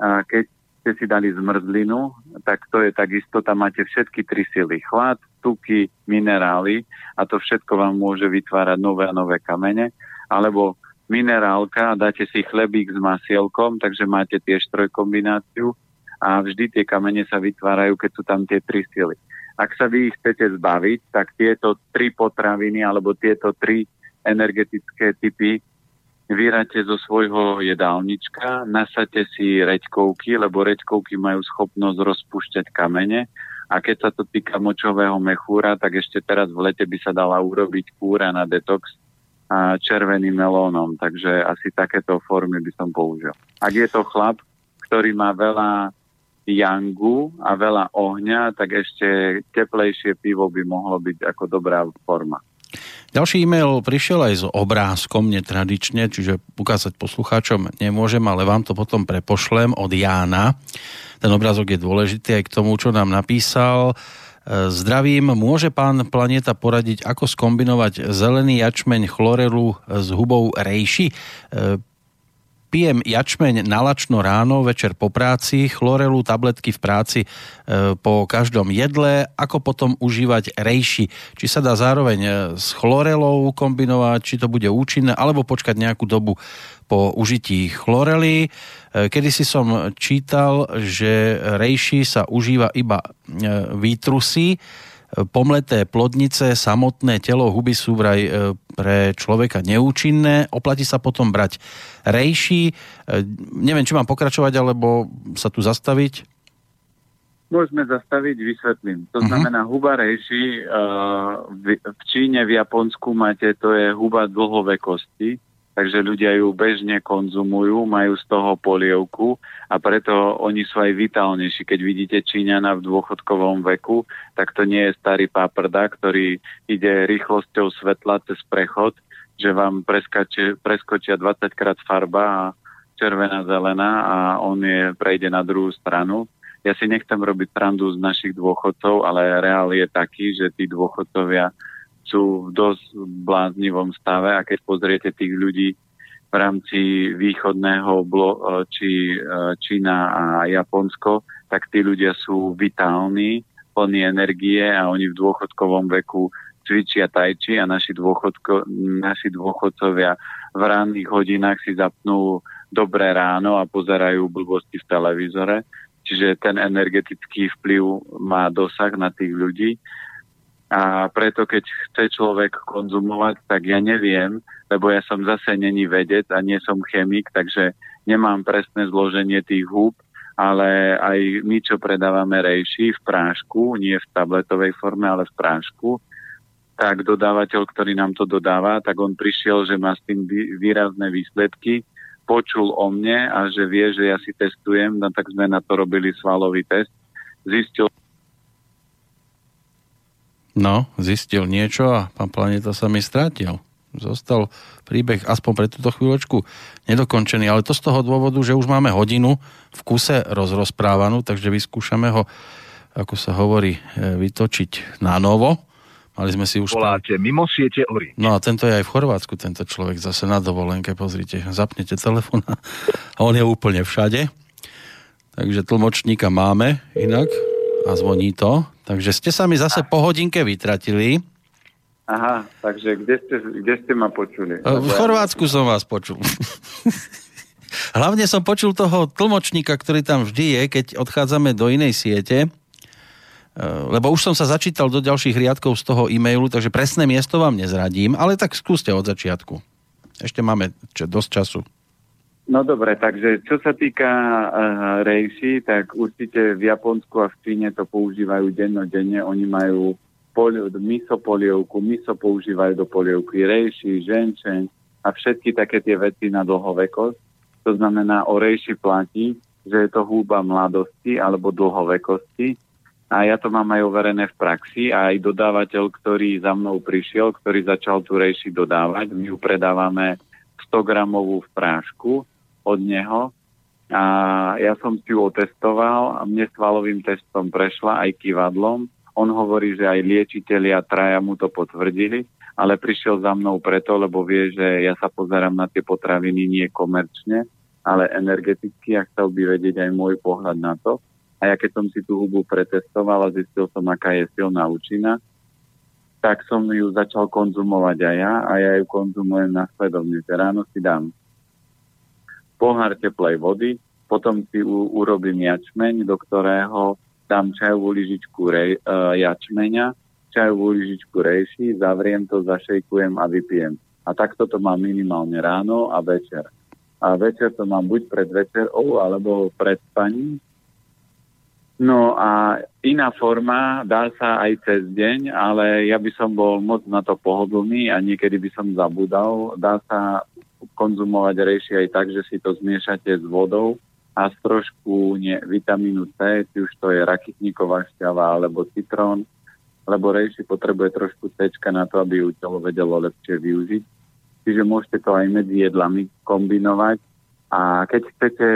a keď ste si dali zmrzlinu, tak to je takisto, tam máte všetky tri sily. Chlad, tuky, minerály a to všetko vám môže vytvárať nové a nové kamene. Alebo minerálka, dáte si chlebík s masielkom, takže máte tiež trojkombináciu a vždy tie kamene sa vytvárajú, keď sú tam tie tri sily. Ak sa vy ich chcete zbaviť, tak tieto tri potraviny alebo tieto tri energetické typy vyráte zo svojho jedálnička, nasadte si reďkovky, lebo reďkovky majú schopnosť rozpúšťať kamene a keď sa to týka močového mechúra, tak ešte teraz v lete by sa dala urobiť kúra na detox červeným melónom, takže asi takéto formy by som použil. Ak je to chlap, ktorý má veľa jangu a veľa ohňa, tak ešte teplejšie pivo by mohlo byť ako dobrá forma. Ďalší e-mail prišiel aj s obrázkom netradične, čiže ukázať poslucháčom nemôžem, ale vám to potom prepošlem od Jána. Ten obrázok je dôležitý aj k tomu, čo nám napísal. Zdravím, môže pán Planeta poradiť, ako skombinovať zelený jačmeň chlorelu s hubou rejši? E, pijem jačmeň nalačno ráno, večer po práci, chlorelu, tabletky v práci e, po každom jedle, ako potom užívať rejši. Či sa dá zároveň e, s chlorelou kombinovať, či to bude účinné, alebo počkať nejakú dobu po užití chlorely. E, Kedy si som čítal, že rejši sa užíva iba výtrusy, pomleté plodnice, samotné telo huby sú vraj pre človeka neúčinné. Oplatí sa potom brať rejší. E, neviem, či mám pokračovať, alebo sa tu zastaviť. Môžeme zastaviť, vysvetlím. To uh-huh. znamená, huba rejší v, v Číne, v Japonsku máte, to je huba dlhovekosti takže ľudia ju bežne konzumujú, majú z toho polievku a preto oni sú aj vitálnejší. Keď vidíte Číňana v dôchodkovom veku, tak to nie je starý paprda, ktorý ide rýchlosťou svetla cez prechod, že vám preskače, preskočia 20 krát farba a červená, zelená a on je, prejde na druhú stranu. Ja si nechcem robiť srandu z našich dôchodcov, ale reál je taký, že tí dôchodcovia sú v dosť bláznivom stave a keď pozriete tých ľudí v rámci východného blo- e, či e, Čína a Japonsko, tak tí ľudia sú vitálni, plní energie a oni v dôchodkovom veku cvičia tajči a naši, dôchodko, naši dôchodcovia v ranných hodinách si zapnú dobré ráno a pozerajú blbosti v televízore. Čiže ten energetický vplyv má dosah na tých ľudí a preto, keď chce človek konzumovať, tak ja neviem, lebo ja som zase není vedec a nie som chemik, takže nemám presné zloženie tých húb, ale aj my, čo predávame rejši v prášku, nie v tabletovej forme, ale v prášku, tak dodávateľ, ktorý nám to dodáva, tak on prišiel, že má s tým výrazné výsledky, počul o mne a že vie, že ja si testujem, no tak sme na to robili svalový test. Zistil, No, zistil niečo a pán Planeta sa mi strátil. Zostal príbeh aspoň pre túto chvíľočku nedokončený, ale to z toho dôvodu, že už máme hodinu v kuse rozrozprávanú, takže vyskúšame ho, ako sa hovorí, e, vytočiť na novo. Mali sme si už... Voláte mimo siete Ori. No a tento je aj v Chorvátsku, tento človek zase na dovolenke, pozrite, zapnete telefón a on je úplne všade. Takže tlmočníka máme inak a zvoní to. Takže ste sa mi zase po hodinke vytratili. Aha, takže kde ste, kde ste ma počuli? V Chorvátsku som vás počul. [LAUGHS] Hlavne som počul toho tlmočníka, ktorý tam vždy je, keď odchádzame do inej siete, e, lebo už som sa začítal do ďalších riadkov z toho e-mailu, takže presné miesto vám nezradím, ale tak skúste od začiatku. Ešte máme dosť času. No dobre, takže čo sa týka uh, rejši, tak určite v Japonsku a v Číne to používajú dennodenne. Oni majú poli- miso polievku, miso používajú do polievky rejši, ženčeň a všetky také tie veci na dlhovekosť. To znamená, o rejši platí, že je to húba mladosti alebo dlhovekosti. a ja to mám aj overené v praxi a aj dodávateľ, ktorý za mnou prišiel, ktorý začal tu rejši dodávať, my ju predávame 100 gramovú v prášku od neho a ja som si ju otestoval a mne svalovým testom prešla aj kývadlom. On hovorí, že aj liečitelia traja mu to potvrdili, ale prišiel za mnou preto, lebo vie, že ja sa pozerám na tie potraviny nie komerčne, ale energeticky a chcel by vedieť aj môj pohľad na to. A ja keď som si tú hubu pretestoval a zistil som, aká je silná účinná, tak som ju začal konzumovať aj ja a ja ju konzumujem nasledovne. Ráno si dám pohár teplej vody, potom si u, urobím jačmeň, do ktorého dám čajovú lyžičku rej, uh, jačmeňa, čajovú lyžičku rejši, zavriem to, zašejkujem a vypijem. A takto to mám minimálne ráno a večer. A večer to mám buď pred večerou, alebo pred spaním, No a iná forma dá sa aj cez deň, ale ja by som bol moc na to pohodlný a niekedy by som zabudal. Dá sa konzumovať rejši aj tak, že si to zmiešate s vodou a z trošku nie, vitamínu C, či už to je rakitníková šťava alebo citrón, lebo rejši potrebuje trošku C na to, aby ju telo vedelo lepšie využiť. Čiže môžete to aj medzi jedlami kombinovať a keď chcete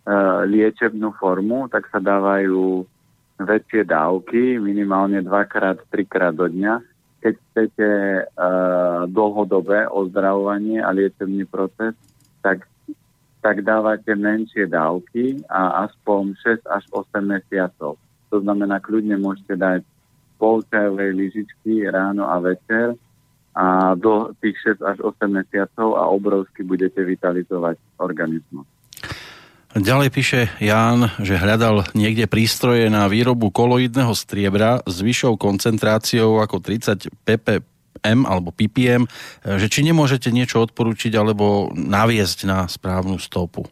E, liečebnú formu, tak sa dávajú väčšie dávky, minimálne dvakrát, trikrát do dňa. Keď chcete uh, dlhodobé ozdravovanie a liečebný proces, tak, tak dávate menšie dávky a aspoň 6 až 8 mesiacov. To znamená, kľudne môžete dať pol čajovej lyžičky ráno a večer a do tých 6 až 8 mesiacov a obrovsky budete vitalizovať organizmus. Ďalej píše Ján, že hľadal niekde prístroje na výrobu koloidného striebra s vyššou koncentráciou ako 30 ppm alebo ppm, že či nemôžete niečo odporučiť alebo naviesť na správnu stopu.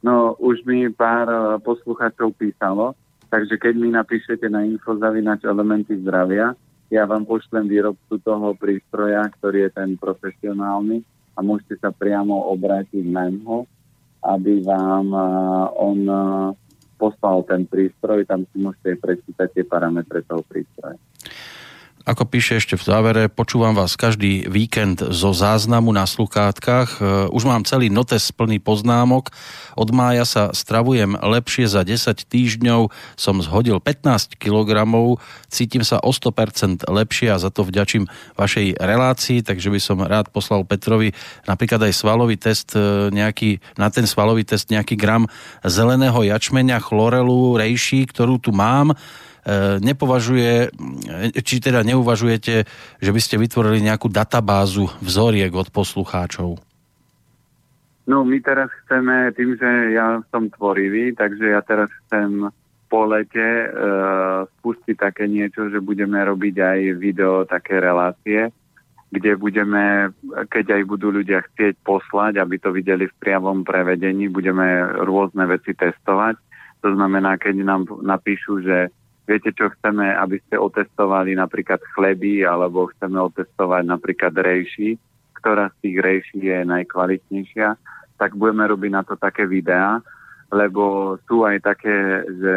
No, už mi pár eh, poslucháčov písalo, takže keď mi napíšete na infozavinač elementy zdravia, ja vám pošlem výrobcu toho prístroja, ktorý je ten profesionálny a môžete sa priamo obrátiť na ňo aby vám on poslal ten prístroj, tam si môžete prečítať tie parametre toho prístroja. Ako píše ešte v závere, počúvam vás každý víkend zo záznamu na sluchátkach. E, už mám celý notes plný poznámok. Od mája sa stravujem lepšie za 10 týždňov. Som zhodil 15 kg, cítim sa o 100% lepšie a za to vďačím vašej relácii, takže by som rád poslal Petrovi napríklad aj svalový test, e, nejaký, na ten svalový test nejaký gram zeleného jačmeňa, chlorelu, rejší, ktorú tu mám nepovažuje, či teda neuvažujete, že by ste vytvorili nejakú databázu vzoriek od poslucháčov? No my teraz chceme, tým, že ja som tvorivý, takže ja teraz chcem po lete e, spustiť také niečo, že budeme robiť aj video, také relácie, kde budeme, keď aj budú ľudia chcieť poslať, aby to videli v priavom prevedení, budeme rôzne veci testovať. To znamená, keď nám napíšu, že viete, čo chceme, aby ste otestovali napríklad chleby, alebo chceme otestovať napríklad rejši, ktorá z tých rejší je najkvalitnejšia, tak budeme robiť na to také videá, lebo sú aj také, že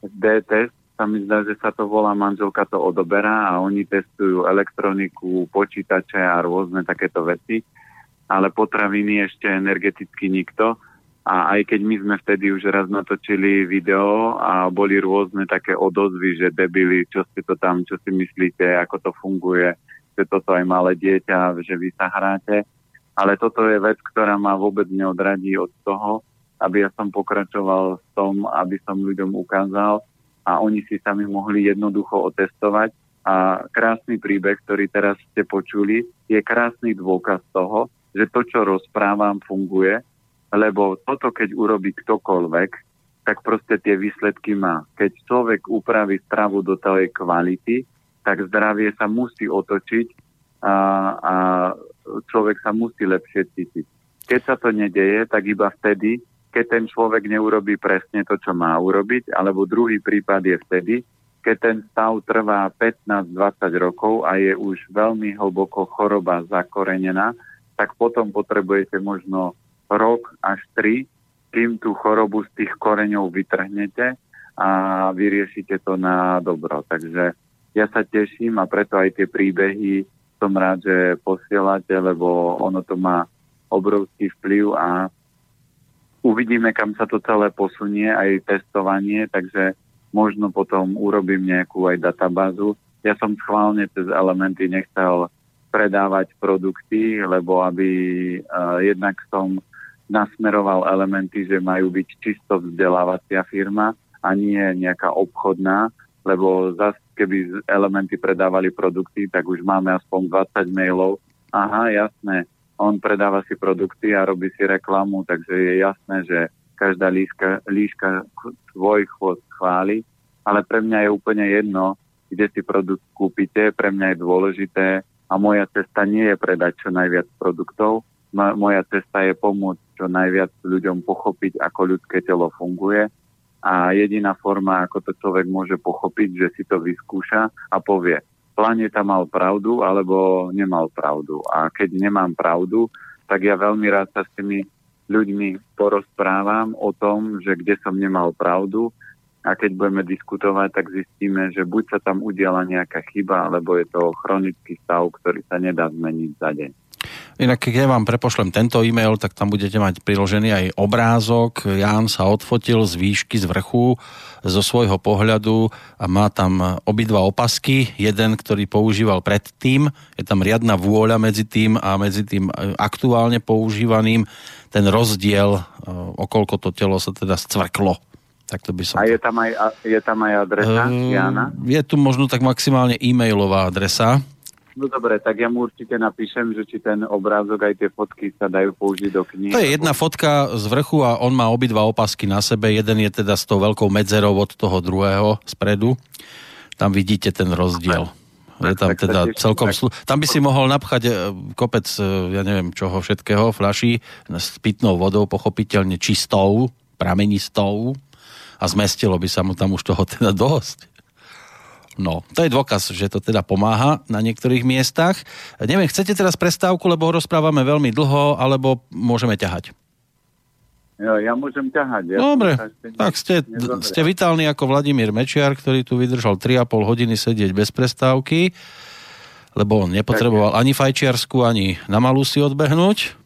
D-test, sa mi zdá, že sa to volá, manželka to odoberá a oni testujú elektroniku, počítače a rôzne takéto veci, ale potraviny ešte energeticky nikto a aj keď my sme vtedy už raz natočili video a boli rôzne také odozvy, že debili, čo ste to tam, čo si myslíte, ako to funguje, že toto aj malé dieťa, že vy sa hráte. Ale toto je vec, ktorá ma vôbec neodradí od toho, aby ja som pokračoval v tom, aby som ľuďom ukázal a oni si sami mohli jednoducho otestovať. A krásny príbeh, ktorý teraz ste počuli, je krásny dôkaz toho, že to, čo rozprávam, funguje lebo toto, keď urobí ktokoľvek, tak proste tie výsledky má. Keď človek upraví stravu do tej kvality, tak zdravie sa musí otočiť a, a človek sa musí lepšie cítiť. Keď sa to nedeje, tak iba vtedy, keď ten človek neurobí presne to, čo má urobiť, alebo druhý prípad je vtedy, keď ten stav trvá 15-20 rokov a je už veľmi hlboko choroba zakorenená, tak potom potrebujete možno rok až tri, kým tú chorobu z tých koreňov vytrhnete a vyriešite to na dobro. Takže ja sa teším a preto aj tie príbehy som rád, že posielate, lebo ono to má obrovský vplyv a uvidíme, kam sa to celé posunie, aj testovanie, takže možno potom urobím nejakú aj databázu. Ja som schválne cez elementy nechcel predávať produkty, lebo aby uh, jednak som nasmeroval elementy, že majú byť čisto vzdelávacia firma a nie nejaká obchodná, lebo zase keby elementy predávali produkty, tak už máme aspoň 20 mailov. Aha, jasné, on predáva si produkty a robí si reklamu, takže je jasné, že každá líška, líška svoj chvost chváli, ale pre mňa je úplne jedno, kde si produkt kúpite, pre mňa je dôležité a moja cesta nie je predať čo najviac produktov, moja cesta je pomôcť čo najviac ľuďom pochopiť, ako ľudské telo funguje a jediná forma, ako to človek môže pochopiť, že si to vyskúša a povie, Planeta mal pravdu alebo nemal pravdu. A keď nemám pravdu, tak ja veľmi rád sa s tými ľuďmi porozprávam o tom, že kde som nemal pravdu a keď budeme diskutovať, tak zistíme, že buď sa tam udiala nejaká chyba, alebo je to chronický stav, ktorý sa nedá zmeniť za deň. Inak keď vám prepošlem tento e-mail, tak tam budete mať priložený aj obrázok. Ján sa odfotil z výšky, z vrchu, zo svojho pohľadu a má tam obidva opasky. Jeden, ktorý používal predtým, je tam riadna vôľa medzi tým a medzi tým aktuálne používaným. Ten rozdiel, okolko to telo sa teda scvrklo. Tak to by som a je tam aj, je tam aj adresa uh, Jana? Je tu možno tak maximálne e-mailová adresa. No dobre, tak ja mu určite napíšem, že či ten obrázok aj tie fotky sa dajú použiť do knihy. To je jedna fotka z vrchu a on má obidva opasky na sebe. Jeden je teda s tou veľkou medzerou od toho druhého spredu. Tam vidíte ten rozdiel. Je tam teda celkom... Slu... Tam by si mohol napchať e, kopec, e, ja neviem čoho všetkého, flaší s pitnou vodou, pochopiteľne čistou, pramenistou a zmestilo by sa mu tam už toho teda dosť. No, to je dôkaz, že to teda pomáha na niektorých miestach. Neviem, chcete teraz prestávku, lebo rozprávame veľmi dlho, alebo môžeme ťahať? Jo, ja môžem ťahať. Ja Dobre, tak ste, ste vitálni ako Vladimír Mečiar, ktorý tu vydržal 3,5 hodiny sedieť bez prestávky, lebo on nepotreboval ani fajčiarsku, ani na malú si odbehnúť.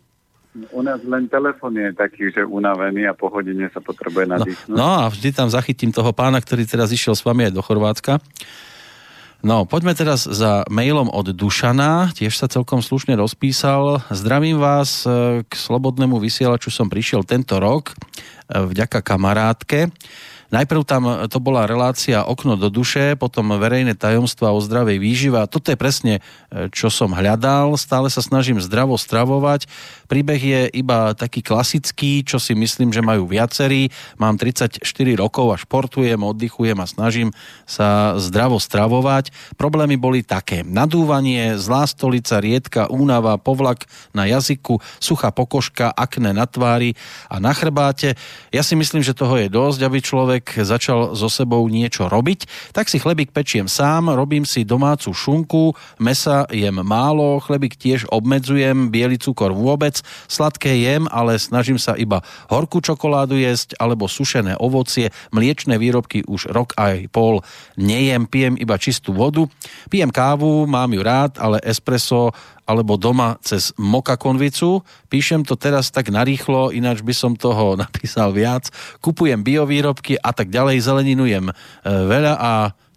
U nás len telefon je taký, že unavený a po hodine sa potrebuje nadýchnuť. No, no a vždy tam zachytím toho pána, ktorý teraz išiel s vami aj do Chorvátska. No, poďme teraz za mailom od Dušana, tiež sa celkom slušne rozpísal. Zdravím vás e, k slobodnému vysielaču som prišiel tento rok e, vďaka kamarátke. Najprv tam to bola relácia Okno do duše, potom verejné tajomstva o zdravej výžive a toto je presne, e, čo som hľadal. Stále sa snažím zdravo stravovať. Príbeh je iba taký klasický, čo si myslím, že majú viacerí. Mám 34 rokov a športujem, oddychujem a snažím sa zdravo stravovať. Problémy boli také. Nadúvanie, zlá stolica, riedka, únava, povlak na jazyku, suchá pokožka, akné na tvári a na chrbáte. Ja si myslím, že toho je dosť, aby človek človek začal so sebou niečo robiť, tak si chlebík pečiem sám, robím si domácu šunku, mesa jem málo, chlebík tiež obmedzujem, biely cukor vôbec, sladké jem, ale snažím sa iba horkú čokoládu jesť alebo sušené ovocie, mliečne výrobky už rok aj pol nejem, pijem iba čistú vodu, pijem kávu, mám ju rád, ale espresso alebo doma cez Moka konvicu. Píšem to teraz tak narýchlo, ináč by som toho [LAUGHS] napísal viac. Kupujem biovýrobky a tak ďalej, zeleninujem e, veľa a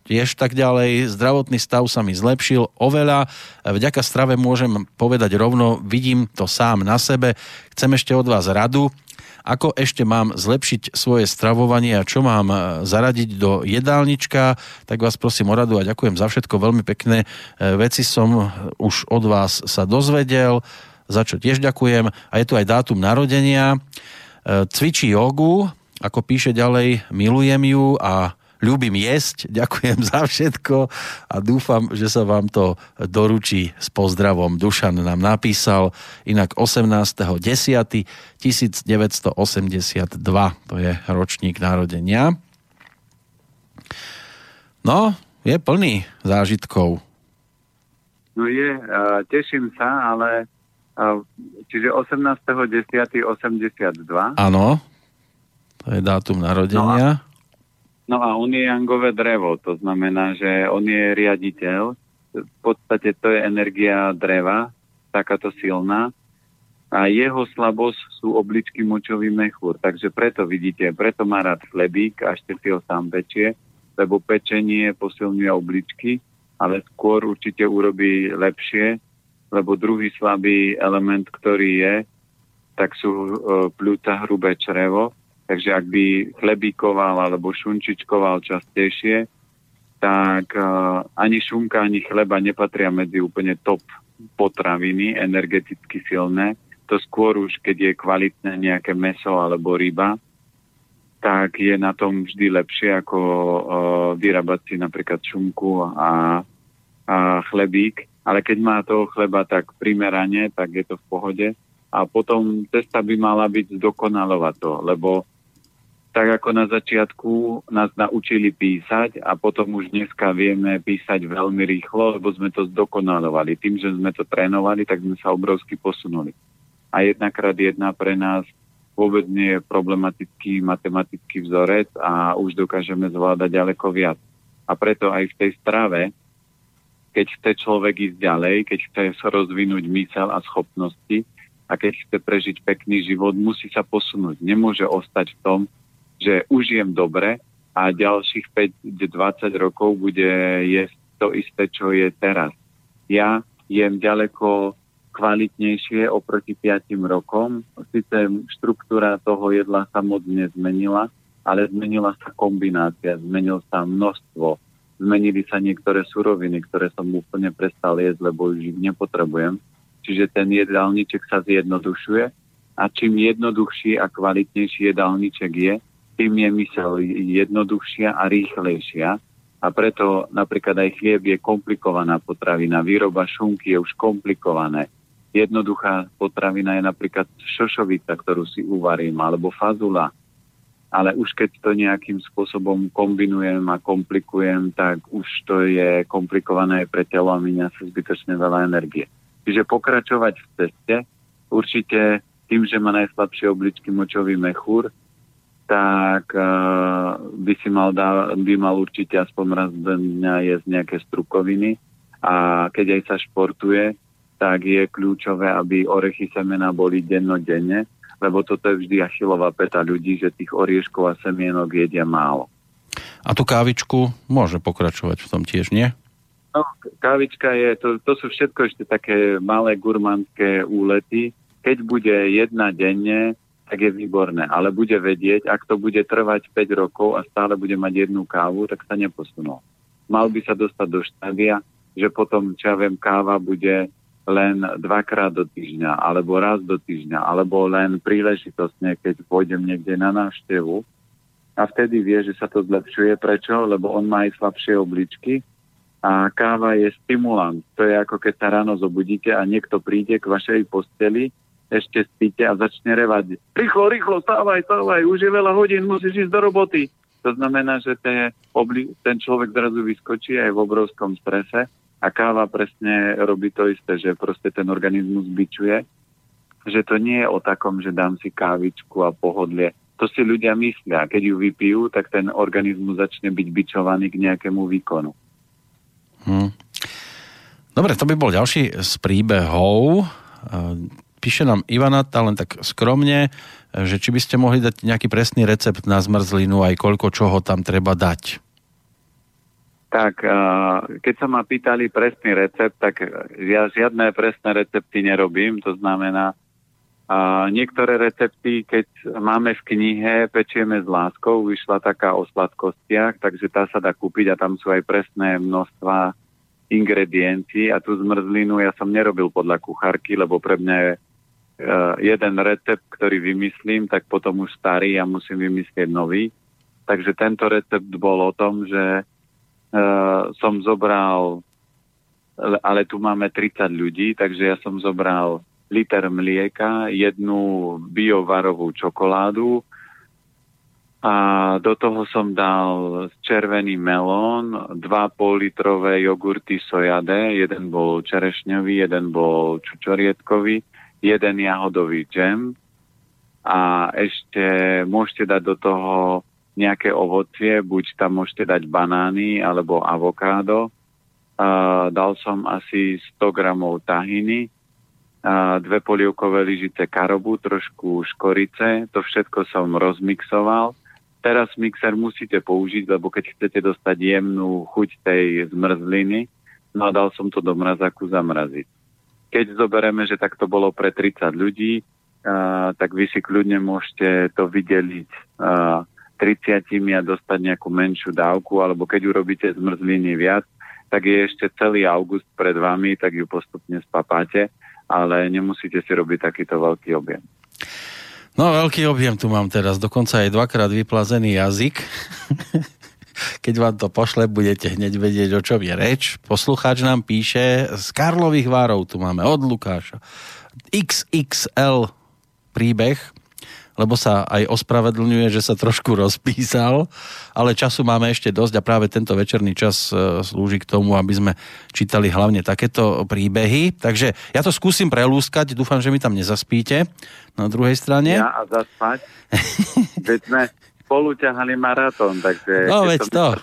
tiež tak ďalej. Zdravotný stav sa mi zlepšil oveľa. Vďaka strave môžem povedať rovno, vidím to sám na sebe. Chcem ešte od vás radu ako ešte mám zlepšiť svoje stravovanie a čo mám e, zaradiť do jedálnička, tak vás prosím o radu a ďakujem za všetko. Veľmi pekné e, veci som už od vás sa dozvedel, za čo tiež ďakujem. A je tu aj dátum narodenia. E, cvičí jogu, ako píše ďalej, milujem ju a ľúbim jesť, [LAUGHS] ďakujem za všetko a dúfam, že sa vám to doručí s pozdravom. Dušan nám napísal inak 18.10.1982, to je ročník narodenia. No, je plný zážitkov. No je, teším sa, ale čiže 18.10.82. Áno, to je dátum narodenia. No a No a on je jangové drevo, to znamená, že on je riaditeľ. V podstate to je energia dreva, takáto silná. A jeho slabosť sú obličky močový mechúr. Takže preto vidíte, preto má rád chlebík a si ho sám pečie, lebo pečenie posilňuje obličky, ale skôr určite urobí lepšie, lebo druhý slabý element, ktorý je, tak sú e, pľúca hrubé črevo, Takže ak by chlebíkoval alebo šunčičkoval častejšie, tak uh, ani šunka, ani chleba nepatria medzi úplne top potraviny, energeticky silné. To skôr už, keď je kvalitné nejaké meso alebo ryba, tak je na tom vždy lepšie ako uh, vyrábať si napríklad šunku a, a chlebík. Ale keď má toho chleba tak primerane, tak je to v pohode. A potom cesta by mala byť zdokonalovať to, lebo tak ako na začiatku nás naučili písať a potom už dneska vieme písať veľmi rýchlo, lebo sme to zdokonalovali. Tým, že sme to trénovali, tak sme sa obrovsky posunuli. A jednakrát jedna pre nás vôbec nie je problematický matematický vzorec a už dokážeme zvládať ďaleko viac. A preto aj v tej strave, keď chce človek ísť ďalej, keď chce rozvinúť mysel a schopnosti a keď chce prežiť pekný život, musí sa posunúť. Nemôže ostať v tom, že užijem dobre a ďalších 5-20 rokov bude jesť to isté, čo je teraz. Ja jem ďaleko kvalitnejšie oproti 5 rokom. Sice štruktúra toho jedla sa moc nezmenila, ale zmenila sa kombinácia, zmenil sa množstvo, zmenili sa niektoré suroviny, ktoré som úplne prestal jesť, lebo už ich nepotrebujem. Čiže ten jedálniček sa zjednodušuje a čím jednoduchší a kvalitnejší jedálniček je, tým je mysel jednoduchšia a rýchlejšia. A preto napríklad aj chlieb je komplikovaná potravina. Výroba šunky je už komplikované. Jednoduchá potravina je napríklad šošovica, ktorú si uvarím, alebo fazula. Ale už keď to nejakým spôsobom kombinujem a komplikujem, tak už to je komplikované pre telo a minia sa zbytočne veľa energie. Čiže pokračovať v ceste, určite tým, že má najslabšie obličky močový mechúr, tak uh, by si mal, dá, by mal určite aspoň raz dňa jesť nejaké strukoviny a keď aj sa športuje, tak je kľúčové, aby orechy semena boli dennodenne, lebo toto je vždy achilová peta ľudí, že tých orieškov a semienok jedia málo. A tú kávičku môže pokračovať v tom tiež, nie? No, kávička je, to, to sú všetko ešte také malé gurmánske úlety. Keď bude jedna denne, tak je výborné. Ale bude vedieť, ak to bude trvať 5 rokov a stále bude mať jednu kávu, tak sa neposunul. Mal by sa dostať do štádia, že potom, čo ja viem, káva bude len dvakrát do týždňa, alebo raz do týždňa, alebo len príležitostne, keď pôjdem niekde na návštevu. A vtedy vie, že sa to zlepšuje. Prečo? Lebo on má aj slabšie obličky a káva je stimulant. To je ako keď sa ráno zobudíte a niekto príde k vašej posteli ešte spíte a začne revať. Rýchlo, rýchlo, stávaj, stávaj, už je veľa hodín, musíš ísť do roboty. To znamená, že ten, obli- ten človek zrazu vyskočí aj v obrovskom strese a káva presne robí to isté, že proste ten organizmus bičuje, že to nie je o takom, že dám si kávičku a pohodlie. To si ľudia myslia. Keď ju vypijú, tak ten organizmus začne byť bičovaný k nejakému výkonu. Hmm. Dobre, to by bol ďalší z príbehov píše nám Ivanata len tak skromne, že či by ste mohli dať nejaký presný recept na zmrzlinu, aj koľko čoho tam treba dať. Tak, keď sa ma pýtali presný recept, tak ja žiadne presné recepty nerobím, to znamená, a niektoré recepty, keď máme v knihe Pečieme s láskou, vyšla taká o sladkostiach, takže tá sa dá kúpiť a tam sú aj presné množstva ingrediencií a tú zmrzlinu ja som nerobil podľa kuchárky, lebo pre mňa je jeden recept, ktorý vymyslím, tak potom už starý a musím vymyslieť nový. Takže tento recept bol o tom, že uh, som zobral, ale tu máme 30 ľudí, takže ja som zobral liter mlieka, jednu biovarovú čokoládu a do toho som dal červený melón, dva litrové jogurty sojade, jeden bol čerešňový, jeden bol čučorietkový, jeden jahodový džem a ešte môžete dať do toho nejaké ovocie, buď tam môžete dať banány alebo avokádo. Uh, dal som asi 100 gramov tahiny, uh, dve polievkové lyžice karobu, trošku škorice, to všetko som rozmixoval. Teraz mixer musíte použiť, lebo keď chcete dostať jemnú chuť tej zmrzliny, no a dal som to do mrazaku zamraziť. Keď zoberieme, že takto bolo pre 30 ľudí, uh, tak vy si kľudne môžete to vydeliť uh, 30 a dostať nejakú menšiu dávku, alebo keď urobíte zmrzliny viac, tak je ešte celý august pred vami, tak ju postupne spapáte, ale nemusíte si robiť takýto veľký objem. No veľký objem tu mám teraz, dokonca aj dvakrát vyplazený jazyk. [LAUGHS] Keď vám to pošle, budete hneď vedieť, o čom je reč. Poslucháč nám píše, z Karlových várov tu máme od Lukáša. XXL príbeh, lebo sa aj ospravedlňuje, že sa trošku rozpísal, ale času máme ešte dosť a práve tento večerný čas e, slúži k tomu, aby sme čítali hlavne takéto príbehy. Takže ja to skúsim prelúskať, dúfam, že mi tam nezaspíte na druhej strane. Ja a zaspať? [LAUGHS] Veď spolu ťahali maratón, takže... No veď to.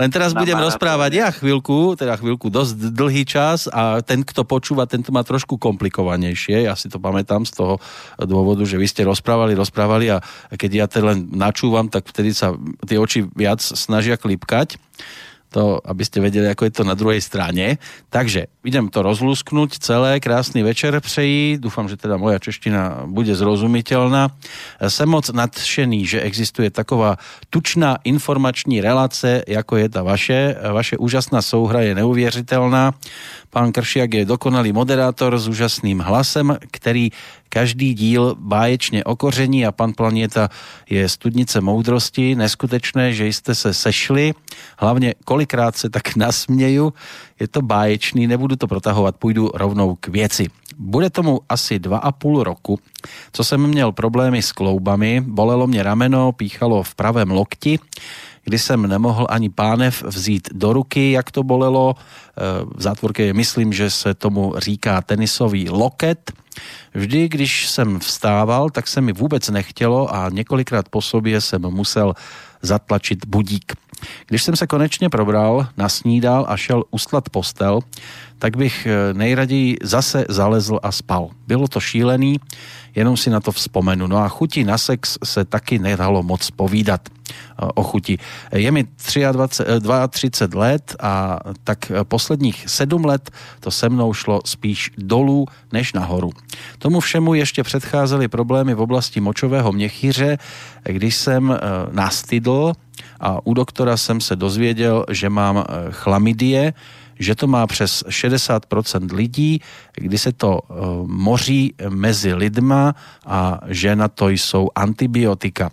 Len teraz budem maratón. rozprávať ja chvíľku, teda chvíľku, dosť dlhý čas a ten, kto počúva, tento má trošku komplikovanejšie. Ja si to pamätám z toho dôvodu, že vy ste rozprávali, rozprávali a keď ja to len načúvam, tak vtedy sa tie oči viac snažia klipkať to, aby ste vedeli, ako je to na druhej strane. Takže idem to rozlúsknuť celé, krásny večer přeji, dúfam, že teda moja čeština bude zrozumiteľná. Som moc nadšený, že existuje taková tučná informační relace, ako je ta vaše. Vaše úžasná souhra je neuvěřitelná. Pán Kršiak je dokonalý moderátor s úžasným hlasem, který každý díl báječně okoření a pan Planieta je studnice moudrosti. Neskutečné, že jste se sešli. Hlavně kolikrát se tak [LAUGHS] nasměju. Je to báječný, nebudu to protahovat, půjdu rovnou k věci. Bude tomu asi dva a půl roku, co jsem měl problémy s kloubami, bolelo mě rameno, píchalo v pravém lokti, kdy jsem nemohl ani pánev vzít do ruky, jak to bolelo. E, v zátvorke myslím, že se tomu říká tenisový loket. Vždy, když jsem vstával, tak se mi vůbec nechtělo a několikrát po sobě jsem musel zatlačit budík. Když jsem se konečně probral, nasnídal a šel ustlat postel, tak bych e, nejraději zase zalezl a spal. Bylo to šílený, jenom si na to vzpomenu. No a chuti na sex se taky nedalo moc povídat eh, o chuti. Je mi 23, 32 let a tak posledních 7 let to se mnou šlo spíš dolů než nahoru. Tomu všemu ještě předcházely problémy v oblasti močového měchýře, když jsem nastydl a u doktora jsem se dozvěděl, že mám chlamidie, že to má přes 60% lidí, kdy se to e, moří mezi lidma a že na to jsou antibiotika.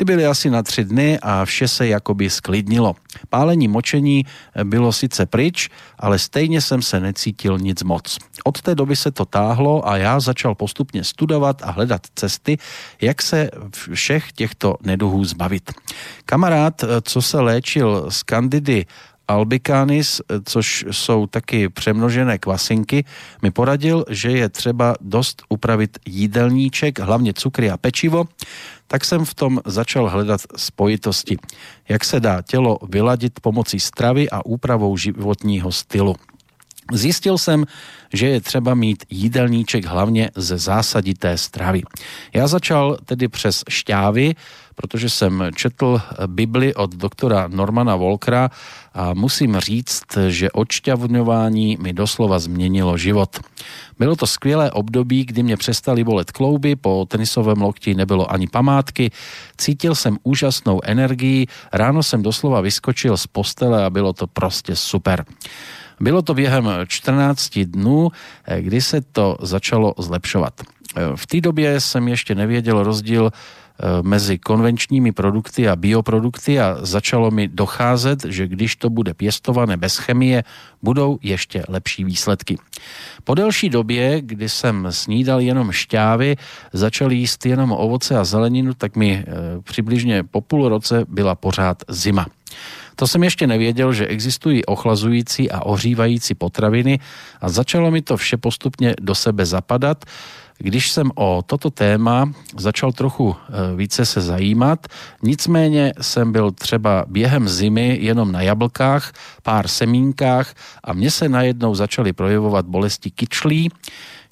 Ty byly asi na tři dny a vše se jakoby sklidnilo. Pálení močení bylo sice pryč, ale stejně jsem se necítil nic moc. Od té doby se to táhlo a já začal postupně studovat a hledat cesty, jak se všech těchto neduhů zbavit. Kamarád, co se léčil z kandidy albicanis, což jsou taky přemnožené kvasinky, mi poradil, že je třeba dost upravit jídelníček, hlavně cukry a pečivo, tak jsem v tom začal hledat spojitosti. Jak se dá tělo vyladit pomocí stravy a úpravou životního stylu. Zjistil jsem, že je třeba mít jídelníček hlavně ze zásadité stravy. Já začal tedy přes šťávy, protože jsem četl Bibli od doktora Normana Volkra a musím říct, že odšťavňování mi doslova změnilo život. Bylo to skvělé období, kdy mě přestali bolet klouby, po tenisovém lokti nebylo ani památky, cítil jsem úžasnou energii, ráno jsem doslova vyskočil z postele a bylo to prostě super. Bylo to během 14 dnů, kdy se to začalo zlepšovat. V té době jsem ještě nevěděl rozdíl Eh, mezi konvenčními produkty a bioprodukty a začalo mi docházet, že když to bude pěstované bez chemie, budou ještě lepší výsledky. Po delší době, kdy jsem snídal jenom šťávy, začal jíst jenom ovoce a zeleninu, tak mi přibližně po půl roce byla pořád zima. To jsem ještě nevěděl, že existují ochlazující a ohřívající potraviny a začalo mi to vše postupně do sebe zapadat, když jsem o toto téma začal trochu e, více se zajímat, nicméně jsem byl třeba během zimy jenom na jablkách, pár semínkách a mně se najednou začaly projevovat bolesti kyčlí,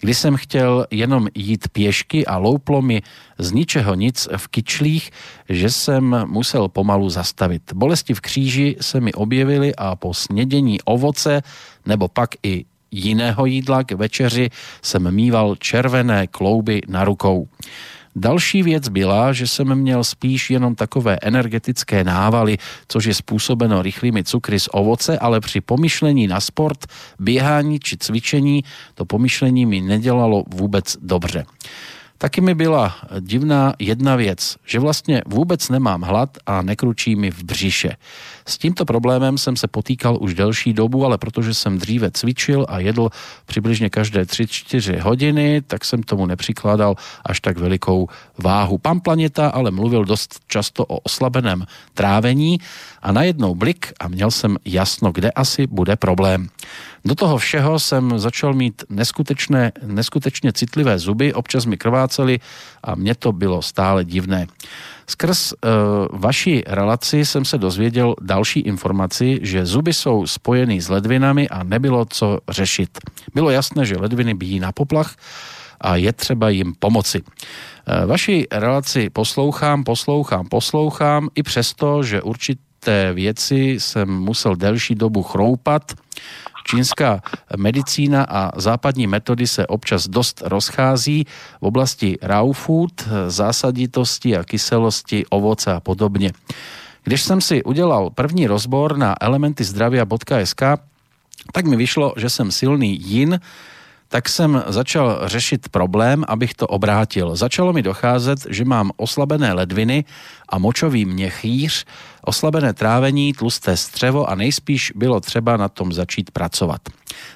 kdy jsem chtěl jenom jít pěšky a louplo mi z ničeho nic v kyčlích, že jsem musel pomalu zastavit. Bolesti v kříži se mi objevily a po snědění ovoce nebo pak i jiného jídla k večeři jsem mýval červené klouby na rukou. Další věc byla, že jsem měl spíš jenom takové energetické návaly, což je způsobeno rychlými cukry z ovoce, ale při pomyšlení na sport, běhání či cvičení to pomyšlení mi nedělalo vůbec dobře. Taky mi byla divná jedna věc, že vlastně vůbec nemám hlad a nekručí mi v břiše. S tímto problémem jsem se potýkal už delší dobu, ale protože jsem dříve cvičil a jedl přibližně každé 3-4 hodiny, tak jsem tomu nepřikládal až tak velikou váhu. Pan Planeta ale mluvil dost často o oslabeném trávení a najednou blik a měl jsem jasno, kde asi bude problém. Do toho všeho jsem začal mít neskutečné, neskutečně citlivé zuby, občas mi krvácely a mně to bylo stále divné. Skrz uh, vaší relaci jsem se dozvěděl další informaci, že zuby jsou spojeny s ledvinami a nebylo co řešit. Bylo jasné, že ledviny bíjí na poplach a je třeba jim pomoci. Uh, vaši relaci poslouchám, poslouchám, poslouchám, i přesto, že určité věci jsem musel delší dobu chroupat, Čínská medicína a západní metody se občas dost rozchází v oblasti raw food, zásaditosti a kyselosti ovoce a podobně. Když jsem si udělal první rozbor na elementyzdravia.sk, tak mi vyšlo, že jsem silný yin, tak jsem začal řešit problém, abych to obrátil. Začalo mi docházet, že mám oslabené ledviny a močový měchýř, oslabené trávení, tlusté střevo a nejspíš bylo třeba na tom začít pracovat.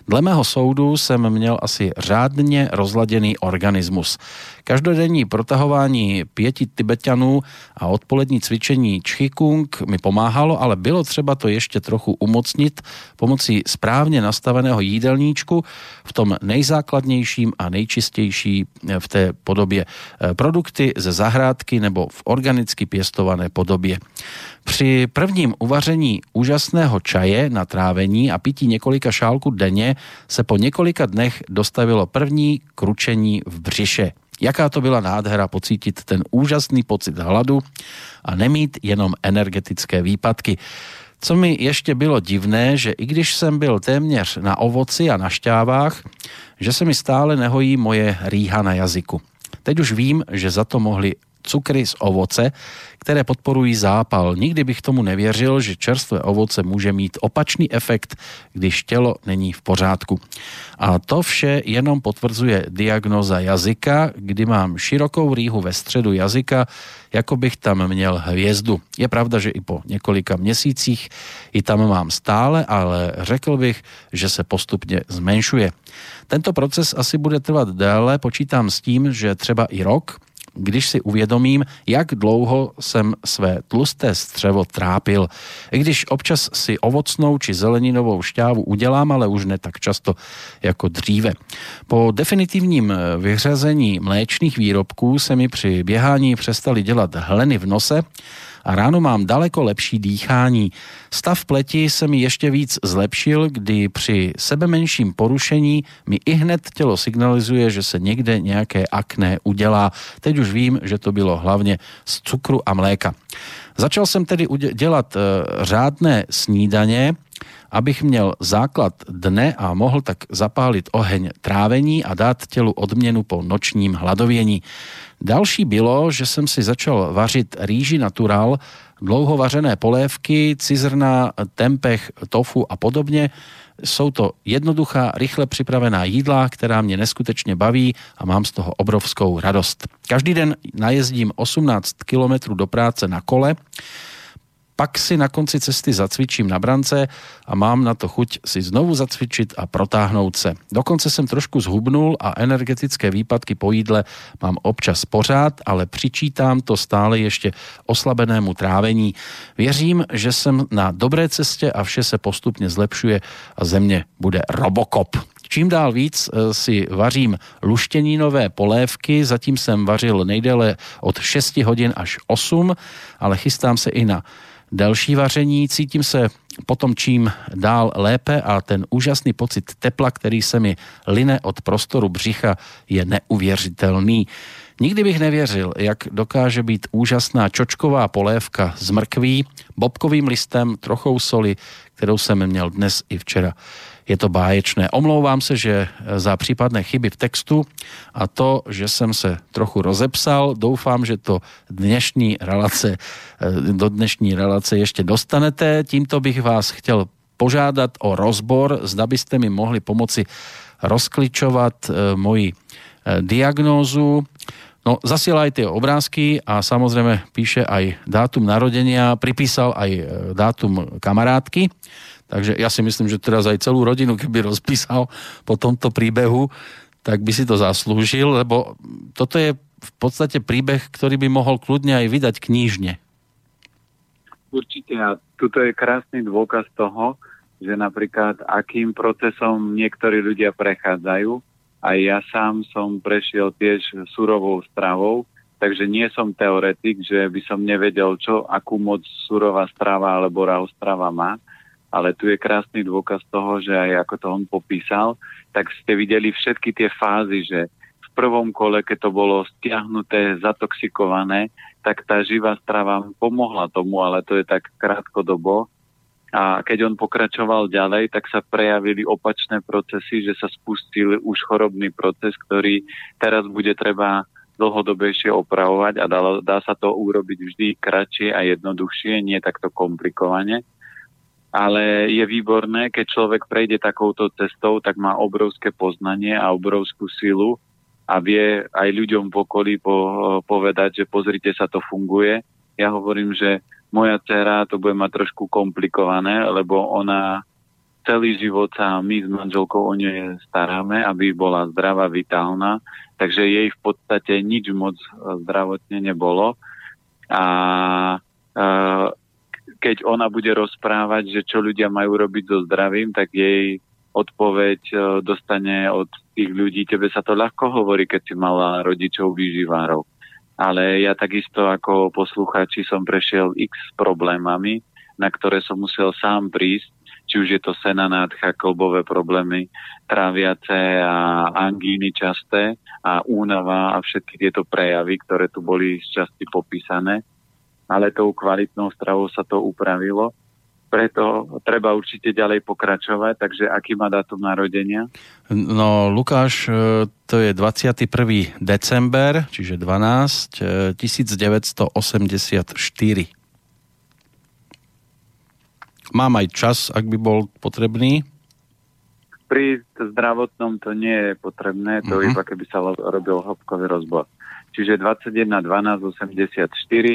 Dle mého soudu jsem měl asi řádně rozladěný organismus. Každodenní protahování pěti Tibetanů a odpolední cvičení Chikung mi pomáhalo, ale bylo třeba to ještě trochu umocnit pomocí správně nastaveného jídelníčku v tom nejzákladnějším a nejčistější v té podobě eh, produkty ze zahrádky nebo v organicky pěstované podobě. Při prvním uvaření úžasného čaje na trávení a pití několika šálků denně se po několika dnech dostavilo první kručení v břiše. Jaká to byla nádhera pocítit ten úžasný pocit hladu a nemít jenom energetické výpadky. Co mi ještě bylo divné, že i když jsem byl téměř na ovoci a na šťávách, že se mi stále nehojí moje rýha na jazyku. Teď už vím, že za to mohli cukry z ovoce, které podporují zápal. Nikdy bych tomu nevěřil, že čerstvé ovoce může mít opačný efekt, když tělo není v pořádku. A to vše jenom potvrzuje diagnoza jazyka, kdy mám širokou rýhu ve středu jazyka, jako bych tam měl hvězdu. Je pravda, že i po několika měsících i tam mám stále, ale řekl bych, že se postupně zmenšuje. Tento proces asi bude trvat déle, počítám s tím, že třeba i rok, když si uvědomím, jak dlouho jsem své tlusté střevo trápil. I když občas si ovocnou či zeleninovou šťávu udělám, ale už ne tak často jako dříve. Po definitivním vyřazení mléčných výrobků se mi při běhání přestali dělat hleny v nose a ráno mám daleko lepší dýchání. Stav pleti se mi ještě víc zlepšil, kdy při sebe menším porušení mi i hned tělo signalizuje, že se někde nějaké akné udělá. Teď už vím, že to bylo hlavně z cukru a mléka. Začal jsem tedy dělat e, řádné snídaně, abych měl základ dne a mohl tak zapálit oheň trávení a dát tělu odměnu po nočním hladovění. Další bylo, že jsem si začal vařit rýži natural, dlouho vařené polévky, cizrna, tempeh, tofu a podobně. Jsou to jednoduchá, rychle připravená jídla, která mě neskutečně baví a mám z toho obrovskou radost. Každý den najezdím 18 kilometrů do práce na kole, pak si na konci cesty zacvičím na brance a mám na to chuť si znovu zacvičit a protáhnout se. Dokonce jsem trošku zhubnul a energetické výpadky po jídle mám občas pořád, ale přičítám to stále ještě oslabenému trávení. Věřím, že jsem na dobré cestě a vše se postupně zlepšuje a země bude Robocop čím dál víc e, si vařím luštěnínové polévky, zatím jsem vařil nejdéle od 6 hodin až 8, ale chystám se i na delší vaření. Cítím se potom čím dál lépe a ten úžasný pocit tepla, který se mi line od prostoru břicha, je neuvěřitelný. Nikdy bych nevěřil, jak dokáže být úžasná čočková polévka z mrkví, bobkovým listem, trochou soli, kterou jsem měl dnes i včera. Je to báječné. Omlouvám se, že za případné chyby v textu a to, že jsem se trochu rozepsal. Doufám, že to dnešní relace, do dnešní relace ještě dostanete. Tímto bych vás chtěl požádat o rozbor, zda byste mi mohli pomoci rozkličovat eh, moji diagnózu. No, zasiela tie obrázky a samozrejme píše aj dátum narodenia, pripísal aj e, dátum kamarátky. Takže ja si myslím, že teraz aj celú rodinu, keby rozpísal po tomto príbehu, tak by si to zaslúžil, lebo toto je v podstate príbeh, ktorý by mohol kľudne aj vydať knížne. Určite. A tuto je krásny dôkaz toho, že napríklad akým procesom niektorí ľudia prechádzajú, aj ja sám som prešiel tiež surovou stravou, takže nie som teoretik, že by som nevedel, čo, akú moc surová strava alebo raw strava má, ale tu je krásny dôkaz toho, že aj ako to on popísal, tak ste videli všetky tie fázy, že v prvom kole, keď to bolo stiahnuté, zatoxikované, tak tá živá strava pomohla tomu, ale to je tak krátkodobo a keď on pokračoval ďalej, tak sa prejavili opačné procesy, že sa spustil už chorobný proces, ktorý teraz bude treba dlhodobejšie opravovať a dá, dá sa to urobiť vždy kratšie a jednoduchšie, nie takto komplikovane. Ale je výborné, keď človek prejde takouto cestou, tak má obrovské poznanie a obrovskú silu a vie aj ľuďom v okolí po, povedať, že pozrite sa, to funguje. Ja hovorím, že moja dcera to bude mať trošku komplikované, lebo ona celý život sa my s manželkou o nej staráme, aby bola zdravá, vitálna, takže jej v podstate nič moc e, zdravotne nebolo. A e, keď ona bude rozprávať, že čo ľudia majú robiť so zdravím, tak jej odpoveď e, dostane od tých ľudí. Tebe sa to ľahko hovorí, keď si mala rodičov výživárov ale ja takisto ako posluchači som prešiel x problémami, na ktoré som musel sám prísť, či už je to sena nádcha, kolbové problémy, tráviace a angíny časté a únava a všetky tieto prejavy, ktoré tu boli z časti popísané. Ale tou kvalitnou stravou sa to upravilo preto treba určite ďalej pokračovať. Takže aký má dátum narodenia? No, Lukáš, e, to je 21. december, čiže 12, 1984. E, Mám aj čas, ak by bol potrebný. Pri zdravotnom to nie je potrebné, to uh-huh. iba keby sa robil hĺbkový rozbor. Čiže 21, 12, 84.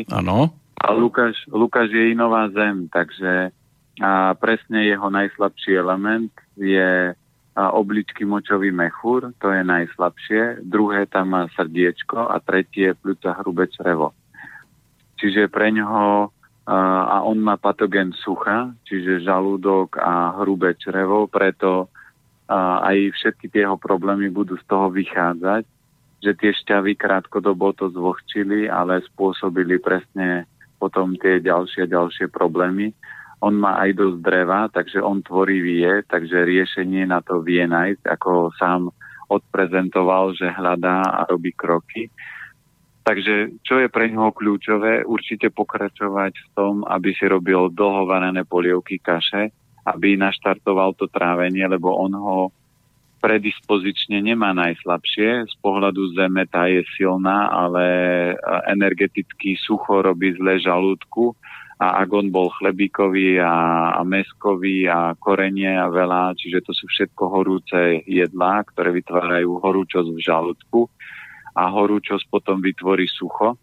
Áno. A Lukáš, Lukáš je inová zem, takže a presne jeho najslabší element je obličky močový mechúr, to je najslabšie, druhé tam má srdiečko a tretie pľúca hrubé črevo. Čiže pre ňoho a on má patogen sucha, čiže žalúdok a hrubé črevo, preto aj všetky tie jeho problémy budú z toho vychádzať, že tie šťavy krátkodobo to zvlhčili, ale spôsobili presne potom tie ďalšie ďalšie problémy on má aj dosť dreva, takže on tvorivý je, takže riešenie na to vie nájsť, ako sám odprezentoval, že hľadá a robí kroky. Takže čo je pre neho kľúčové? Určite pokračovať v tom, aby si robil dlhované polievky kaše, aby naštartoval to trávenie, lebo on ho predispozične nemá najslabšie. Z pohľadu zeme tá je silná, ale energeticky sucho robí zle žalúdku a ak on bol chlebíkový a, a meskový a korenie a veľa, čiže to sú všetko horúce jedlá, ktoré vytvárajú horúčosť v žalúdku a horúčosť potom vytvorí sucho.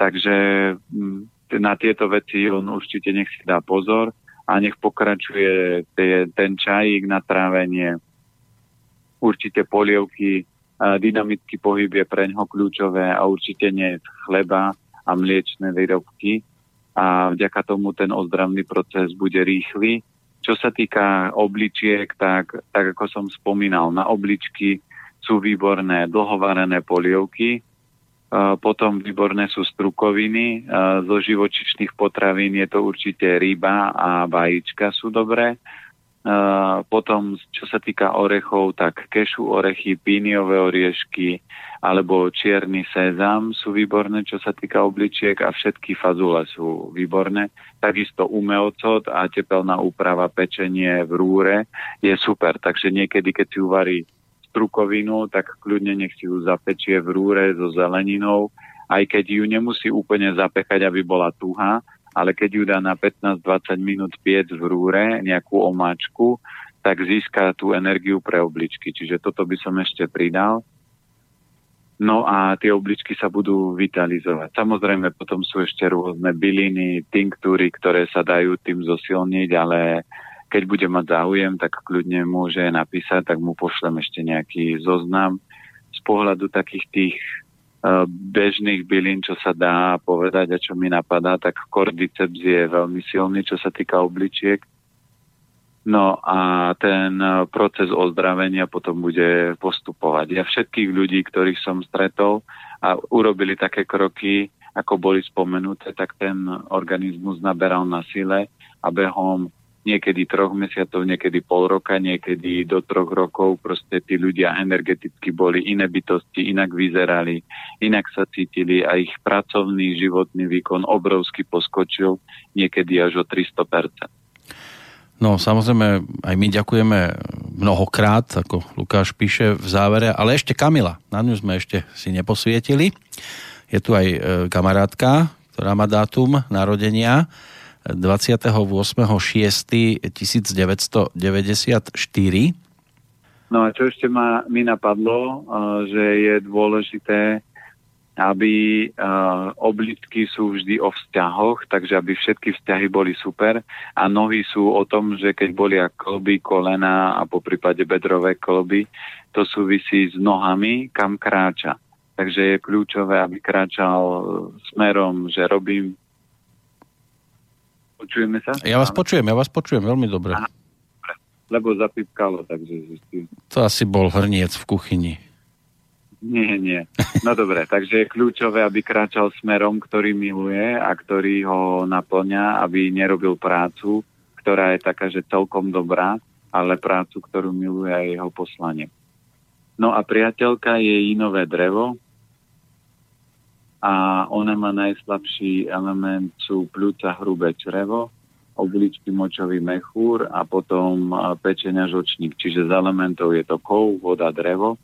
Takže mm, na tieto veci on určite nech si dá pozor a nech pokračuje ten čajík na trávenie, určite polievky, dynamický pohyb je pre ňoho kľúčové a určite nie chleba a mliečne výrobky, a vďaka tomu ten ozdravný proces bude rýchly. Čo sa týka obličiek, tak, tak ako som spomínal, na obličky sú výborné dlhovarené polievky, potom výborné sú strukoviny. Zo živočišných potravín je to určite ryba a vajíčka sú dobré. Potom, čo sa týka orechov, tak kešu orechy, píniové oriešky alebo čierny sezam sú výborné, čo sa týka obličiek a všetky fazule sú výborné. Takisto umelcot a tepelná úprava pečenie v rúre je super. Takže niekedy, keď si uvarí strukovinu, tak kľudne nech si ju zapečie v rúre so zeleninou, aj keď ju nemusí úplne zapechať, aby bola tuhá, ale keď ju dá na 15-20 minút piec v rúre, nejakú omáčku, tak získa tú energiu pre obličky. Čiže toto by som ešte pridal. No a tie obličky sa budú vitalizovať. Samozrejme, potom sú ešte rôzne byliny, tinktúry, ktoré sa dajú tým zosilniť, ale keď bude mať záujem, tak kľudne môže napísať, tak mu pošlem ešte nejaký zoznam z pohľadu takých tých bežných bylín, čo sa dá povedať a čo mi napadá, tak kordyceps je veľmi silný, čo sa týka obličiek. No a ten e, proces ozdravenia potom bude postupovať. Ja všetkých ľudí, ktorých som stretol a urobili také kroky, ako boli spomenuté, tak ten organizmus naberal na sile a behom niekedy troch mesiacov, niekedy pol roka, niekedy do troch rokov. Proste tí ľudia energeticky boli iné bytosti, inak vyzerali, inak sa cítili a ich pracovný životný výkon obrovsky poskočil, niekedy až o 300%. No samozrejme, aj my ďakujeme mnohokrát, ako Lukáš píše v závere, ale ešte Kamila, na ňu sme ešte si neposvietili. Je tu aj e, kamarátka, ktorá má dátum narodenia 28.6.1994. No a čo ešte ma, mi napadlo, že je dôležité, aby uh, oblitky sú vždy o vzťahoch, takže aby všetky vzťahy boli super a nohy sú o tom, že keď bolia kolby, kolena a po prípade bedrové kolby, to súvisí s nohami, kam kráča. Takže je kľúčové, aby kráčal smerom, že robím Počujeme sa? Ja vás počujem, ja vás počujem veľmi dobre. Aha, lebo zapípkalo, takže. To asi bol hrniec v kuchyni. Nie, nie. No dobre, [LAUGHS] takže je kľúčové, aby kráčal smerom, ktorý miluje a ktorý ho naplňa, aby nerobil prácu, ktorá je taká, že celkom dobrá, ale prácu, ktorú miluje aj jeho poslanie. No a priateľka je inové drevo, a ona má najslabší element, sú pľúca hrubé črevo, obličky močový mechúr a potom pečenia žočník. Čiže z elementov je to kov, voda, drevo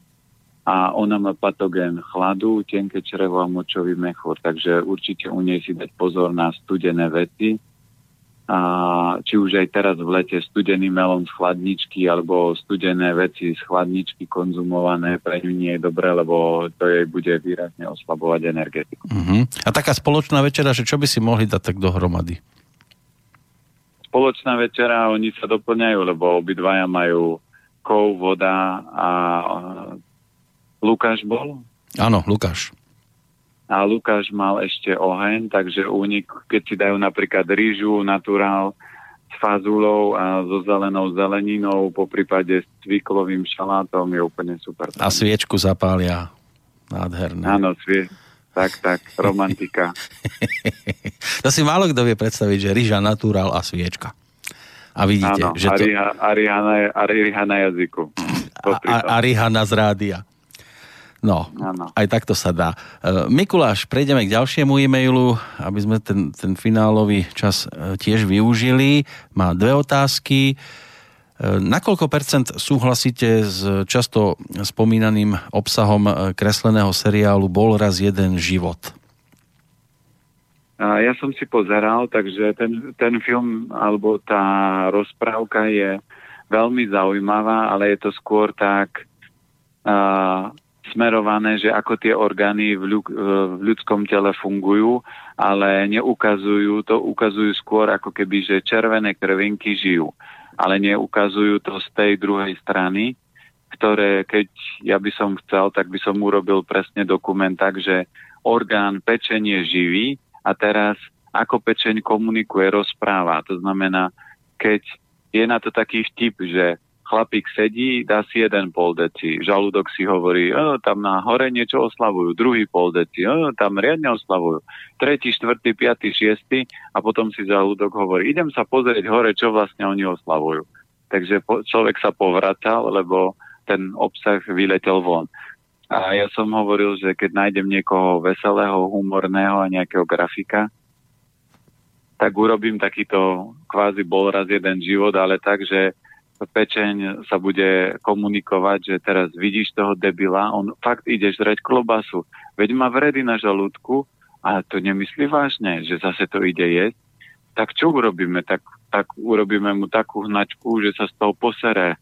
a ona má patogén chladu, tenké črevo a močový mechúr. Takže určite u nej si dať pozor na studené veci, a či už aj teraz v lete studený melón z chladničky alebo studené veci z chladničky konzumované pre ňu nie je dobré, lebo to jej bude výrazne oslabovať energetiku. Uh-huh. A taká spoločná večera, že čo by si mohli dať tak dohromady? Spoločná večera, oni sa doplňajú, lebo obidvaja majú kov, voda a Lukáš bol? Áno, Lukáš a Lukáš mal ešte oheň, takže nich, keď si dajú napríklad rýžu, naturál s fazulou a so zelenou zeleninou, po prípade s cviklovým šalátom je úplne super. A sviečku zapália. Nádherné. Áno, svie... tak, tak, romantika. [LAUGHS] to si málo kto vie predstaviť, že rýža, naturál a sviečka. A vidíte, Áno, že to... a riha na jazyku. A, a, a na z rádia. No, ano. aj takto sa dá. E, Mikuláš, prejdeme k ďalšiemu e-mailu, aby sme ten, ten finálový čas e, tiež využili. Má dve otázky. E, na koľko percent súhlasíte s často spomínaným obsahom kresleného seriálu Bol raz jeden život? Ja som si pozeral, takže ten, ten film alebo tá rozprávka je veľmi zaujímavá, ale je to skôr tak uh, smerované, že ako tie orgány v, ľud, v ľudskom tele fungujú, ale neukazujú to, ukazujú skôr ako keby, že červené krvinky žijú, ale neukazujú to z tej druhej strany, ktoré keď ja by som chcel, tak by som urobil presne dokument tak, že orgán pečenie živí a teraz ako pečeň komunikuje, rozpráva. To znamená, keď je na to taký vtip, že chlapík sedí, dá si jeden pol deci, žalúdok si hovorí, o, tam na hore niečo oslavujú, druhý pol deci, o, tam riadne oslavujú, tretí, štvrtý, piatý, šiestý a potom si žalúdok hovorí, idem sa pozrieť hore, čo vlastne oni oslavujú. Takže po, človek sa povracal, lebo ten obsah vyletel von. A ja som hovoril, že keď nájdem niekoho veselého, humorného a nejakého grafika, tak urobím takýto kvázi bol raz jeden život, ale tak, že pečeň sa bude komunikovať, že teraz vidíš toho debila, on fakt ide žrať klobasu, veď má vredy na žalúdku a to nemyslí vážne, že zase to ide jesť, tak čo urobíme? Tak, tak urobíme mu takú hnačku, že sa z toho posere.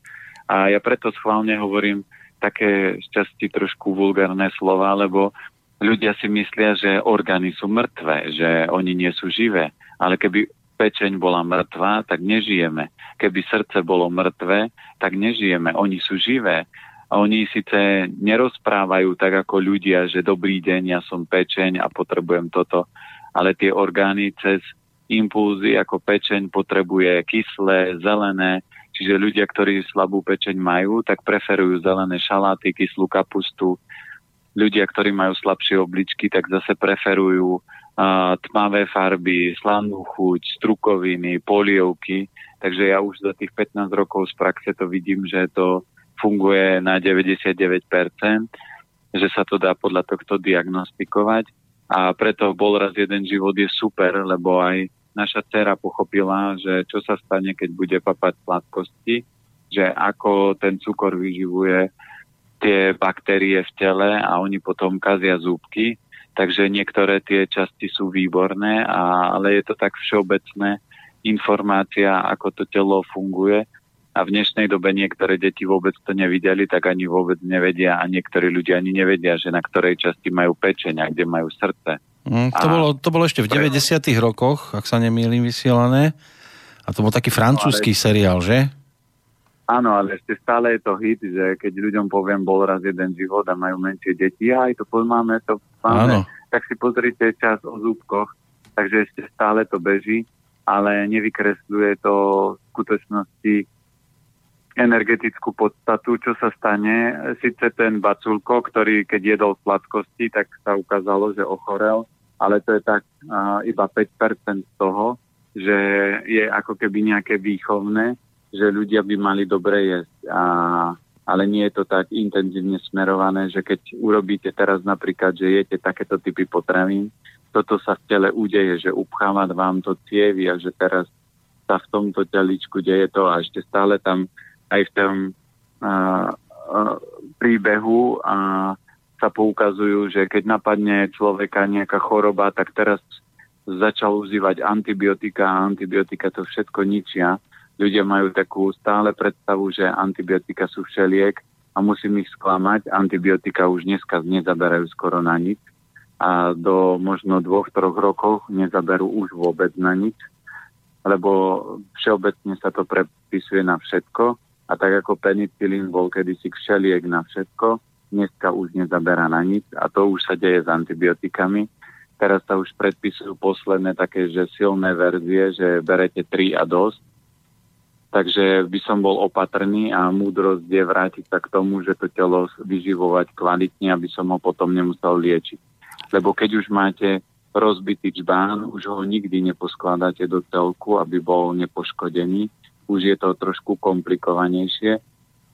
A ja preto schválne hovorím také šťastí trošku vulgárne slova, lebo ľudia si myslia, že orgány sú mŕtve, že oni nie sú živé. Ale keby pečeň bola mŕtva, tak nežijeme. Keby srdce bolo mŕtve, tak nežijeme. Oni sú živé. A oni síce nerozprávajú tak ako ľudia, že dobrý deň, ja som pečeň a potrebujem toto, ale tie orgány cez impulzy ako pečeň potrebuje kyslé, zelené, čiže ľudia, ktorí slabú pečeň majú, tak preferujú zelené šaláty, kyslú kapustu. Ľudia, ktorí majú slabšie obličky, tak zase preferujú tmavé farby, slanú chuť, strukoviny, polievky. Takže ja už za tých 15 rokov z praxe to vidím, že to funguje na 99%, že sa to dá podľa tohto diagnostikovať. A preto bol raz jeden život je super, lebo aj naša dcera pochopila, že čo sa stane, keď bude papať sladkosti, že ako ten cukor vyživuje tie baktérie v tele a oni potom kazia zúbky Takže niektoré tie časti sú výborné, a, ale je to tak všeobecné informácia, ako to telo funguje. A v dnešnej dobe niektoré deti vôbec to nevideli, tak ani vôbec nevedia a niektorí ľudia ani nevedia, že na ktorej časti majú pečeň a kde majú srdce. Mm, to, a... bolo, to bolo ešte v 90. rokoch, ak sa nemýlim, vysielané. A to bol taký francúzsky ale... seriál, že? Áno, ale ešte stále je to hit, že keď ľuďom poviem, bol raz jeden život a majú menšie deti, aj to máme, to máme, tak si pozrite čas o zúbkoch, takže ešte stále to beží, ale nevykresľuje to v skutočnosti energetickú podstatu, čo sa stane. Sice ten baculko, ktorý keď jedol sladkosti, tak sa ukázalo, že ochorel, ale to je tak uh, iba 5% z toho, že je ako keby nejaké výchovné, že ľudia by mali dobre jesť. A, ale nie je to tak intenzívne smerované, že keď urobíte teraz napríklad, že jete takéto typy potravín, toto sa v tele udeje, že upcháva vám to cievy a že teraz sa v tomto teličku deje to a ešte stále tam aj v tom a, a, príbehu a sa poukazujú, že keď napadne človeka nejaká choroba, tak teraz začal užívať antibiotika a antibiotika to všetko ničia ľudia majú takú stále predstavu, že antibiotika sú všeliek a musím ich sklamať. Antibiotika už dneska nezaberajú skoro na nič a do možno dvoch, troch rokov nezaberú už vôbec na nič, lebo všeobecne sa to prepisuje na všetko a tak ako penicilín bol kedysi všeliek na všetko, dneska už nezaberá na nič a to už sa deje s antibiotikami. Teraz sa už predpisujú posledné také, že silné verzie, že berete 3 a dosť Takže by som bol opatrný a múdrosť je vrátiť sa k tomu, že to telo vyživovať kvalitne, aby som ho potom nemusel liečiť. Lebo keď už máte rozbitý čbán, už ho nikdy neposkladáte do celku, aby bol nepoškodený. Už je to trošku komplikovanejšie.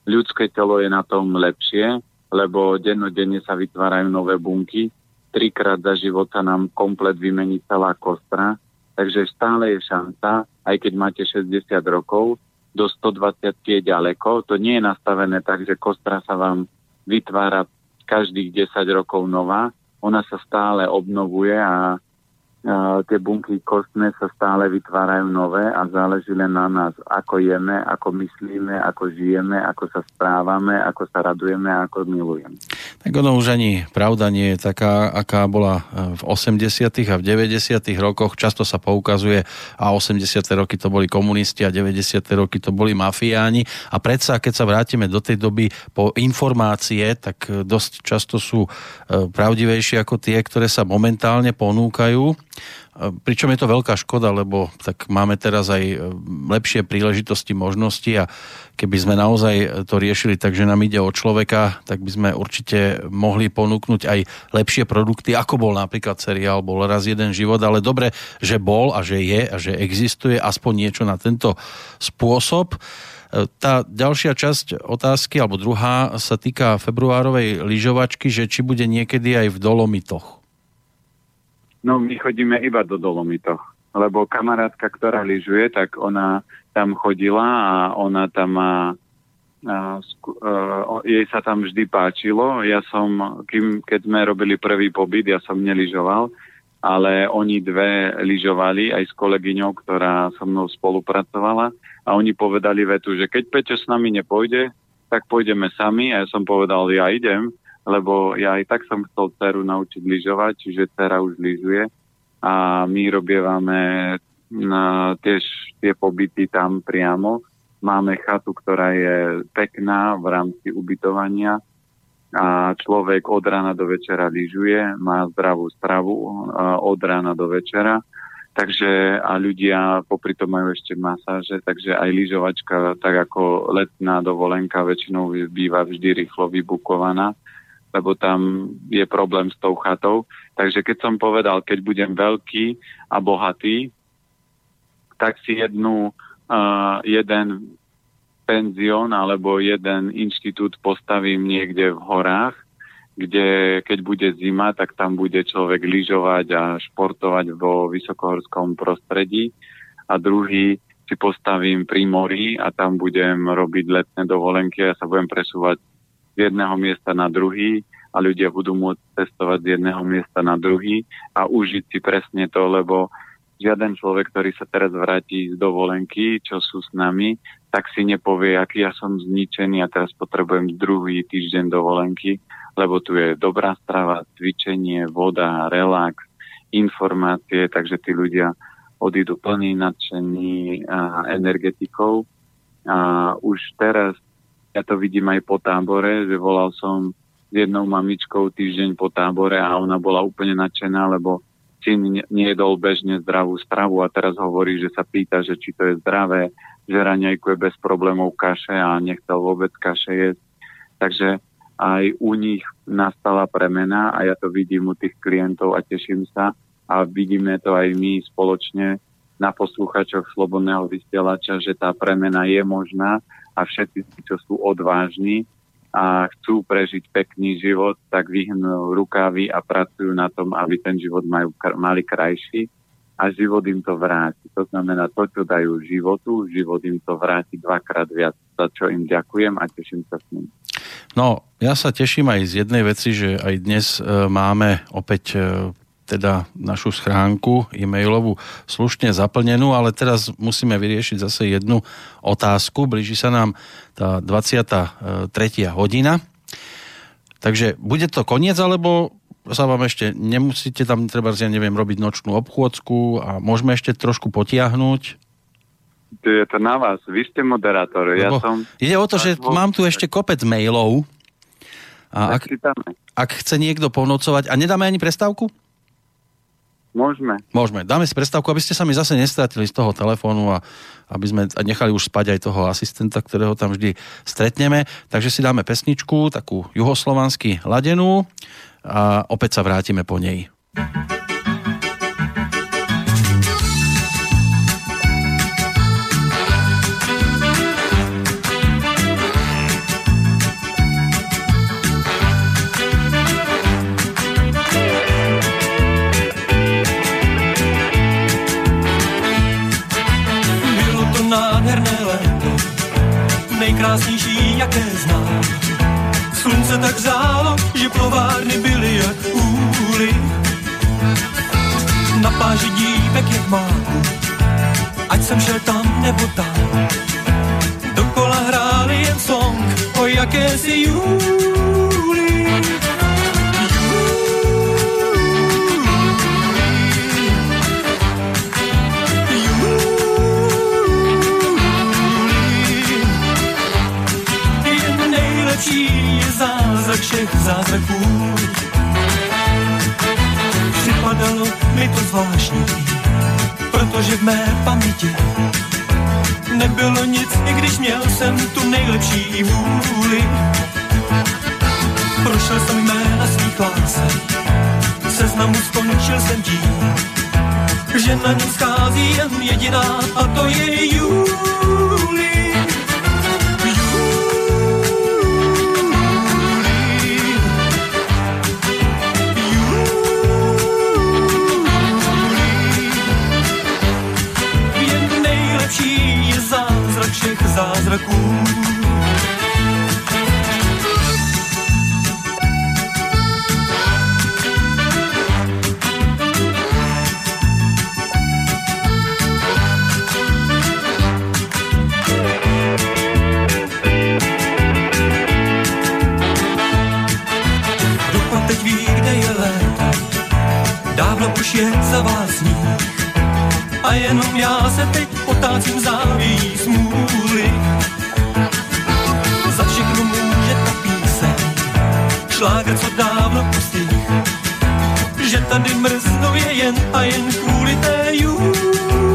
Ľudské telo je na tom lepšie, lebo dennodenne sa vytvárajú nové bunky. Trikrát za život sa nám komplet vymení celá kostra, takže stále je šanca, aj keď máte 60 rokov, do 120 je ďaleko. To nie je nastavené tak, že kostra sa vám vytvára každých 10 rokov nová. Ona sa stále obnovuje a tie bunky kostné sa stále vytvárajú nové a záleží len na nás, ako jeme, ako myslíme, ako žijeme, ako sa správame, ako sa radujeme a ako milujeme. Tak ono už ani pravda nie je taká, aká bola e, v 80. a v 90. rokoch. Často sa poukazuje a 80. roky to boli komunisti a 90. roky to boli mafiáni. A predsa, keď sa vrátime do tej doby po informácie, tak dosť často sú e, pravdivejšie ako tie, ktoré sa momentálne ponúkajú Pričom je to veľká škoda, lebo tak máme teraz aj e, lepšie príležitosti, možnosti a keby sme naozaj to riešili tak, že nám ide o človeka, tak by sme určite mohli ponúknuť aj lepšie produkty, ako bol napríklad seriál Bol raz jeden život, ale dobre, že bol a že je a že existuje aspoň niečo na tento spôsob. E, tá ďalšia časť otázky, alebo druhá, sa týka februárovej lyžovačky, že či bude niekedy aj v Dolomitoch. No my chodíme iba do Dolomitoch, lebo kamarátka, ktorá lyžuje, tak ona tam chodila a ona tam má uh, jej sa tam vždy páčilo. Ja som, kým, keď sme robili prvý pobyt, ja som neližoval, ale oni dve lyžovali aj s kolegyňou, ktorá so mnou spolupracovala a oni povedali vetu, že keď Peťo s nami nepôjde, tak pôjdeme sami a ja som povedal, ja idem lebo ja aj tak som chcel dceru naučiť lyžovať, čiže dcera už lyžuje a my robievame na tiež tie pobyty tam priamo. Máme chatu, ktorá je pekná v rámci ubytovania a človek od rána do večera lyžuje, má zdravú stravu od rána do večera. Takže a ľudia popri tom majú ešte masáže, takže aj lyžovačka, tak ako letná dovolenka väčšinou býva vždy rýchlo vybukovaná lebo tam je problém s tou chatou. Takže keď som povedal, keď budem veľký a bohatý, tak si jednu, uh, jeden penzión alebo jeden inštitút postavím niekde v horách, kde keď bude zima, tak tam bude človek lyžovať a športovať vo vysokohorskom prostredí. A druhý si postavím pri mori a tam budem robiť letné dovolenky a sa budem presúvať z jedného miesta na druhý a ľudia budú môcť cestovať z jedného miesta na druhý a užiť si presne to, lebo žiaden človek, ktorý sa teraz vráti z dovolenky, čo sú s nami, tak si nepovie, aký ja som zničený a teraz potrebujem druhý týždeň dovolenky, lebo tu je dobrá strava, cvičenie, voda, relax, informácie, takže tí ľudia odídu plný nadšení a energetikou. A už teraz ja to vidím aj po tábore, že volal som s jednou mamičkou týždeň po tábore a ona bola úplne nadšená, lebo syn nejedol bežne zdravú stravu a teraz hovorí, že sa pýta, že či to je zdravé, že raňajkuje bez problémov kaše a nechcel vôbec kaše jesť. Takže aj u nich nastala premena a ja to vidím u tých klientov a teším sa a vidíme to aj my spoločne na posluchačoch Slobodného vysielača, že tá premena je možná a všetci, čo sú odvážni a chcú prežiť pekný život, tak vyhnú rukávy a pracujú na tom, aby ten život majú, mali krajší a život im to vráti. To znamená, to, čo dajú životu, život im to vráti dvakrát viac, za čo im ďakujem a teším sa s ním. No, ja sa teším aj z jednej veci, že aj dnes e, máme opäť e, teda našu schránku e-mailovú slušne zaplnenú, ale teraz musíme vyriešiť zase jednu otázku. Blíži sa nám tá 23. hodina. Takže bude to koniec, alebo sa vám ešte nemusíte tam, treba, ja neviem, robiť nočnú obchôdzku a môžeme ešte trošku potiahnuť? Je to na vás, vy ste moderátor. Ja som... Ide o to, že mám tu ešte kopec mailov. A ak, ak chce niekto ponocovať... A nedáme ani prestávku? Môžeme. Môžeme. Dáme si prestávku, aby ste sa mi zase nestratili z toho telefónu a aby sme nechali už spať aj toho asistenta, ktorého tam vždy stretneme. Takže si dáme pesničku, takú juhoslovansky ladenú a opäť sa vrátime po nej. Nejkrásnější, jaké znám. Slunce tak zálo, že plovárny byly jak úly. Na pláži dívek jak máku, ať jsem šel tam nebo tam. Dokola hráli jen song o jakési júli. Zázrak všech zázraků. Připadalo mi to zvláštní, protože v mé paměti nebylo nic, i když měl jsem tu nejlepší vůli. Prošel jsem jména svých lásek, seznamu skončil jsem tím, že na ní schází jen jediná a to je Julie. Dávno už je za vás sníh. A jenom já se teď potácím závějí smůly. Šláger, co dávno pustí, že tady mrznou je jen a jen kvůli té jůli.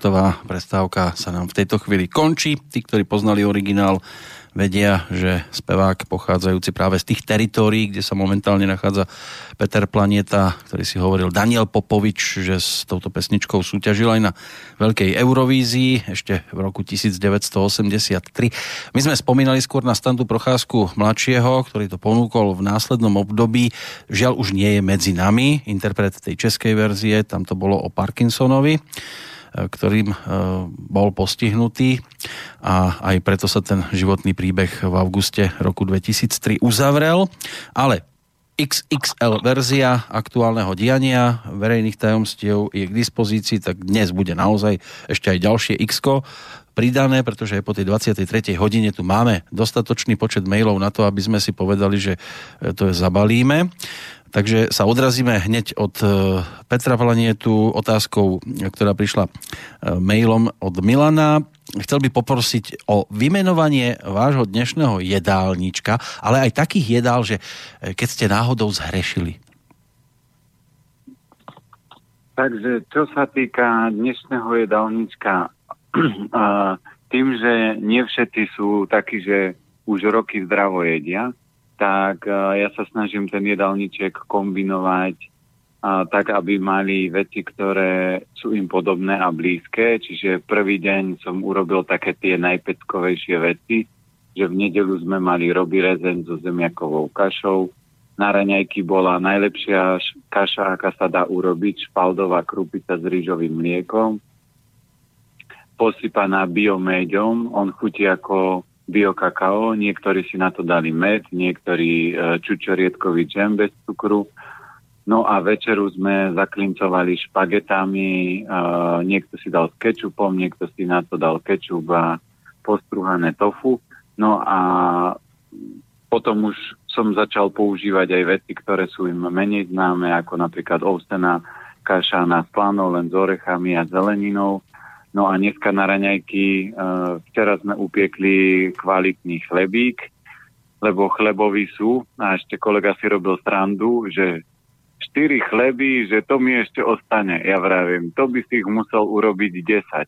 Trojminútová prestávka sa nám v tejto chvíli končí. Tí, ktorí poznali originál, vedia, že spevák pochádzajúci práve z tých teritórií, kde sa momentálne nachádza Peter Planeta, ktorý si hovoril Daniel Popovič, že s touto pesničkou súťažil aj na Veľkej Eurovízii ešte v roku 1983. My sme spomínali skôr na standu Procházku mladšieho, ktorý to ponúkol v následnom období. Žiaľ už nie je medzi nami, interpret tej českej verzie, tam to bolo o Parkinsonovi. E, ktorým e, bol postihnutý a aj preto sa ten životný príbeh v auguste roku 2003 uzavrel. Ale XXL verzia aktuálneho diania verejných tajomstiev je k dispozícii, tak dnes bude naozaj ešte aj ďalšie x pridané, pretože aj po tej 23. hodine tu máme dostatočný počet mailov na to, aby sme si povedali, že e, to je zabalíme. Takže sa odrazíme hneď od e, Petra Planietu otázkou, ktorá prišla e, mailom od Milana. Chcel by poprosiť o vymenovanie vášho dnešného jedálnička, ale aj takých jedál, že e, keď ste náhodou zhrešili. Takže čo sa týka dnešného jedálnička, [CLEARS THROAT] tým, že nie sú takí, že už roky zdravo jedia, tak ja sa snažím ten jedálniček kombinovať a, tak, aby mali veci, ktoré sú im podobné a blízke. Čiže prvý deň som urobil také tie najpeckovejšie veci, že v nedelu sme mali robi rezen so zemiakovou kašou. Na raňajky bola najlepšia kaša, aká sa dá urobiť, špaldová krupica s rýžovým mliekom, posypaná bioméďom. On chutí ako biokakao, niektorí si na to dali med, niektorí e, čučoriedkový džem bez cukru. No a večeru sme zaklincovali špagetami, e, niekto si dal s kečupom, niekto si na to dal kečup a postruhané tofu. No a potom už som začal používať aj veci, ktoré sú im menej známe, ako napríklad ovsená kaša na slano len s orechami a zeleninou. No a dneska na raňajky, uh, včera sme upiekli kvalitný chlebík, lebo chleboví sú, a ešte kolega si robil srandu, že štyri chleby, že to mi ešte ostane. Ja vravím, to by si ich musel urobiť 10,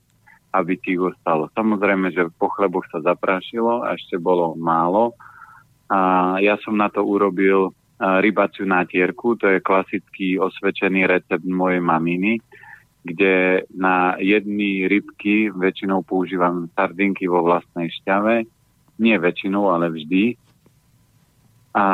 aby ti ich ostalo. Samozrejme, že po chleboch sa zaprášilo a ešte bolo málo. A ja som na to urobil rybaciu nátierku, to je klasický osvedčený recept mojej maminy kde na jedny rybky väčšinou používam sardinky vo vlastnej šťave. Nie väčšinou, ale vždy. A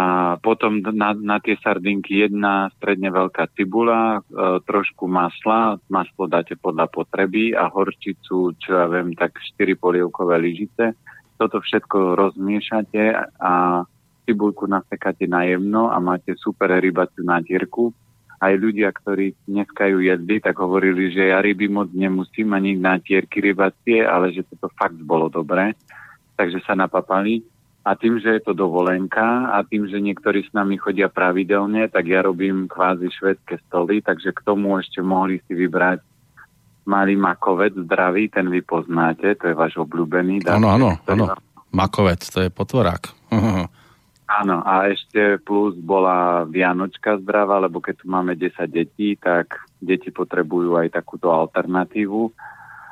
potom na, na tie sardinky jedna stredne veľká cibula, e, trošku masla, maslo dáte podľa potreby a horčicu, čo ja viem, tak 4 polievkové lyžice. Toto všetko rozmiešate a cibulku nasekáte na jemno a máte super rybaciu natierku. Aj ľudia, ktorí dneska ju jedli, tak hovorili, že ja ryby moc nemusím ani natierky rybacie, ale že toto fakt bolo dobré. Takže sa napapali a tým, že je to dovolenka a tým, že niektorí s nami chodia pravidelne, tak ja robím kvázi švedské stoly, takže k tomu ešte mohli si vybrať malý makovec zdravý, ten vy poznáte, to je váš obľúbený. Áno, áno, áno. Makovec, to je potvorák. [LAUGHS] Áno, a ešte plus bola Vianočka zdravá, lebo keď tu máme 10 detí, tak deti potrebujú aj takúto alternatívu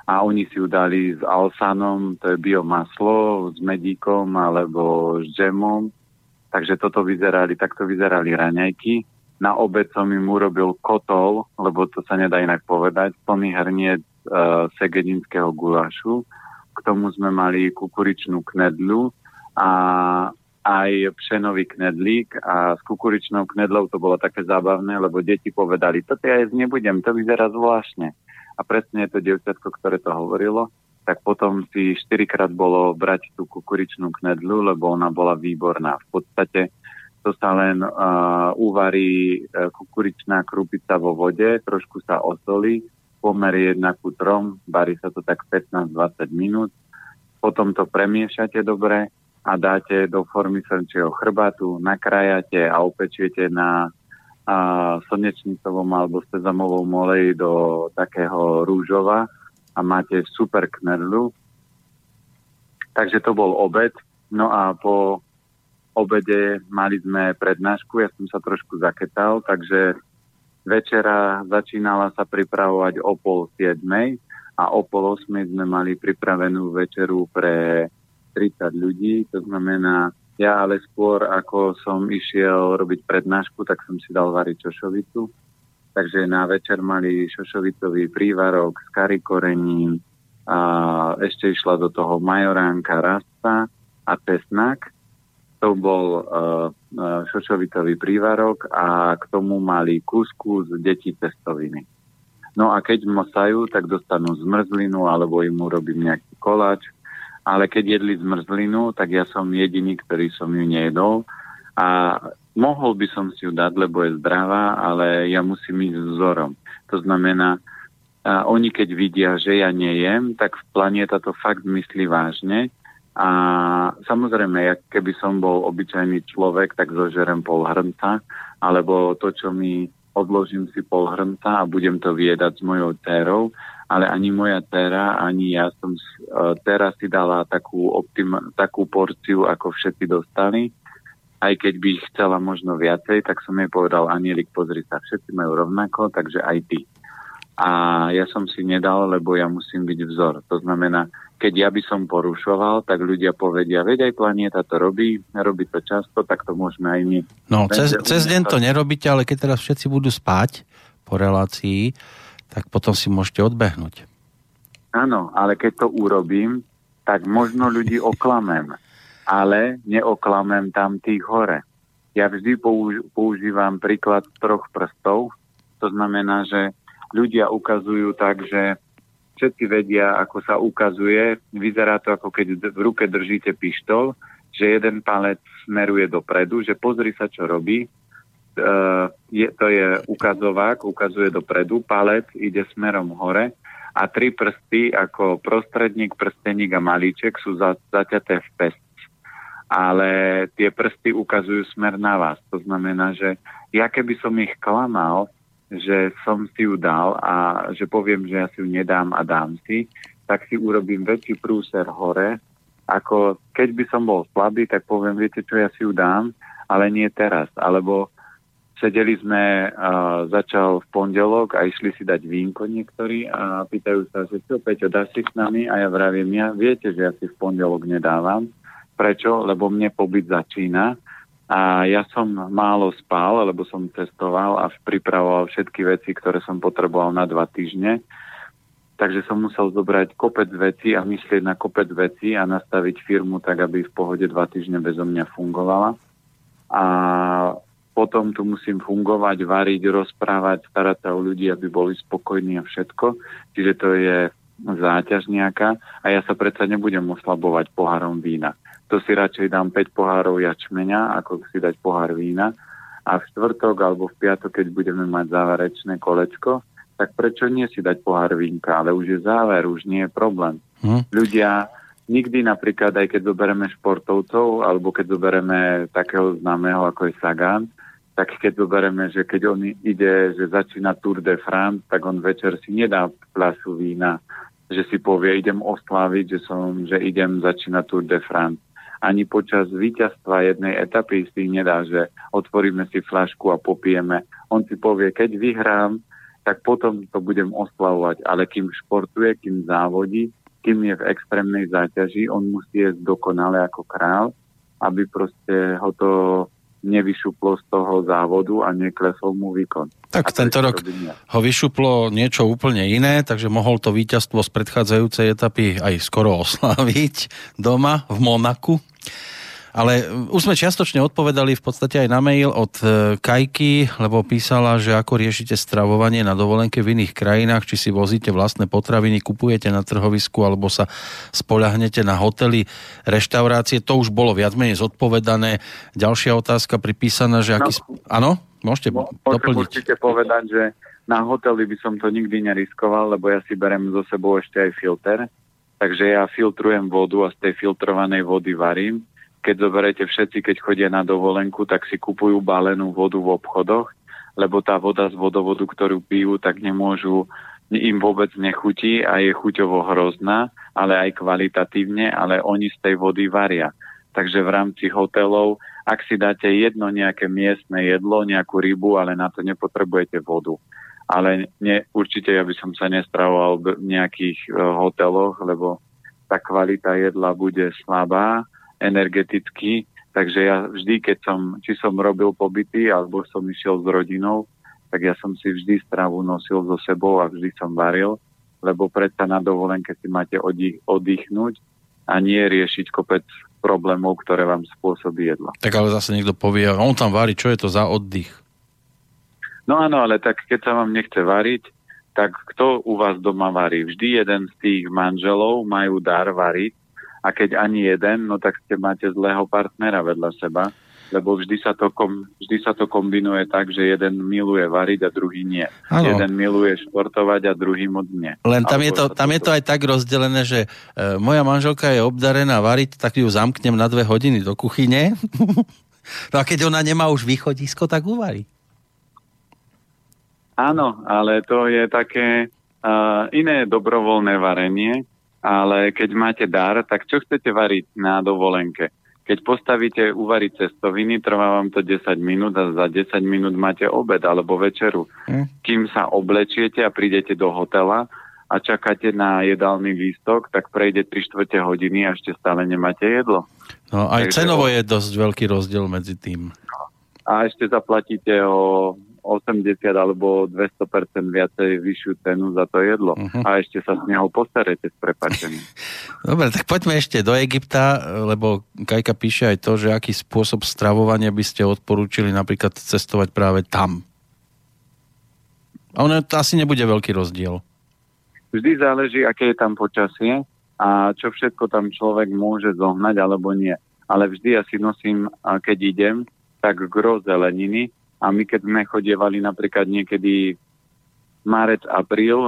a oni si ju dali s alsanom, to je biomaslo, s medíkom alebo s džemom. Takže toto vyzerali, takto vyzerali raňajky. Na obed som im urobil kotol, lebo to sa nedá inak povedať, plný hrniec e, segedinského gulášu. K tomu sme mali kukuričnú knedlu a aj pšenový knedlík a s kukuričnou knedlou to bolo také zábavné, lebo deti povedali, toto ja jesť nebudem, to vyzerá zvláštne a presne je to dievčatko, ktoré to hovorilo, tak potom si štyrikrát bolo brať tú kukuričnú knedlu, lebo ona bola výborná. V podstate to sa len uh, uvarí uh, kukuričná krupica vo vode, trošku sa osolí, pomer 1 ku 3, varí sa to tak 15-20 minút, potom to premiešate dobre a dáte do formy srnčieho chrbatu, nakrájate a opečiete na a slnečnicovom alebo sezamovom oleji do takého rúžova a máte super knedlu. Takže to bol obed. No a po obede mali sme prednášku, ja som sa trošku zaketal, takže večera začínala sa pripravovať o pol siedmej a o pol osmej sme mali pripravenú večeru pre 30 ľudí, to znamená ja ale skôr, ako som išiel robiť prednášku, tak som si dal variť šošovicu. Takže na večer mali šošovicový prívarok s karikorením, a ešte išla do toho majoránka rasta a cesnak. To bol uh, šošovitový prívarok a k tomu mali kuskus deti cestoviny. No a keď mosajú, tak dostanú zmrzlinu alebo im urobím nejaký koláč ale keď jedli zmrzlinu, tak ja som jediný, ktorý som ju nejedol. A mohol by som si ju dať, lebo je zdravá, ale ja musím ísť vzorom. To znamená, a oni keď vidia, že ja nejem, tak planéta to fakt myslí vážne. A samozrejme, ja keby som bol obyčajný človek, tak zožerem pol hrnca, alebo to, čo mi odložím si pol hrnca a budem to viedať s mojou dcerou ale ani moja dcera, ani ja som uh, teraz si dala takú, optim- takú porciu, ako všetci dostali. Aj keď by ich chcela možno viacej, tak som jej povedal, Anielik, pozri sa, všetci majú rovnako, takže aj ty. A ja som si nedal, lebo ja musím byť vzor. To znamená, keď ja by som porušoval, tak ľudia povedia, veď aj planieta to robí, robí to často, tak to môžeme aj my. No, cez, cez deň to nerobíte, ale keď teraz všetci budú spať po relácii, tak potom si môžete odbehnúť. Áno, ale keď to urobím, tak možno ľudí [LAUGHS] oklamem, ale neoklamem tam tých hore. Ja vždy používam príklad troch prstov, to znamená, že ľudia ukazujú tak, že všetci vedia, ako sa ukazuje. Vyzerá to, ako keď v ruke držíte pištol, že jeden palec smeruje dopredu, že pozri sa, čo robí uh, je, to je ukazovák, ukazuje dopredu, palec ide smerom hore a tri prsty ako prostredník, prsteník a malíček sú za, zaťaté v pest. Ale tie prsty ukazujú smer na vás. To znamená, že ja keby som ich klamal, že som si ju dal a že poviem, že ja si ju nedám a dám si, tak si urobím väčší prúser hore, ako keď by som bol slabý, tak poviem, viete čo, ja si ju dám, ale nie teraz. Alebo Sedeli sme, uh, začal v pondelok a išli si dať vínko niektorí a pýtajú sa, že čo, Peťo, dáš si s nami? A ja vravím, ja viete, že ja si v pondelok nedávam. Prečo? Lebo mne pobyt začína a ja som málo spal, lebo som testoval a pripravoval všetky veci, ktoré som potreboval na dva týždne. Takže som musel zobrať kopec veci a myslieť na kopec veci a nastaviť firmu tak, aby v pohode dva týždne bezo mňa fungovala. a potom tu musím fungovať, variť, rozprávať, starať sa o ľudí, aby boli spokojní a všetko. Čiže to je záťaž nejaká a ja sa predsa nebudem oslabovať pohárom vína. To si radšej dám 5 pohárov jačmeňa, ako si dať pohár vína. A v štvrtok alebo v piatok, keď budeme mať záverečné kolečko, tak prečo nie si dať pohár vínka? Ale už je záver, už nie je problém. Hm. Ľudia nikdy napríklad, aj keď zoberieme športovcov, alebo keď zoberieme takého známeho ako je Sagan, tak keď zoberieme, že keď on ide, že začína Tour de France, tak on večer si nedá fľašu vína, že si povie, idem osláviť, že, som, že idem začínať Tour de France. Ani počas víťazstva jednej etapy si nedá, že otvoríme si flašku a popijeme. On si povie, keď vyhrám, tak potom to budem oslavovať. Ale kým športuje, kým závodí, kým je v extrémnej záťaži, on musí jesť dokonale ako král, aby proste ho to nevyšuplo z toho závodu a neklesol mu výkon. Tak tento rok ho vyšuplo niečo úplne iné, takže mohol to víťazstvo z predchádzajúcej etapy aj skoro osláviť doma v Monaku. Ale už sme čiastočne odpovedali v podstate aj na mail od e, Kajky, lebo písala, že ako riešite stravovanie na dovolenke v iných krajinách, či si vozíte vlastné potraviny, kupujete na trhovisku alebo sa spoľahnete na hotely, reštaurácie. To už bolo viac menej zodpovedané. Ďalšia otázka pripísaná, že aký... No, Áno? Môžete doplniť. určite povedať, že na hoteli by som to nikdy neriskoval, lebo ja si berem zo sebou ešte aj filter. Takže ja filtrujem vodu a z tej filtrovanej vody varím keď zoberete všetci, keď chodia na dovolenku, tak si kupujú balenú vodu v obchodoch, lebo tá voda z vodovodu, ktorú pijú, tak nemôžu, im vôbec nechutí a je chuťovo hrozná, ale aj kvalitatívne, ale oni z tej vody varia. Takže v rámci hotelov, ak si dáte jedno nejaké miestne jedlo, nejakú rybu, ale na to nepotrebujete vodu. Ale ne, určite ja by som sa nestravoval v nejakých uh, hoteloch, lebo tá kvalita jedla bude slabá energeticky, takže ja vždy, keď som, či som robil pobyty, alebo som išiel s rodinou, tak ja som si vždy stravu nosil so sebou a vždy som varil, lebo predsa na dovolenke si máte oddych, oddychnúť a nie riešiť kopec problémov, ktoré vám spôsobí jedlo. Tak ale zase niekto povie, on tam varí, čo je to za oddych? No áno, ale tak keď sa vám nechce variť, tak kto u vás doma varí? Vždy jeden z tých manželov majú dar variť a keď ani jeden, no tak ste máte zlého partnera vedľa seba, lebo vždy sa to, kom, vždy sa to kombinuje tak, že jeden miluje variť a druhý nie. Ano. Jeden miluje športovať a druhý moc nie. Len tam je, to, tam je to aj tak rozdelené, že e, moja manželka je obdarená variť, tak ju zamknem na dve hodiny do kuchyne. [LAUGHS] no a keď ona nemá už východisko, tak uvarí. Áno, ale to je také uh, iné dobrovoľné varenie, ale keď máte dar, tak čo chcete variť na dovolenke? Keď postavíte uvariť cestoviny, trvá vám to 10 minút a za 10 minút máte obed alebo večeru. Hm. Kým sa oblečiete a prídete do hotela a čakáte na jedálny lístok, tak prejde 3 čtvrte hodiny a ešte stále nemáte jedlo. No aj Takže cenovo je dosť veľký rozdiel medzi tým. A ešte zaplatíte o 80 alebo 200% viacej vyššiu cenu za to jedlo. Uh-huh. A ešte sa z neho postarete s prepačením. [LAUGHS] Dobre, tak poďme ešte do Egypta, lebo Kajka píše aj to, že aký spôsob stravovania by ste odporúčili napríklad cestovať práve tam. A ono to asi nebude veľký rozdiel. Vždy záleží, aké je tam počasie a čo všetko tam človek môže zohnať alebo nie. Ale vždy ja si nosím, keď idem, tak gro zeleniny, a my keď sme chodievali napríklad niekedy marec, apríl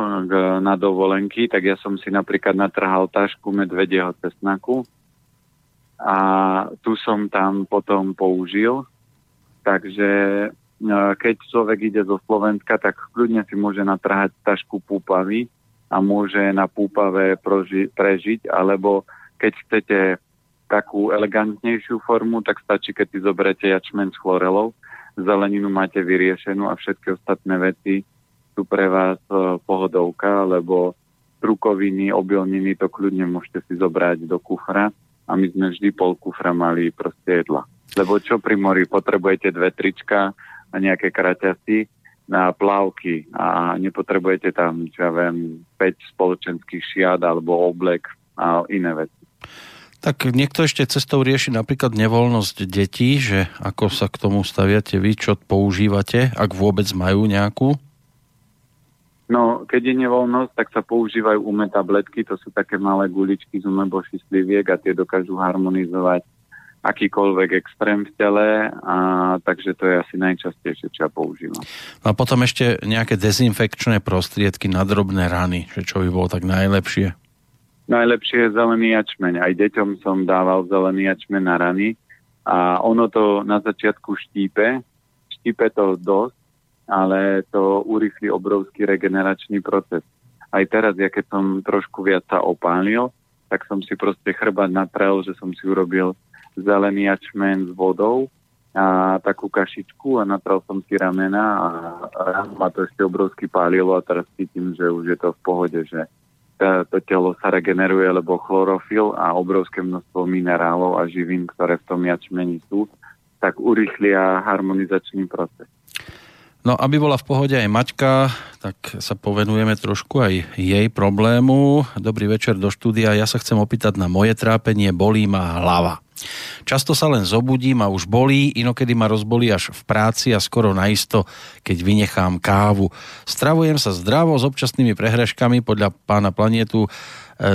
na dovolenky, tak ja som si napríklad natrhal tašku medvedieho cesnaku. A tu som tam potom použil. Takže e, keď človek ide zo Slovenska, tak kľudne si môže natrhať tašku púpavy a môže na púpave proži- prežiť, alebo keď chcete takú elegantnejšiu formu, tak stačí, keď si zoberete jačmen s chlorelou zeleninu máte vyriešenú a všetky ostatné veci sú pre vás e, pohodovka, lebo strukoviny, obilniny, to kľudne môžete si zobrať do kufra a my sme vždy pol kufra mali proste jedla. Lebo čo pri mori, potrebujete dve trička a nejaké kraťasy na plavky a nepotrebujete tam, čo ja viem, 5 spoločenských šiat alebo oblek a iné veci. Tak niekto ešte cestou rieši napríklad nevoľnosť detí, že ako sa k tomu staviate vy, čo používate, ak vôbec majú nejakú? No, keď je nevoľnosť, tak sa používajú umé tabletky, to sú také malé guličky z umeboši sliviek a tie dokážu harmonizovať akýkoľvek extrém v tele, a, takže to je asi najčastejšie, čo ja používam. No a potom ešte nejaké dezinfekčné prostriedky na drobné rany, že čo by bolo tak najlepšie? Najlepšie je zelený jačmeň. Aj deťom som dával zelený jačmeň na rany a ono to na začiatku štípe, štípe to dosť, ale to urýchli obrovský regeneračný proces. Aj teraz, ja keď som trošku viac sa opálil, tak som si proste chrbať natrel, že som si urobil zelený jačmen s vodou a takú kašičku a natrel som si ramena a, a ma to ešte obrovsky pálilo a teraz cítim, že už je to v pohode, že to telo sa regeneruje, lebo chlorofil a obrovské množstvo minerálov a živín, ktoré v tom jačmeni sú, tak urýchlia harmonizačný proces. No, aby bola v pohode aj Maťka, tak sa povenujeme trošku aj jej problému. Dobrý večer do štúdia. Ja sa chcem opýtať na moje trápenie. Bolí ma hlava. Často sa len zobudím a už bolí, inokedy ma rozbolí až v práci a skoro naisto, keď vynechám kávu. Stravujem sa zdravo s občasnými prehreškami podľa pána Planietu. E,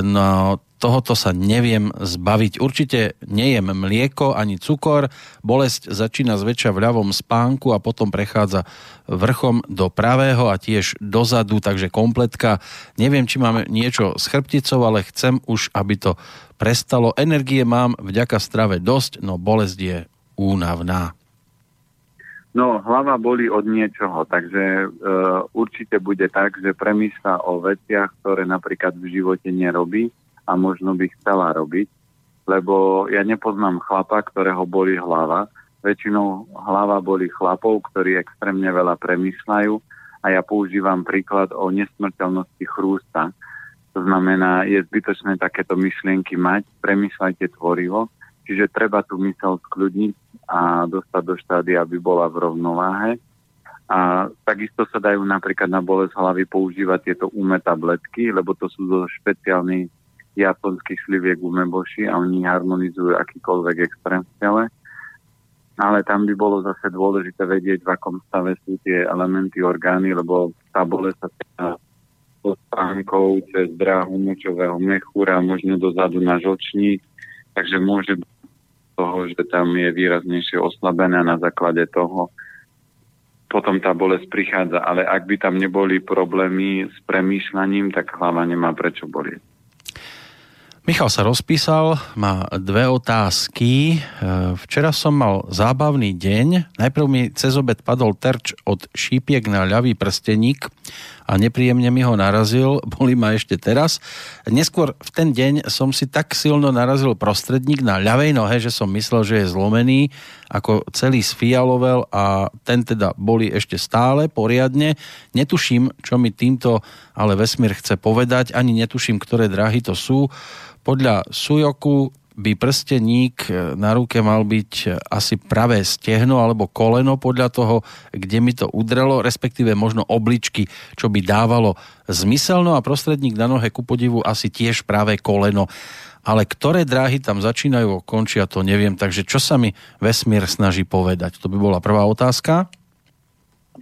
no, tohoto sa neviem zbaviť. Určite nejem mlieko ani cukor, bolesť začína zväčša v ľavom spánku a potom prechádza vrchom do pravého a tiež dozadu, takže kompletka. Neviem, či máme niečo s chrbticou, ale chcem už, aby to prestalo. Energie mám vďaka strave dosť, no bolesť je únavná. No, hlava boli od niečoho, takže e, určite bude tak, že premýšľa o veciach, ktoré napríklad v živote nerobí a možno by chcela robiť, lebo ja nepoznám chlapa, ktorého boli hlava. Väčšinou hlava boli chlapov, ktorí extrémne veľa premýšľajú a ja používam príklad o nesmrteľnosti chrústa. To znamená, je zbytočné takéto myšlienky mať, premýšľajte tvorivo, čiže treba tú mysel skľudniť a dostať do štádia, aby bola v rovnováhe. A takisto sa dajú napríklad na bolesť hlavy používať tieto umé tabletky, lebo to sú zo špeciálnych japonských sliviek umeboši a oni harmonizujú akýkoľvek extrém v tele. Ale tam by bolo zase dôležité vedieť, v akom stave sú tie elementy orgány, lebo tá bolesť sa pod spánkou cez dráhu močového mechúra, možno dozadu na žočník, takže môže byť toho, že tam je výraznejšie oslabené na základe toho potom tá bolesť prichádza. Ale ak by tam neboli problémy s premýšľaním, tak hlava nemá prečo bolieť. Michal sa rozpísal, má dve otázky. E, včera som mal zábavný deň. Najprv mi cez obed padol terč od šípiek na ľavý prsteník a nepríjemne mi ho narazil. [LAUGHS] Boli ma ešte teraz. Neskôr v ten deň som si tak silno narazil prostredník na ľavej nohe, že som myslel, že je zlomený ako celý sfialovel a ten teda boli ešte stále poriadne. Netuším, čo mi týmto ale vesmír chce povedať, ani netuším, ktoré dráhy to sú podľa Sujoku by prsteník e, na ruke mal byť e, asi pravé stehno alebo koleno podľa toho, kde mi to udrelo, respektíve možno obličky, čo by dávalo zmysel. No a prostredník na nohe ku podivu asi tiež pravé koleno. Ale ktoré dráhy tam začínajú a končia, to neviem. Takže čo sa mi vesmír snaží povedať? To by bola prvá otázka.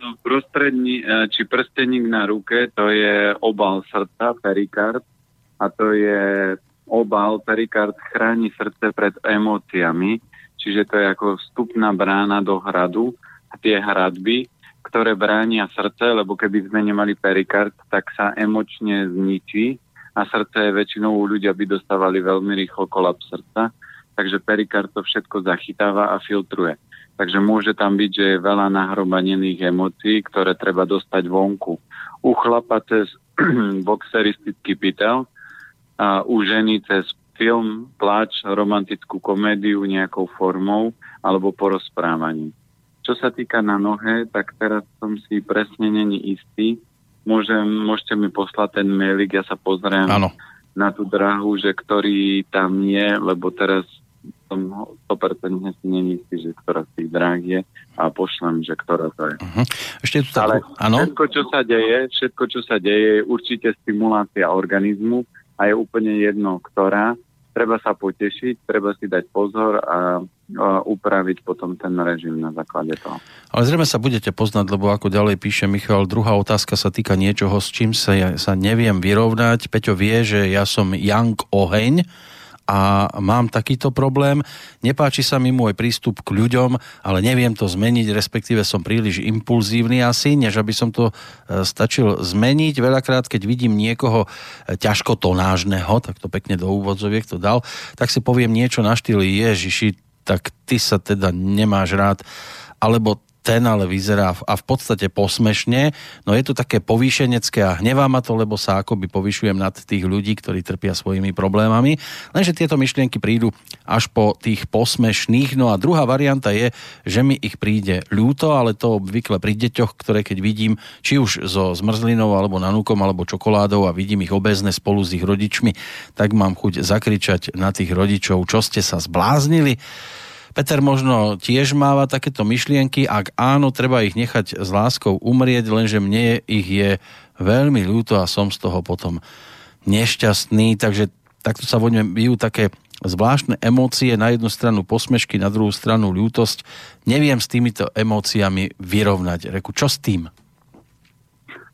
No, prostrední, e, či prsteník na ruke, to je obal srdca, perikard, a to je obal perikard chráni srdce pred emóciami, čiže to je ako vstupná brána do hradu a tie hradby, ktoré bránia srdce, lebo keby sme nemali perikard, tak sa emočne zničí a srdce väčšinou u ľudia by dostávali veľmi rýchlo kolaps srdca, takže perikard to všetko zachytáva a filtruje. Takže môže tam byť, že je veľa nahromanených emócií, ktoré treba dostať vonku. U chlapa cez [CLEARS THROAT] boxeristický pytel, a u ženy cez film, pláč, romantickú komédiu nejakou formou alebo porozprávaním. Čo sa týka na nohe, tak teraz som si presne není istý. Môžem, môžete mi poslať ten mailik, ja sa pozriem ano. na tú drahu, že ktorý tam je, lebo teraz som 100% si není že ktorá z tých dráh je a pošlem, že ktorá to je. Uh-huh. Ešte tu Ale ano? všetko, čo sa deje, všetko, čo sa deje, je určite stimulácia organizmu a je úplne jedno, ktorá, treba sa potešiť, treba si dať pozor a upraviť potom ten režim na základe toho. Ale zrejme sa budete poznať, lebo ako ďalej píše Michal, druhá otázka sa týka niečoho, s čím sa, ja, sa neviem vyrovnať. Peťo vie, že ja som Young Oheň, a mám takýto problém. Nepáči sa mi môj prístup k ľuďom, ale neviem to zmeniť, respektíve som príliš impulzívny asi, než aby som to e, stačil zmeniť. Veľakrát, keď vidím niekoho e, ťažko tonážneho, tak to pekne do úvodzoviek to dal, tak si poviem niečo na štýli Ježiši, tak ty sa teda nemáš rád alebo ten ale vyzerá a v podstate posmešne, no je to také povýšenecké a hnevá ma to, lebo sa akoby povyšujem nad tých ľudí, ktorí trpia svojimi problémami. Lenže tieto myšlienky prídu až po tých posmešných. No a druhá varianta je, že mi ich príde ľúto, ale to obvykle pri deťoch, ktoré keď vidím, či už so zmrzlinou alebo nanúkom alebo čokoládou a vidím ich obezne spolu s ich rodičmi, tak mám chuť zakričať na tých rodičov, čo ste sa zbláznili Peter možno tiež máva takéto myšlienky, ak áno, treba ich nechať s láskou umrieť, lenže mne ich je veľmi ľúto a som z toho potom nešťastný, takže takto sa vo ňom bijú také zvláštne emócie, na jednu stranu posmešky, na druhú stranu ľútosť. Neviem s týmito emóciami vyrovnať. Reku, čo s tým?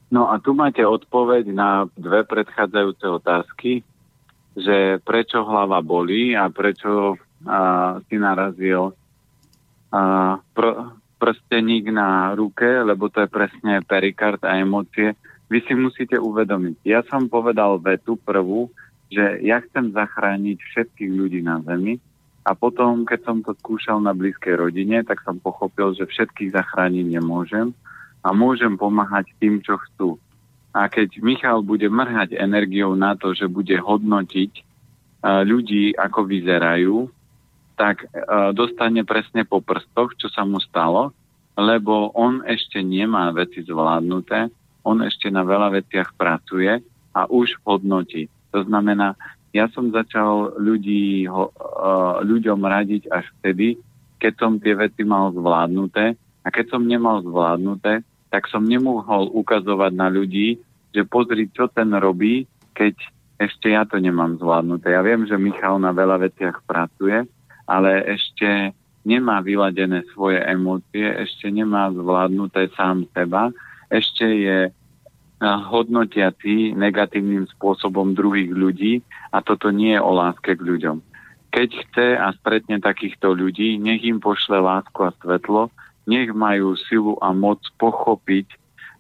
No a tu máte odpoveď na dve predchádzajúce otázky, že prečo hlava bolí a prečo si narazil a, pr- prsteník na ruke, lebo to je presne perikard a emócie. Vy si musíte uvedomiť. Ja som povedal vetu prvú, že ja chcem zachrániť všetkých ľudí na Zemi a potom, keď som to skúšal na blízkej rodine, tak som pochopil, že všetkých zachrániť nemôžem a môžem pomáhať tým, čo chcú. A keď Michal bude mrhať energiou na to, že bude hodnotiť ľudí, ako vyzerajú, tak uh, dostane presne po prstoch, čo sa mu stalo, lebo on ešte nemá veci zvládnuté, on ešte na veľa veciach pracuje a už hodnotí. To znamená, ja som začal ľudí, ho, uh, ľuďom radiť až vtedy, keď som tie veci mal zvládnuté a keď som nemal zvládnuté, tak som nemohol ukazovať na ľudí, že pozri, čo ten robí, keď ešte ja to nemám zvládnuté. Ja viem, že Michal na veľa veciach pracuje, ale ešte nemá vyladené svoje emócie, ešte nemá zvládnuté sám seba, ešte je hodnotiaci negatívnym spôsobom druhých ľudí a toto nie je o láske k ľuďom. Keď chce a stretne takýchto ľudí, nech im pošle lásku a svetlo, nech majú silu a moc pochopiť,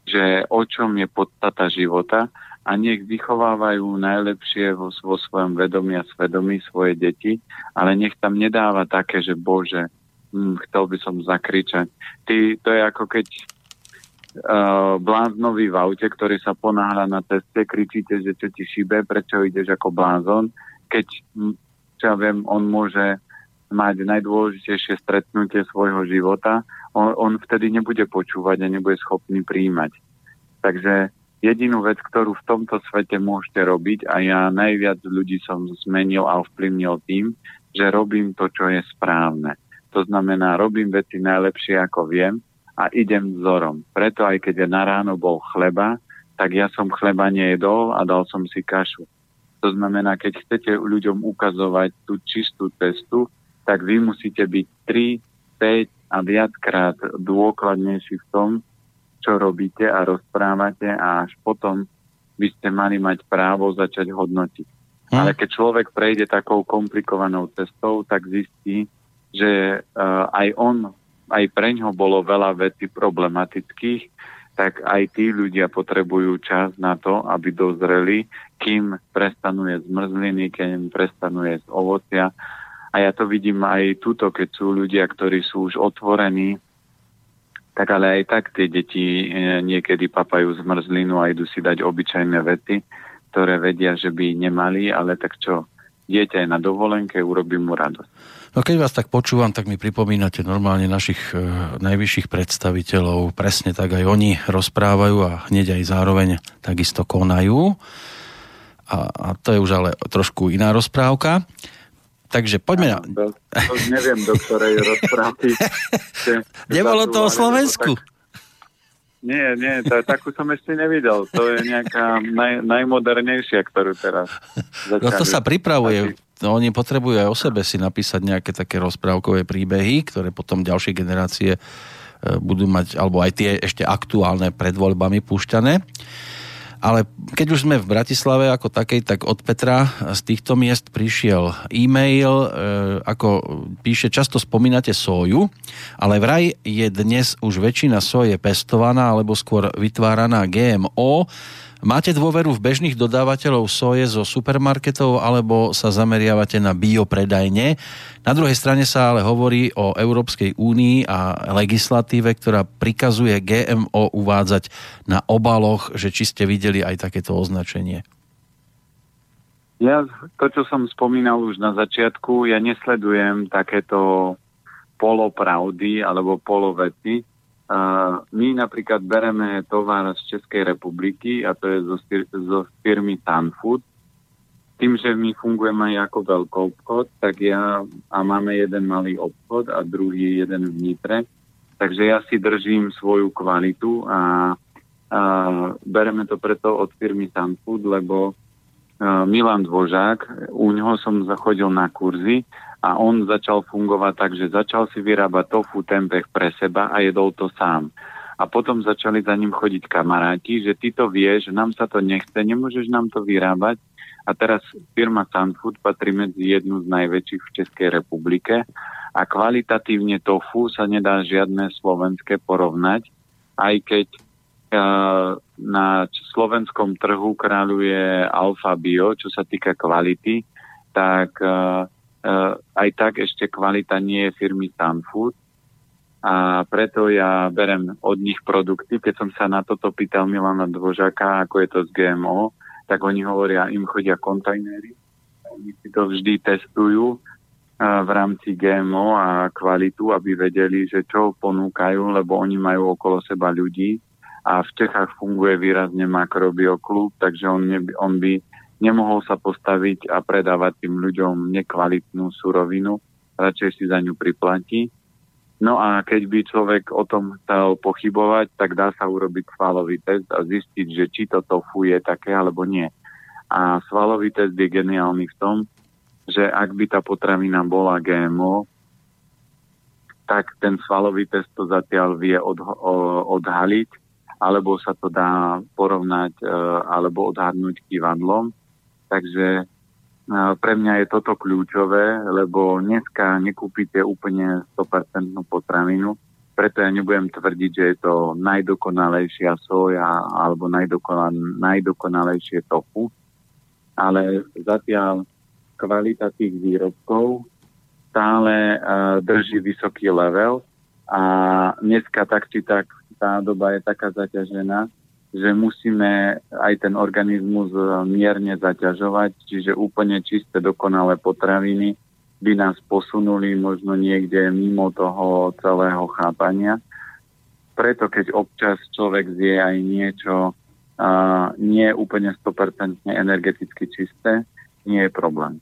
že o čom je podstata života a nech vychovávajú najlepšie vo, vo svojom vedomí a svedomí svoje deti, ale nech tam nedáva také, že Bože, hm, chcel by som zakričať. Ty, to je ako keď uh, bláznový v aute, ktorý sa ponáhľa na ceste, kričíte, že čo ti šibe, prečo ideš ako blázon, keď, hm, čo ja viem, on môže mať najdôležitejšie stretnutie svojho života, on, on vtedy nebude počúvať a nebude schopný príjmať. Takže jedinú vec, ktorú v tomto svete môžete robiť a ja najviac ľudí som zmenil a ovplyvnil tým, že robím to, čo je správne. To znamená, robím veci najlepšie, ako viem a idem vzorom. Preto aj keď na ráno bol chleba, tak ja som chleba nejedol a dal som si kašu. To znamená, keď chcete ľuďom ukazovať tú čistú cestu, tak vy musíte byť 3, 5 a viackrát dôkladnejší v tom, čo robíte a rozprávate a až potom by ste mali mať právo začať hodnotiť. Hm. Ale keď človek prejde takou komplikovanou cestou, tak zistí, že uh, aj on, aj pre ňo bolo veľa vecí problematických, tak aj tí ľudia potrebujú čas na to, aby dozreli, kým prestanú jesť zmrzliny, kým prestanú jesť ovocia. A ja to vidím aj tuto, keď sú ľudia, ktorí sú už otvorení tak ale aj tak tie deti e, niekedy papajú zmrzlinu a idú si dať obyčajné vety, ktoré vedia, že by nemali, ale tak čo, dieťa je na dovolenke, urobí mu radosť. No keď vás tak počúvam, tak mi pripomínate normálne našich e, najvyšších predstaviteľov. Presne tak aj oni rozprávajú a hneď aj zároveň takisto konajú. A, a to je už ale trošku iná rozprávka. Takže poďme na... To, to neviem, do ktorej rozprávky. [LAUGHS] Nebolo to o Slovensku? Tak... Nie, nie, to, takú som ešte nevidel. To je nejaká naj, najmodernejšia, ktorú teraz začali. No to sa pripravuje. oni potrebujú aj o sebe si napísať nejaké také rozprávkové príbehy, ktoré potom ďalšie generácie e, budú mať, alebo aj tie ešte aktuálne pred voľbami púšťané. Ale keď už sme v Bratislave ako takej, tak od Petra z týchto miest prišiel e-mail, e, ako píše, často spomínate soju, ale vraj je dnes už väčšina soje pestovaná alebo skôr vytváraná GMO, Máte dôveru v bežných dodávateľov soje zo supermarketov alebo sa zameriavate na biopredajne? Na druhej strane sa ale hovorí o Európskej únii a legislatíve, ktorá prikazuje GMO uvádzať na obaloch, že či ste videli aj takéto označenie. Ja to, čo som spomínal už na začiatku, ja nesledujem takéto polopravdy alebo polovety my napríklad bereme tovar z Českej republiky a to je zo, zo firmy Tanfood. Tým, že my fungujeme aj ako veľký obchod, tak ja a máme jeden malý obchod a druhý jeden v Nitre. Takže ja si držím svoju kvalitu a, a bereme to preto od firmy Tanfood, lebo Milan Dvožák, u neho som zachodil na kurzy a on začal fungovať tak, že začal si vyrábať tofu tempeh pre seba a jedol to sám. A potom začali za ním chodiť kamaráti, že ty to vieš, nám sa to nechce, nemôžeš nám to vyrábať. A teraz firma Sunfood patrí medzi jednu z najväčších v Českej republike a kvalitatívne tofu sa nedá žiadne slovenské porovnať, aj keď uh, na slovenskom trhu kráľuje Alfa Bio, čo sa týka kvality, tak uh, aj tak ešte kvalita nie je firmy Sunfood a preto ja berem od nich produkty. Keď som sa na toto pýtal Milana Dvožaka, ako je to s GMO, tak oni hovoria, im chodia kontajnery, oni si to vždy testujú eh, v rámci GMO a kvalitu, aby vedeli, že čo ponúkajú, lebo oni majú okolo seba ľudí. A v Čechách funguje výrazne makrobioklub, takže on, ne, on by nemohol sa postaviť a predávať tým ľuďom nekvalitnú surovinu, radšej si za ňu priplatí. No a keď by človek o tom chcel pochybovať, tak dá sa urobiť svalový test a zistiť, že či to tofu je také alebo nie. A svalový test je geniálny v tom, že ak by tá potravina bola GMO, tak ten svalový test to zatiaľ vie odhaliť, alebo sa to dá porovnať e, alebo odhadnúť kývadlom. Takže pre mňa je toto kľúčové, lebo dneska nekúpite úplne 100% potravinu, preto ja nebudem tvrdiť, že je to najdokonalejšia soja alebo najdokonalejšie tofu, ale zatiaľ kvalita tých výrobkov stále uh, drží vysoký level a dneska tak či tak tá doba je taká zaťažená, že musíme aj ten organizmus e, mierne zaťažovať, čiže úplne čisté, dokonalé potraviny by nás posunuli možno niekde mimo toho celého chápania. Preto keď občas človek zje aj niečo uh, nie úplne 100% energeticky čisté, nie je problém.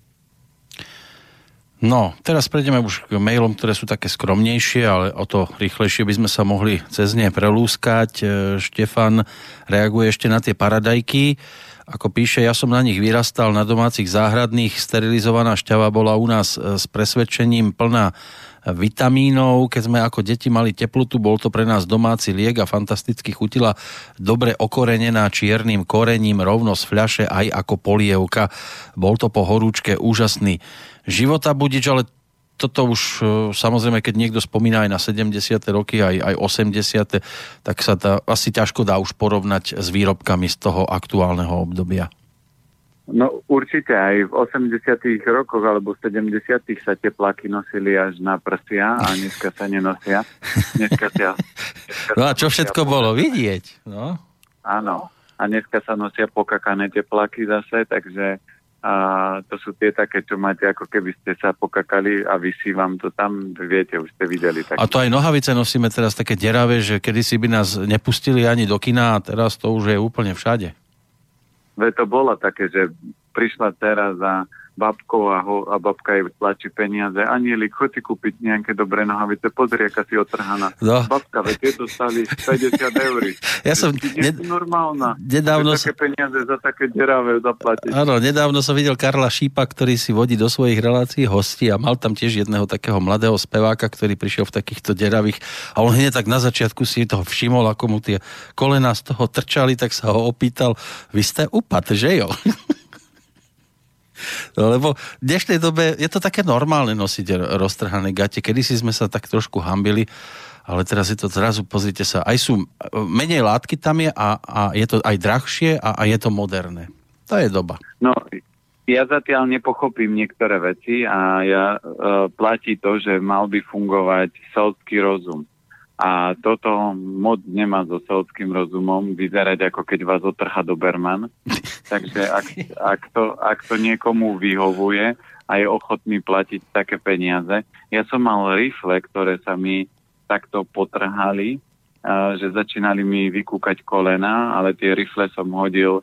No, teraz prejdeme už k mailom, ktoré sú také skromnejšie, ale o to rýchlejšie by sme sa mohli cez ne prelúskať. E, Štefan reaguje ešte na tie paradajky. Ako píše, ja som na nich vyrastal na domácich záhradných, sterilizovaná šťava bola u nás e, s presvedčením plná vitamínov. Keď sme ako deti mali teplotu, bol to pre nás domáci liek a fantasticky chutila dobre okorenená čiernym korením rovno z fľaše aj ako polievka. Bol to po horúčke úžasný života budič, ale toto už e, samozrejme, keď niekto spomína aj na 70. roky, aj, aj 80. tak sa tá asi ťažko dá už porovnať s výrobkami z toho aktuálneho obdobia. No určite aj v 80. rokoch alebo 70. sa tepláky nosili až na prsia a dneska sa nenosia. Dneska sa, dneska no a čo všetko bolo vidieť? No? Áno. A dneska sa nosia pokakané tepláky zase, takže a to sú tie také, čo máte, ako keby ste sa pokakali a vysí vám to tam, viete, už ste videli. Tak... A to aj nohavice nosíme teraz také deravé, že kedysi by nás nepustili ani do kina a teraz to už je úplne všade. Ve to bolo také, že prišla teraz a babkou a, ho, a babka jej tlačí peniaze. Anieli, chod si kúpiť nejaké dobré nohavice, pozri, aká si otrhaná. No. Babka, veď tieto stali 50 eur. Ja som... Ne... normálna. Nedávno také peniaze za také deravé zaplatiť. Áno, nedávno som videl Karla Šípa, ktorý si vodí do svojich relácií hosti a mal tam tiež jedného takého mladého speváka, ktorý prišiel v takýchto deravých a on hneď tak na začiatku si toho všimol, ako mu tie kolena z toho trčali, tak sa ho opýtal, vy ste upad, že jo? [LAUGHS] Lebo v dnešnej dobe je to také normálne nosiť roztrhané gate. Kedy si sme sa tak trošku hambili, ale teraz je to zrazu, pozrite sa, aj sú, menej látky tam je a, a je to aj drahšie a, a je to moderné. To je doba. No, ja zatiaľ nepochopím niektoré veci a ja e, platí to, že mal by fungovať selský rozum. A toto moc nemá so selským rozumom vyzerať ako keď vás otrha Doberman. [LAUGHS] Takže ak, ak, to, ak to niekomu vyhovuje a je ochotný platiť také peniaze. Ja som mal rifle, ktoré sa mi takto potrhali, že začínali mi vykúkať kolena, ale tie rifle som hodil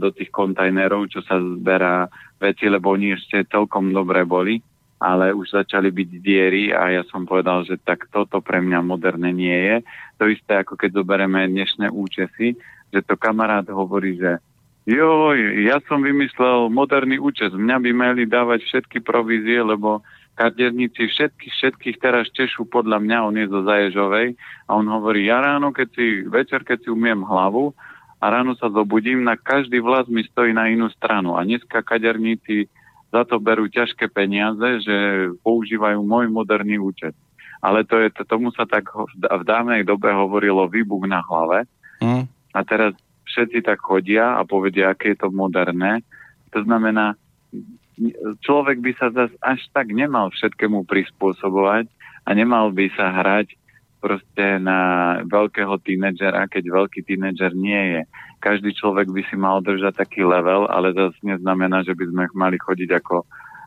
do tých kontajnerov, čo sa zberá veci, lebo oni ešte celkom dobre boli ale už začali byť diery a ja som povedal, že tak toto pre mňa moderné nie je. To isté ako keď zoberieme dnešné účesy, že to kamarát hovorí, že joj, ja som vymyslel moderný účes, mňa by mali dávať všetky provízie, lebo kaderníci všetkých, všetkých teraz češu podľa mňa, on je zo Zaježovej a on hovorí, ja ráno, keď si, večer, keď si umiem hlavu a ráno sa zobudím, na každý vlas mi stojí na inú stranu a dneska kaderníci za to berú ťažké peniaze, že používajú môj moderný účet. Ale to je, tomu sa tak v dávnej dobe hovorilo výbuch na hlave. Mm. A teraz všetci tak chodia a povedia, aké je to moderné. To znamená, človek by sa zase až tak nemal všetkému prispôsobovať a nemal by sa hrať proste na veľkého tínedžera, keď veľký tínedžer nie je. Každý človek by si mal držať taký level, ale zase neznamená, že by sme mali chodiť ako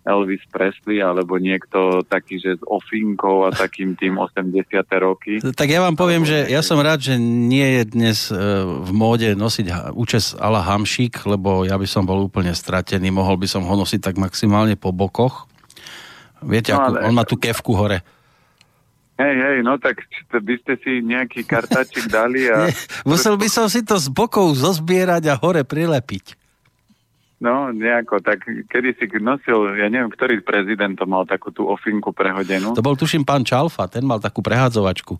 Elvis Presley alebo niekto taký, že s ofinkou a takým tým 80. roky. Tak ja vám poviem, že ja som rád, že nie je dnes e, v móde nosiť účes ala hamšík, lebo ja by som bol úplne stratený, mohol by som ho nosiť tak maximálne po bokoch. Viete, no, ale... on má tú kevku hore. Hej, hej, no tak by ste si nejaký kartáčik dali a... [LAUGHS] Nie, musel by som si to z bokov zozbierať a hore prilepiť. No, nejako, tak kedy si nosil, ja neviem, ktorý prezident to mal takú tú ofinku prehodenú. To bol tuším pán Čalfa, ten mal takú prehádzovačku.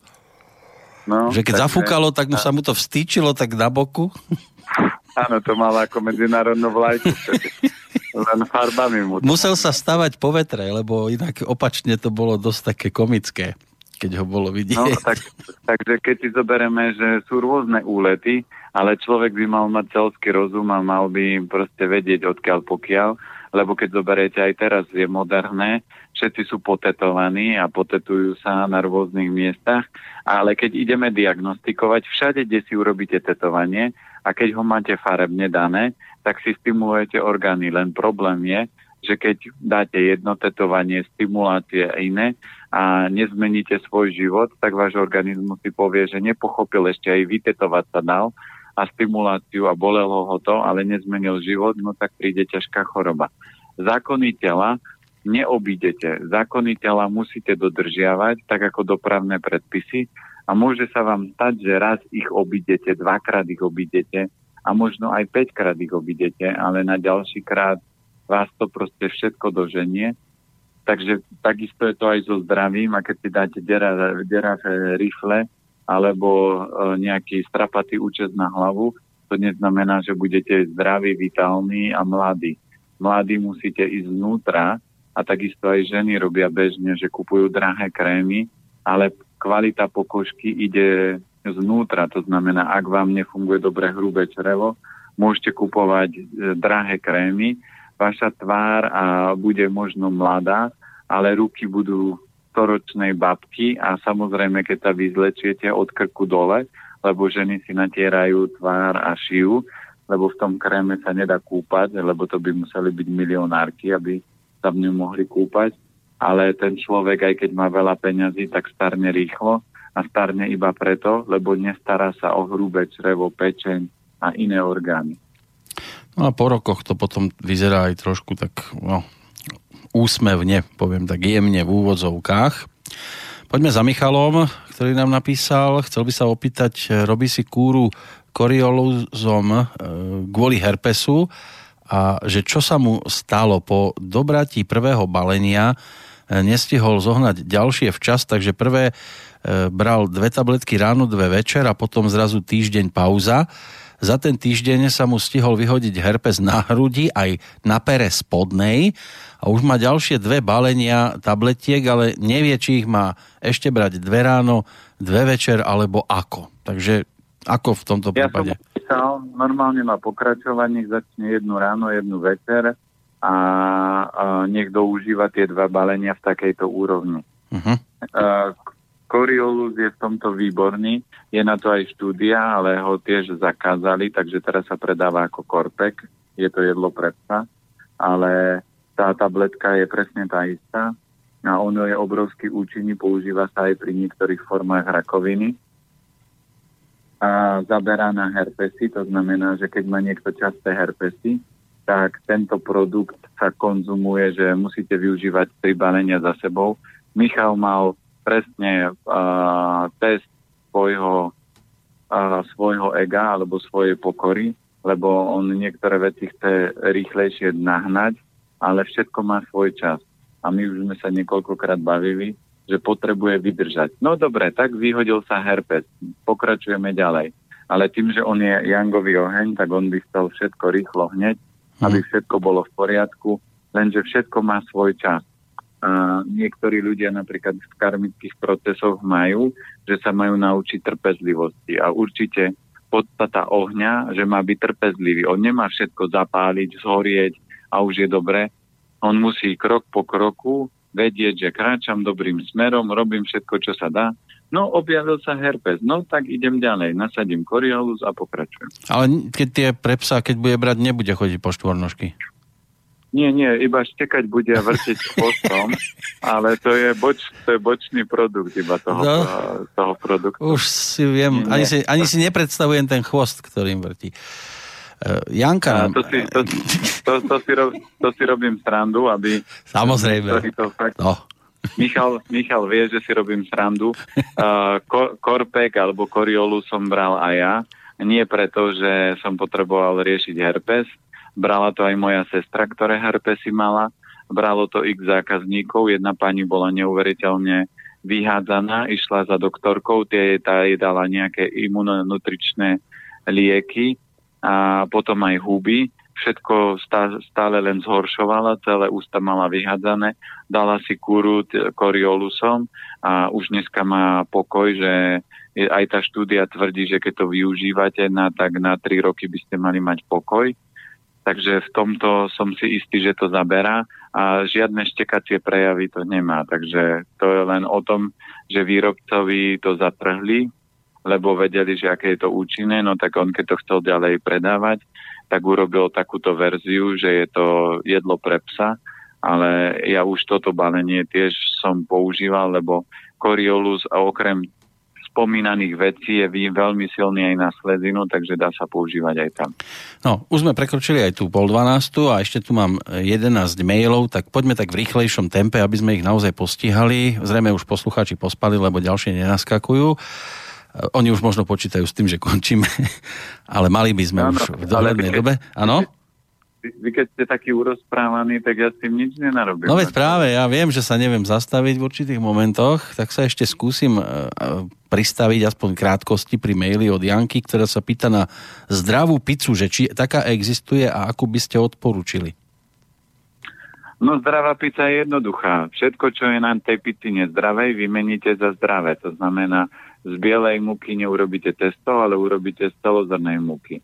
No, že keď tak zafúkalo, tak mu sa mu to vstýčilo tak na boku. [LAUGHS] Áno, to mal ako medzinárodnú vlajku. [LAUGHS] Len farbami mu. Musel sa stavať po vetre, lebo inak opačne to bolo dosť také komické keď ho bolo vidieť. No, tak, takže keď si zoberieme, že sú rôzne úlety, ale človek by mal mať celský rozum a mal by proste vedieť odkiaľ pokiaľ, lebo keď zoberiete aj teraz je moderné, všetci sú potetovaní a potetujú sa na rôznych miestach, ale keď ideme diagnostikovať, všade, kde si urobíte tetovanie a keď ho máte farebne dané, tak si stimulujete orgány. Len problém je, že keď dáte jedno tetovanie, stimulácie a iné a nezmeníte svoj život, tak váš organizmus si povie, že nepochopil ešte aj vytetovať sa dal a stimuláciu a bolelo ho to, ale nezmenil život, no tak príde ťažká choroba. Zákony tela neobídete. Zákony tela musíte dodržiavať, tak ako dopravné predpisy a môže sa vám stať, že raz ich obídete, dvakrát ich obídete a možno aj päťkrát ich obídete, ale na ďalší krát vás to proste všetko doženie. Takže takisto je to aj so zdravím a keď si dáte deravé rifle alebo e, nejaký strapatý účes na hlavu, to neznamená, že budete zdraví, vitálni a mladí. Mladí musíte ísť vnútra a takisto aj ženy robia bežne, že kupujú drahé krémy, ale kvalita pokožky ide znútra. To znamená, ak vám nefunguje dobre hrubé črevo, môžete kupovať e, drahé krémy, vaša tvár a bude možno mladá, ale ruky budú storočnej babky a samozrejme, keď sa vyzlečiete od krku dole, lebo ženy si natierajú tvár a šiu, lebo v tom kréme sa nedá kúpať, lebo to by museli byť milionárky, aby sa v ňom mohli kúpať. Ale ten človek, aj keď má veľa peňazí, tak starne rýchlo a starne iba preto, lebo nestará sa o hrubé črevo, pečeň a iné orgány. No a po rokoch to potom vyzerá aj trošku tak no, úsmevne, poviem tak jemne v úvodzovkách. Poďme za Michalom, ktorý nám napísal. Chcel by sa opýtať, robí si kúru korioluzom e, kvôli herpesu a že čo sa mu stalo po dobratí prvého balenia, e, nestihol zohnať ďalšie včas, takže prvé e, bral dve tabletky ráno, dve večer a potom zrazu týždeň pauza. Za ten týždeň sa mu stihol vyhodiť herpes na hrudi aj na pere spodnej a už má ďalšie dve balenia tabletiek, ale nevie, či ich má ešte brať dve ráno, dve večer alebo ako. Takže ako v tomto prípade? Ja som písal, normálne má pokračovať, nech začne jednu ráno, jednu večer a, a nech doužíva tie dva balenia v takejto úrovni. Uh-huh. Coriolus je v tomto výborný, je na to aj štúdia, ale ho tiež zakázali, takže teraz sa predáva ako korpek, je to jedlo pre psa, ale tá tabletka je presne tá istá. A ono je obrovský účinný, používa sa aj pri niektorých formách rakoviny. A zaberá na herpesy, to znamená, že keď má niekto časté herpesy, tak tento produkt sa konzumuje, že musíte využívať tri balenia za sebou. Michal mal presne uh, test svojho, uh, svojho ega alebo svojej pokory, lebo on niektoré veci chce rýchlejšie nahnať, ale všetko má svoj čas. A my už sme sa niekoľkokrát bavili, že potrebuje vydržať. No dobre, tak vyhodil sa herpes. Pokračujeme ďalej. Ale tým, že on je Jangový oheň, tak on by chcel všetko rýchlo hneď, aby mhm. všetko bolo v poriadku, lenže všetko má svoj čas. A niektorí ľudia napríklad v karmických procesoch majú, že sa majú naučiť trpezlivosti. A určite podstata ohňa, že má byť trpezlivý. On nemá všetko zapáliť, zhorieť a už je dobre. On musí krok po kroku vedieť, že kráčam dobrým smerom, robím všetko, čo sa dá. No, objavil sa herpes. No, tak idem ďalej. Nasadím koriolus a pokračujem. Ale keď tie pre psa, keď bude brať, nebude chodiť po štvornožky. Nie, nie, iba štekať bude a vrtiť chvostom, [LAUGHS] ale to je, boč, to je bočný produkt iba toho, no, toho produktu. Už si viem, nie, ani, si, ani si nepredstavujem ten chvost, ktorým vrtí. Uh, Janka... to, si, to, to, to, si rob, to si robím srandu, aby... Samozrejme. To fakt, no. Michal, Michal vie, že si robím srandu. Uh, ko, korpek alebo koriolu som bral aj ja. Nie preto, že som potreboval riešiť herpes. Brala to aj moja sestra, ktoré herpesy mala. Bralo to x zákazníkov. Jedna pani bola neuveriteľne vyhádzaná, išla za doktorkou, tie tá jej dala nejaké imunonutričné lieky a potom aj huby. Všetko stále len zhoršovala, celé ústa mala vyhádzané, dala si kúru koriolusom a už dneska má pokoj, že aj tá štúdia tvrdí, že keď to využívate, na, tak na tri roky by ste mali mať pokoj. Takže v tomto som si istý, že to zaberá a žiadne štekacie prejavy to nemá. Takže to je len o tom, že výrobcovi to zatrhli, lebo vedeli, že aké je to účinné, no tak on keď to chcel ďalej predávať, tak urobil takúto verziu, že je to jedlo pre psa, ale ja už toto balenie tiež som používal, lebo Coriolus a okrem spomínaných vecí je veľmi silný aj na sledinu, takže dá sa používať aj tam. No, už sme prekročili aj tú pol dvanástu a ešte tu mám 11 mailov, tak poďme tak v rýchlejšom tempe, aby sme ich naozaj postihali. Zrejme už poslucháči pospali, lebo ďalšie nenaskakujú. Oni už možno počítajú s tým, že končíme, [LAUGHS] ale mali by sme ano, už v dohľadnej dobe. Áno? Vy, keď ste taký urozprávaný, tak ja s tým nič nenarobím. No veď práve, ja viem, že sa neviem zastaviť v určitých momentoch, tak sa ešte skúsim e, e, pristaviť aspoň krátkosti pri maili od Janky, ktorá sa pýta na zdravú pizzu, že či taká existuje a akú by ste odporúčili. No zdravá pizza je jednoduchá. Všetko, čo je na tej pici nezdravej, vymeníte za zdravé. To znamená, z bielej múky neurobíte testo, ale urobíte z celozrnej múky.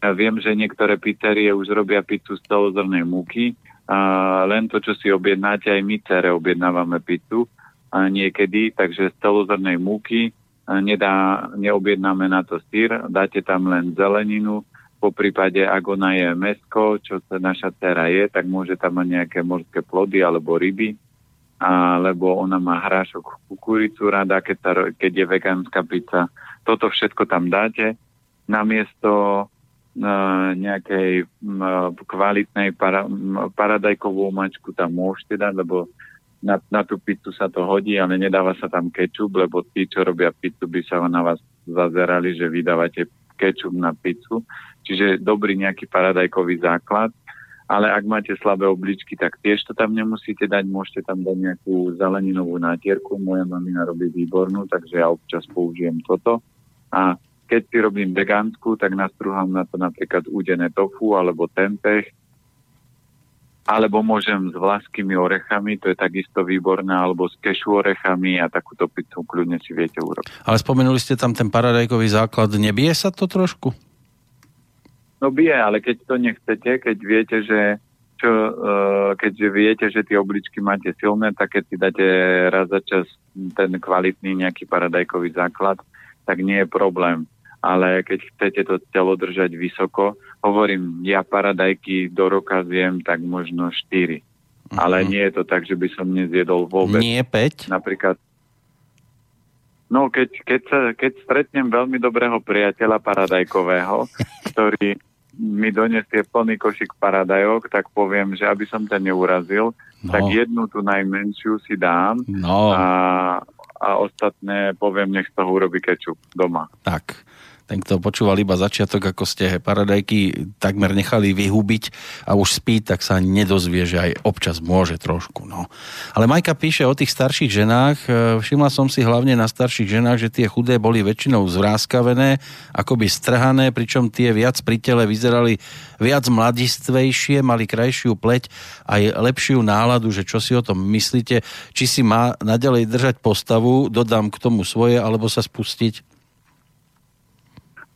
Viem, že niektoré pizzerie už robia pizzu z celozrnej múky, a len to, čo si objednáte, aj my cere objednávame pizzu a niekedy, takže z celozrnej múky nedá, neobjednáme na to sír, dáte tam len zeleninu, po prípade, ak ona je mesko, čo sa naša dcera je, tak môže tam mať nejaké morské plody alebo ryby, alebo ona má hrášok kukuricu rada, keď, sa, keď je vegánska pizza. Toto všetko tam dáte. Namiesto nejakej kvalitnej para, paradajkovú mačku tam môžete dať, lebo na, na tú pizzu sa to hodí, ale nedáva sa tam kečup, lebo tí, čo robia pizzu, by sa na vás zazerali, že vydávate kečup na pizzu. Čiže dobrý nejaký paradajkový základ. Ale ak máte slabé obličky, tak tiež to tam nemusíte dať. Môžete tam dať nejakú zeleninovú nátierku. Moja mamina robí výbornú, takže ja občas použijem toto. A keď si robím vegánsku, tak nastruhám na to napríklad údené tofu alebo tempeh alebo môžem s vlaskými orechami, to je takisto výborné, alebo s kešu orechami a takúto pizzu kľudne si viete urobiť. Ale spomenuli ste tam ten paradajkový základ, nebije sa to trošku? No bije, ale keď to nechcete, keď viete, že čo, uh, keďže viete, že tie obličky máte silné, tak keď si dáte raz za čas ten kvalitný nejaký paradajkový základ, tak nie je problém. Ale keď chcete to telo držať vysoko, hovorím, ja paradajky do roka zjem tak možno 4. Uh-huh. Ale nie je to tak, že by som nezjedol vôbec. Nie 5? Napríklad No, keď, keď, sa, keď stretnem veľmi dobrého priateľa paradajkového, [LAUGHS] ktorý mi donesie plný košik paradajok, tak poviem, že aby som ťa neurazil, no. tak jednu tú najmenšiu si dám no. a, a ostatné poviem, nech z toho urobí kečup doma. Tak ten, kto počúval iba začiatok, ako ste paradajky takmer nechali vyhubiť a už spí, tak sa nedozvie, že aj občas môže trošku. No. Ale Majka píše o tých starších ženách. E, všimla som si hlavne na starších ženách, že tie chudé boli väčšinou zvráskavené, akoby strhané, pričom tie viac pri tele vyzerali viac mladistvejšie, mali krajšiu pleť, aj lepšiu náladu, že čo si o tom myslíte, či si má nadalej držať postavu, dodám k tomu svoje, alebo sa spustiť?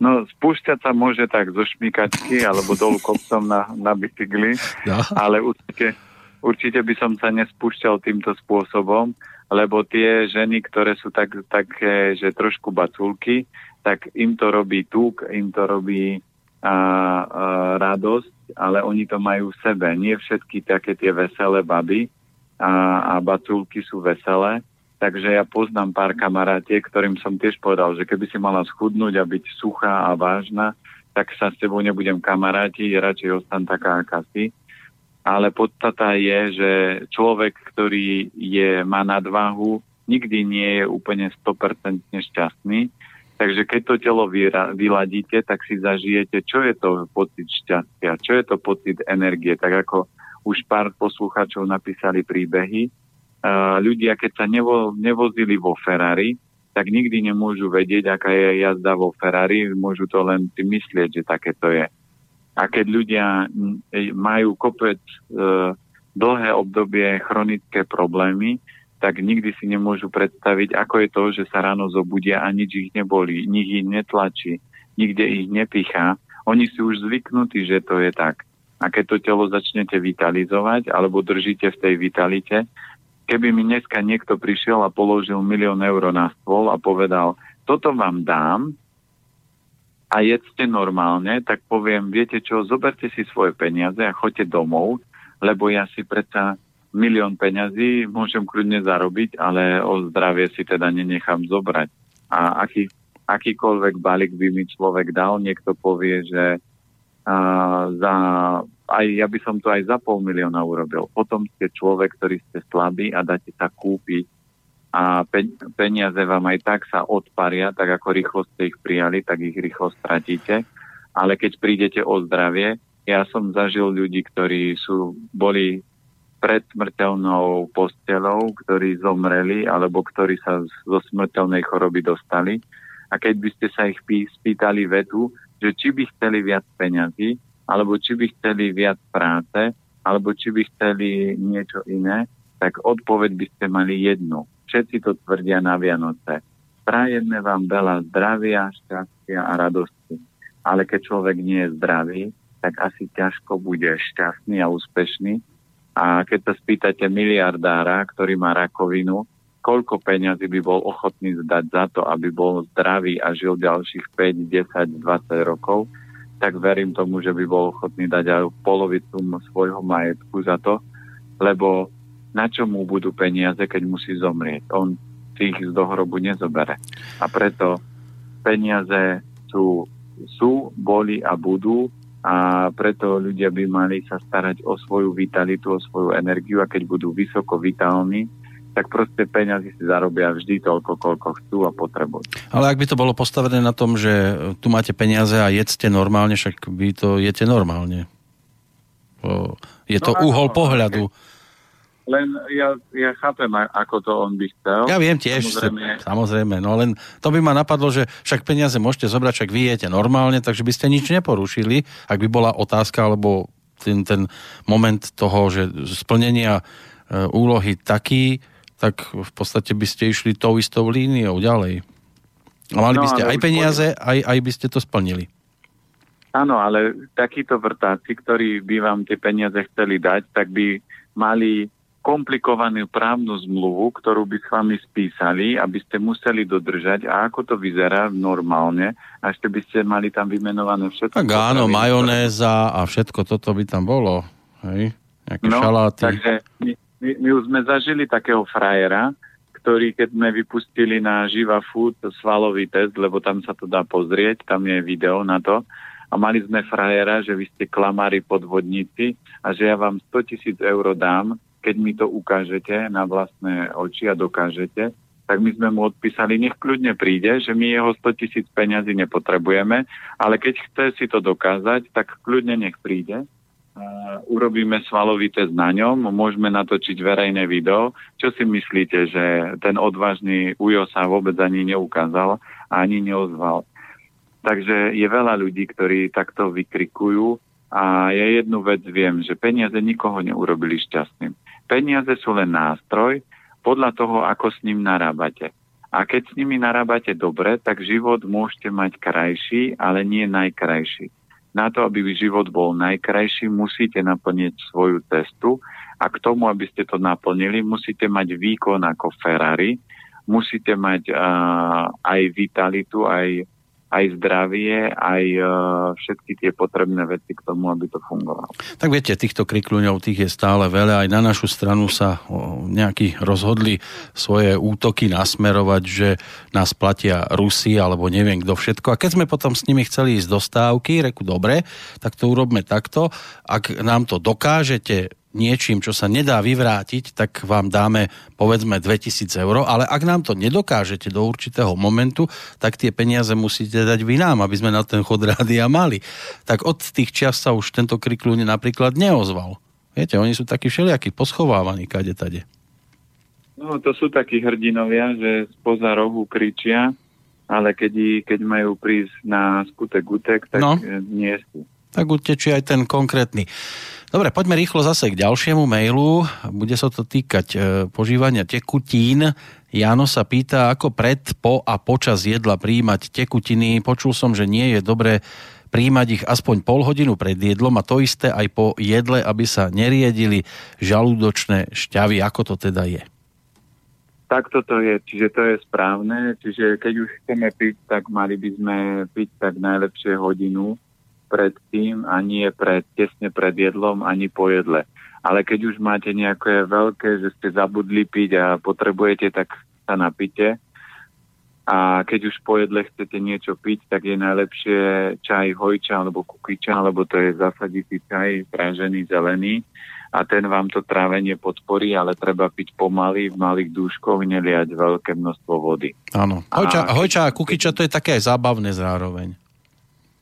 No, spúšťať sa môže tak zo šmíkačky alebo dolu kopcom na, na bicykli, no. ale určite, určite by som sa nespúšťal týmto spôsobom, lebo tie ženy, ktoré sú tak, také, že trošku baculky, tak im to robí tuk, im to robí a, a, radosť, ale oni to majú v sebe. Nie všetky také tie veselé baby a, a baculky sú veselé Takže ja poznám pár kamarátiek, ktorým som tiež povedal, že keby si mala schudnúť a byť suchá a vážna, tak sa s tebou nebudem kamarátiť, radšej ostan taká, aká si. Ale podstata je, že človek, ktorý je, má nadvahu, nikdy nie je úplne 100% šťastný. Takže keď to telo vyladíte, tak si zažijete, čo je to pocit šťastia, čo je to pocit energie. Tak ako už pár poslucháčov napísali príbehy, ľudia, keď sa nevo, nevozili vo Ferrari, tak nikdy nemôžu vedieť, aká je jazda vo Ferrari, môžu to len si myslieť, že také to je. A keď ľudia majú kopec e, dlhé obdobie chronické problémy, tak nikdy si nemôžu predstaviť, ako je to, že sa ráno zobudia a nič ich neboli, nik ich netlačí, nikde ich nepichá. Oni sú už zvyknutí, že to je tak. A keď to telo začnete vitalizovať alebo držíte v tej vitalite, keby mi dneska niekto prišiel a položil milión eur na stôl a povedal, toto vám dám a jedzte normálne, tak poviem, viete čo, zoberte si svoje peniaze a choďte domov, lebo ja si predsa milión peňazí môžem kľudne zarobiť, ale o zdravie si teda nenechám zobrať. A aký, akýkoľvek balík by mi človek dal, niekto povie, že za aj ja by som to aj za pol milióna urobil. Potom ste človek, ktorý ste slabý a dáte sa kúpiť a peniaze vám aj tak sa odparia, tak ako rýchlo ste ich prijali, tak ich rýchlo stratíte. Ale keď prídete o zdravie, ja som zažil ľudí, ktorí sú, boli pred smrteľnou postelou, ktorí zomreli alebo ktorí sa zo smrteľnej choroby dostali. A keď by ste sa ich spýtali vetu, že či by chceli viac peňazí, alebo či by chceli viac práce, alebo či by chceli niečo iné, tak odpoveď by ste mali jednu. Všetci to tvrdia na Vianoce. Prajeme vám veľa zdravia, šťastia a radosti. Ale keď človek nie je zdravý, tak asi ťažko bude šťastný a úspešný. A keď sa spýtate miliardára, ktorý má rakovinu, koľko peňazí by bol ochotný zdať za to, aby bol zdravý a žil ďalších 5, 10, 20 rokov, tak verím tomu, že by bol ochotný dať aj polovicu svojho majetku za to, lebo na čo mu budú peniaze, keď musí zomrieť? On si ich z dohrobu nezobere. A preto peniaze sú sú, boli a budú a preto ľudia by mali sa starať o svoju vitalitu, o svoju energiu a keď budú vysoko vitálni, tak proste peniazy si zarobia vždy toľko, koľko chcú a potrebujú. Ale ak by to bolo postavené na tom, že tu máte peniaze a jedzte normálne, však vy to jete normálne. Je to no, uhol pohľadu. Len ja, ja chápem, ako to on by chcel. Ja viem tiež, samozrejme. [LAUGHS] samozrejme. No len to by ma napadlo, že však peniaze môžete zobrať, však vy jete normálne, takže by ste nič neporušili, ak by bola otázka, alebo ten, ten moment toho, že splnenia e, úlohy taký, tak v podstate by ste išli tou istou líniou ďalej. A mali no, by ste aj peniaze, aj, aj by ste to splnili. Áno, ale takíto vrtáci, ktorí by vám tie peniaze chceli dať, tak by mali komplikovanú právnu zmluvu, ktorú by s vami spísali, aby ste museli dodržať. A ako to vyzerá normálne? A ešte by ste mali tam vymenované všetko. Tak áno, majonéza a všetko toto by tam bolo. Hej? Nejaké no, šaláty. Takže my, my, my už sme zažili takého frajera, ktorý keď sme vypustili na Živa Food svalový test, lebo tam sa to dá pozrieť, tam je video na to, a mali sme frajera, že vy ste klamári podvodníci a že ja vám 100 tisíc eur dám, keď mi to ukážete na vlastné oči a dokážete, tak my sme mu odpísali, nech kľudne príde, že my jeho 100 tisíc peňazí nepotrebujeme, ale keď chce si to dokázať, tak kľudne nech príde. Uh, urobíme svalový test na ňom, môžeme natočiť verejné video. Čo si myslíte, že ten odvážny Ujo sa vôbec ani neukázal a ani neozval? Takže je veľa ľudí, ktorí takto vykrikujú a ja jednu vec viem, že peniaze nikoho neurobili šťastným. Peniaze sú len nástroj podľa toho, ako s ním narábate. A keď s nimi narábate dobre, tak život môžete mať krajší, ale nie najkrajší. Na to, aby život bol najkrajší, musíte naplniť svoju cestu a k tomu, aby ste to naplnili, musíte mať výkon ako Ferrari, musíte mať uh, aj vitalitu, aj aj zdravie, aj uh, všetky tie potrebné veci k tomu, aby to fungovalo. Tak viete, týchto krikľuňov tých je stále veľa. Aj na našu stranu sa o, nejakí rozhodli svoje útoky nasmerovať, že nás platia Rusi alebo neviem kto všetko. A keď sme potom s nimi chceli ísť do stávky, reku dobre, tak to urobme takto. Ak nám to dokážete niečím, čo sa nedá vyvrátiť, tak vám dáme povedzme 2000 eur, ale ak nám to nedokážete do určitého momentu, tak tie peniaze musíte dať vy nám, aby sme na ten chod rádia mali. Tak od tých čas sa už tento krikľúň napríklad neozval. Viete, oni sú takí všelijakí, poschovávaní kade tade. No, to sú takí hrdinovia, že spoza rohu kričia, ale keď, keď majú prísť na skutek utek, tak no. nie sú. Tak utečí aj ten konkrétny. Dobre, poďme rýchlo zase k ďalšiemu mailu. Bude sa to týkať e, požívania tekutín. Jano sa pýta, ako pred, po a počas jedla príjmať tekutiny. Počul som, že nie je dobré príjmať ich aspoň pol hodinu pred jedlom a to isté aj po jedle, aby sa neriedili žalúdočné šťavy. Ako to teda je? Tak toto je, čiže to je správne. Čiže keď už chceme piť, tak mali by sme piť tak najlepšie hodinu predtým a nie pred, tesne pred jedlom ani po jedle. Ale keď už máte nejaké veľké, že ste zabudli piť a potrebujete, tak sa napite. A keď už po jedle chcete niečo piť, tak je najlepšie čaj hojča alebo kukyča, alebo to je zasaditý čaj, pražený, zelený. A ten vám to trávenie podporí, ale treba piť pomaly, v malých dúškoch, neliať veľké množstvo vody. Áno. Hojča, a, hojča a kukyča to je také aj zábavné zároveň.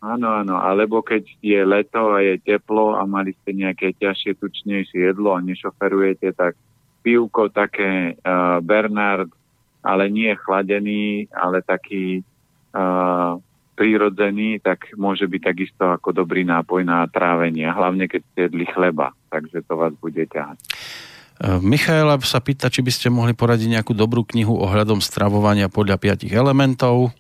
Áno, áno, alebo keď je leto a je teplo a mali ste nejaké ťažšie, tučnejšie jedlo a nešoferujete, tak pivko také uh, Bernard, ale nie chladený, ale taký uh, prírodzený, tak môže byť takisto ako dobrý nápoj na trávenie, hlavne keď ste jedli chleba, takže to vás bude ťahať. E, Michaela sa pýta, či by ste mohli poradiť nejakú dobrú knihu ohľadom stravovania podľa piatich elementov.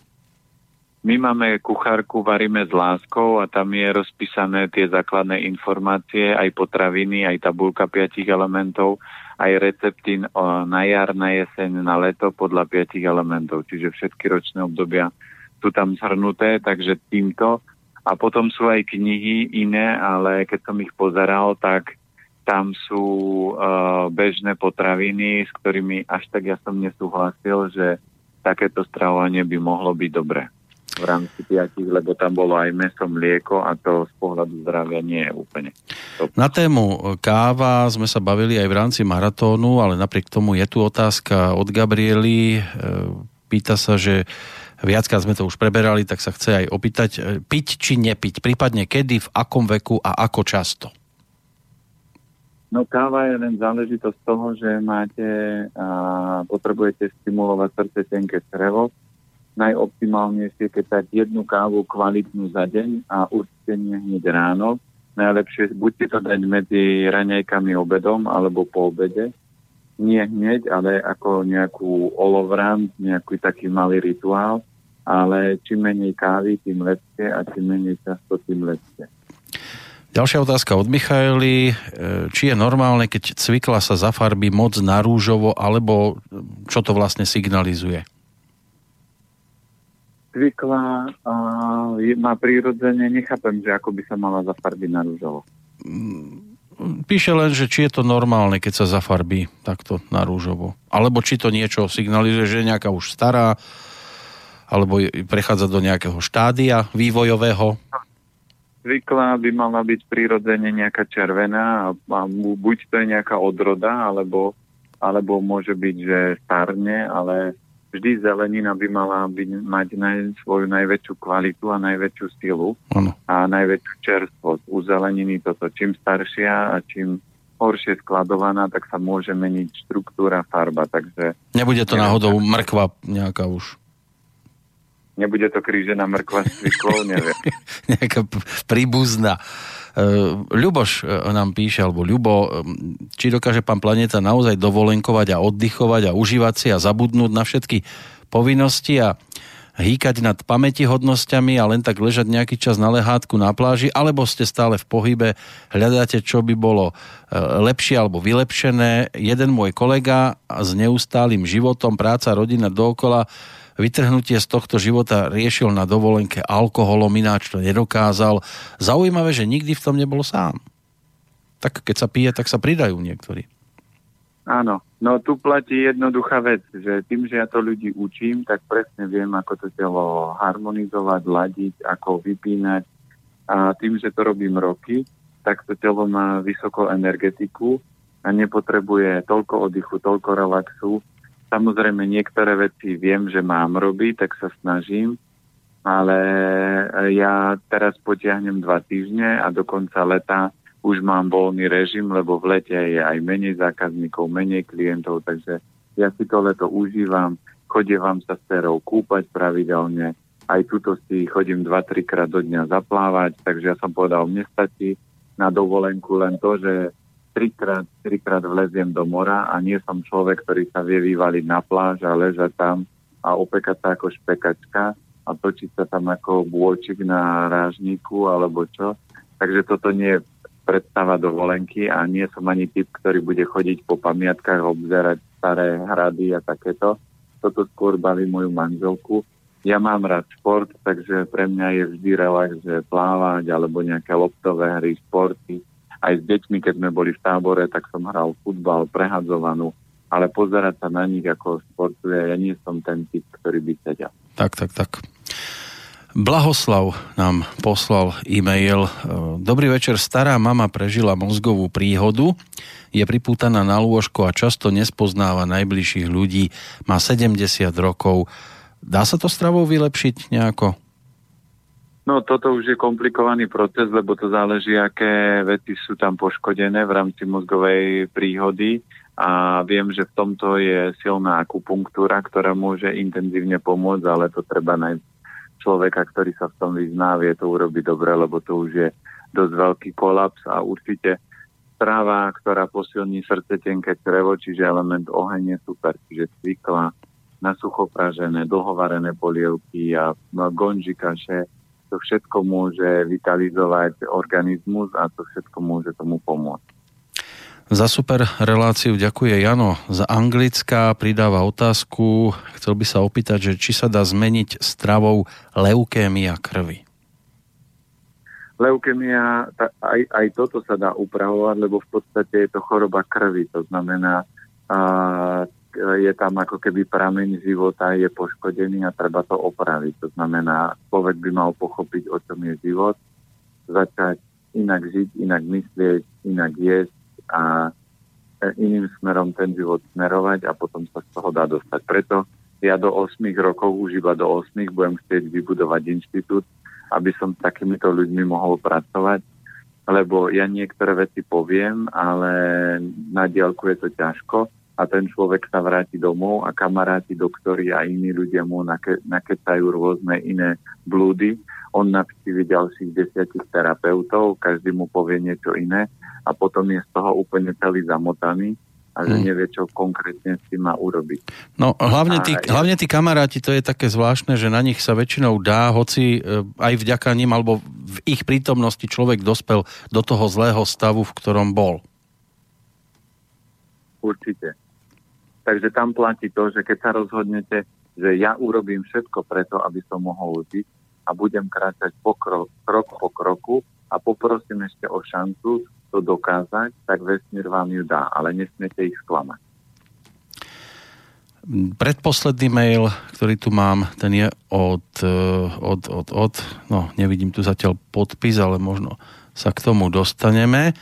My máme kuchárku Varíme s láskou a tam je rozpísané tie základné informácie, aj potraviny, aj tabulka piatich elementov, aj recepty na jar, na jeseň, na leto podľa piatich elementov. Čiže všetky ročné obdobia sú tam zhrnuté, takže týmto. A potom sú aj knihy iné, ale keď som ich pozeral, tak tam sú uh, bežné potraviny, s ktorými až tak ja som nesúhlasil, že takéto stravovanie by mohlo byť dobré. V rámci piatich, lebo tam bolo aj meso, mlieko a to z pohľadu zdravia nie je úplne. Na tému káva sme sa bavili aj v rámci maratónu, ale napriek tomu je tu otázka od Gabriely. E, pýta sa, že viackrát sme to už preberali, tak sa chce aj opýtať, e, piť či nepiť, prípadne kedy, v akom veku a ako často? No káva je len záležitosť toho, že máte a potrebujete stimulovať srdce tenké črevo. Najoptimálnejšie, keď dať jednu kávu kvalitnú za deň a určite nie hneď ráno. Najlepšie buďte to dať medzi raňajkami obedom alebo po obede. Nie hneď, ale ako nejakú olovrant, nejaký taký malý rituál. Ale čím menej kávy, tým lepšie a čím menej často, tým lepšie. Ďalšia otázka od Michaely. E, či je normálne, keď cvikla sa zafarbí moc na rúžovo, alebo čo to vlastne signalizuje? Cvikla uh, má prírodzene, nechápem, že ako by sa mala zafarbiť na rúžovo. Mm, píše len, že či je to normálne, keď sa zafarbí takto na rúžovo. Alebo či to niečo signalizuje, že je nejaká už stará, alebo prechádza do nejakého štádia vývojového zvykla by mala byť prirodzene nejaká červená a, buď to je nejaká odroda, alebo, alebo môže byť, že starne, ale vždy zelenina by mala byť, mať naj, svoju najväčšiu kvalitu a najväčšiu silu ano. a najväčšiu čerstvosť. U zeleniny toto čím staršia a čím horšie skladovaná, tak sa môže meniť štruktúra, farba. Takže Nebude to náhodou mrkva nejaká už? Nebude to krížená mrkva s neviem. [LAUGHS] Nejaká príbuzná. Uh, Ľuboš uh, nám píše, alebo Ľubo, um, či dokáže pán Planeta naozaj dovolenkovať a oddychovať a užívať si a zabudnúť na všetky povinnosti a hýkať nad pamätihodnosťami a len tak ležať nejaký čas na lehátku na pláži, alebo ste stále v pohybe, hľadáte, čo by bolo lepšie alebo vylepšené. Jeden môj kolega s neustálým životom, práca, rodina dookola vytrhnutie z tohto života riešil na dovolenke alkoholom, ináč to nedokázal. Zaujímavé, že nikdy v tom nebol sám. Tak keď sa pije, tak sa pridajú niektorí. Áno, no tu platí jednoduchá vec, že tým, že ja to ľudí učím, tak presne viem, ako to telo harmonizovať, ladiť, ako vypínať. A tým, že to robím roky, tak to telo má vysokú energetiku a nepotrebuje toľko oddychu, toľko relaxu, Samozrejme, niektoré veci viem, že mám robiť, tak sa snažím, ale ja teraz potiahnem dva týždne a do konca leta už mám voľný režim, lebo v lete je aj menej zákazníkov, menej klientov, takže ja si to leto užívam, chodievam sa s terou kúpať pravidelne, aj tuto si chodím 2-3 krát do dňa zaplávať, takže ja som povedal, mne stačí na dovolenku len to, že trikrát, trikrát vleziem do mora a nie som človek, ktorý sa vie vyvaliť na pláž a ležať tam a opekať sa ako špekačka a točiť sa tam ako bôčik na rážniku alebo čo. Takže toto nie je predstava dovolenky a nie som ani typ, ktorý bude chodiť po pamiatkách, obzerať staré hrady a takéto. Toto skôr baví moju manželku. Ja mám rád šport, takže pre mňa je vždy relax, že plávať alebo nejaké loptové hry, športy aj s deťmi, keď sme boli v tábore, tak som hral futbal, prehadzovanú, ale pozerať sa na nich ako športuje, ja nie som ten typ, ktorý by sedel. Tak, tak, tak. Blahoslav nám poslal e-mail. Dobrý večer, stará mama prežila mozgovú príhodu, je pripútaná na lôžko a často nespoznáva najbližších ľudí, má 70 rokov. Dá sa to stravou vylepšiť nejako? No toto už je komplikovaný proces, lebo to záleží, aké veci sú tam poškodené v rámci mozgovej príhody. A viem, že v tomto je silná akupunktúra, ktorá môže intenzívne pomôcť, ale to treba nájsť človeka, ktorý sa v tom vyzná, vie to urobiť dobre, lebo to už je dosť veľký kolaps a určite strava, ktorá posilní srdce, tenké črevo, čiže element oheň je super, čiže cvikla, na sucho pražené, dlhovarené polievky a gonži kaše, to všetko môže vitalizovať organizmus a to všetko môže tomu pomôcť. Za super reláciu ďakuje Jano za anglická, pridáva otázku, chcel by sa opýtať, že či sa dá zmeniť stravou leukémia krvi. Leukémia, aj, aj toto sa dá upravovať, lebo v podstate je to choroba krvi, to znamená, a je tam ako keby prameň života, je poškodený a treba to opraviť. To znamená, človek by mal pochopiť, o čom je život, začať inak žiť, inak myslieť, inak jesť a iným smerom ten život smerovať a potom sa z toho dá dostať. Preto ja do 8 rokov, už iba do 8 budem chcieť vybudovať inštitút, aby som s takýmito ľuďmi mohol pracovať, lebo ja niektoré veci poviem, ale na diálku je to ťažko a ten človek sa vráti domov a kamaráti, doktori a iní ľudia mu nake, nakecajú rôzne iné blúdy. On navštívi ďalších desiatich terapeutov, každý mu povie niečo iné a potom je z toho úplne celý zamotaný a že hmm. nevie, čo konkrétne s tým má urobiť. No hlavne tí, a, hlavne tí kamaráti, to je také zvláštne, že na nich sa väčšinou dá, hoci e, aj vďaka ním, alebo v ich prítomnosti človek dospel do toho zlého stavu, v ktorom bol. Určite. Takže tam platí to, že keď sa rozhodnete, že ja urobím všetko preto, aby som mohol žiť a budem kráčať po krok, krok po kroku a poprosím ešte o šancu to dokázať, tak vesmír vám ju dá, ale nesmiete ich sklamať. Predposledný mail, ktorý tu mám, ten je od, eh, od, od, od, no nevidím tu zatiaľ podpis, ale možno sa k tomu dostaneme.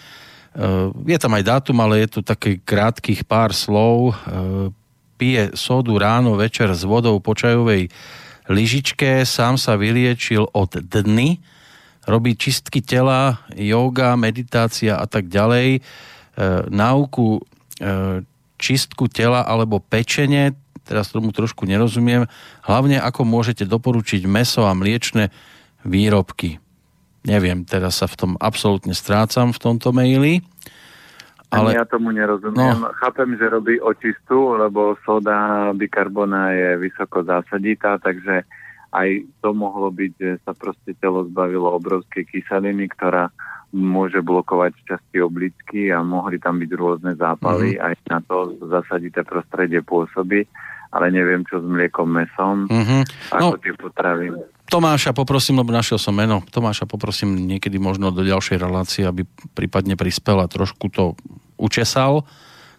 Eh, je tam aj dátum, ale je tu taký krátkých pár slov. Eh, pije sodu ráno, večer s vodou po čajovej lyžičke, sám sa vyliečil od dny, robí čistky tela, yoga, meditácia a tak ďalej. E, náuku čistku tela alebo pečenie, teraz tomu trošku nerozumiem, hlavne ako môžete doporučiť meso a mliečne výrobky. Neviem, teraz sa v tom absolútne strácam v tomto maili. Ale... Ja tomu nerozumiem. No. Chápem, že robí očistu, lebo soda bikarbona je vysoko zásaditá, takže aj to mohlo byť, že sa proste telo zbavilo obrovskej kyseliny, ktorá môže blokovať časti obličky a mohli tam byť rôzne zápaly. Mm-hmm. Aj na to zasadité prostredie pôsobí, ale neviem, čo s mliekom, mesom, mm-hmm. ako no, tie potravy. Tomáša poprosím, lebo našiel som meno, Tomáša poprosím niekedy možno do ďalšej relácie, aby prípadne prispel a trošku to učesal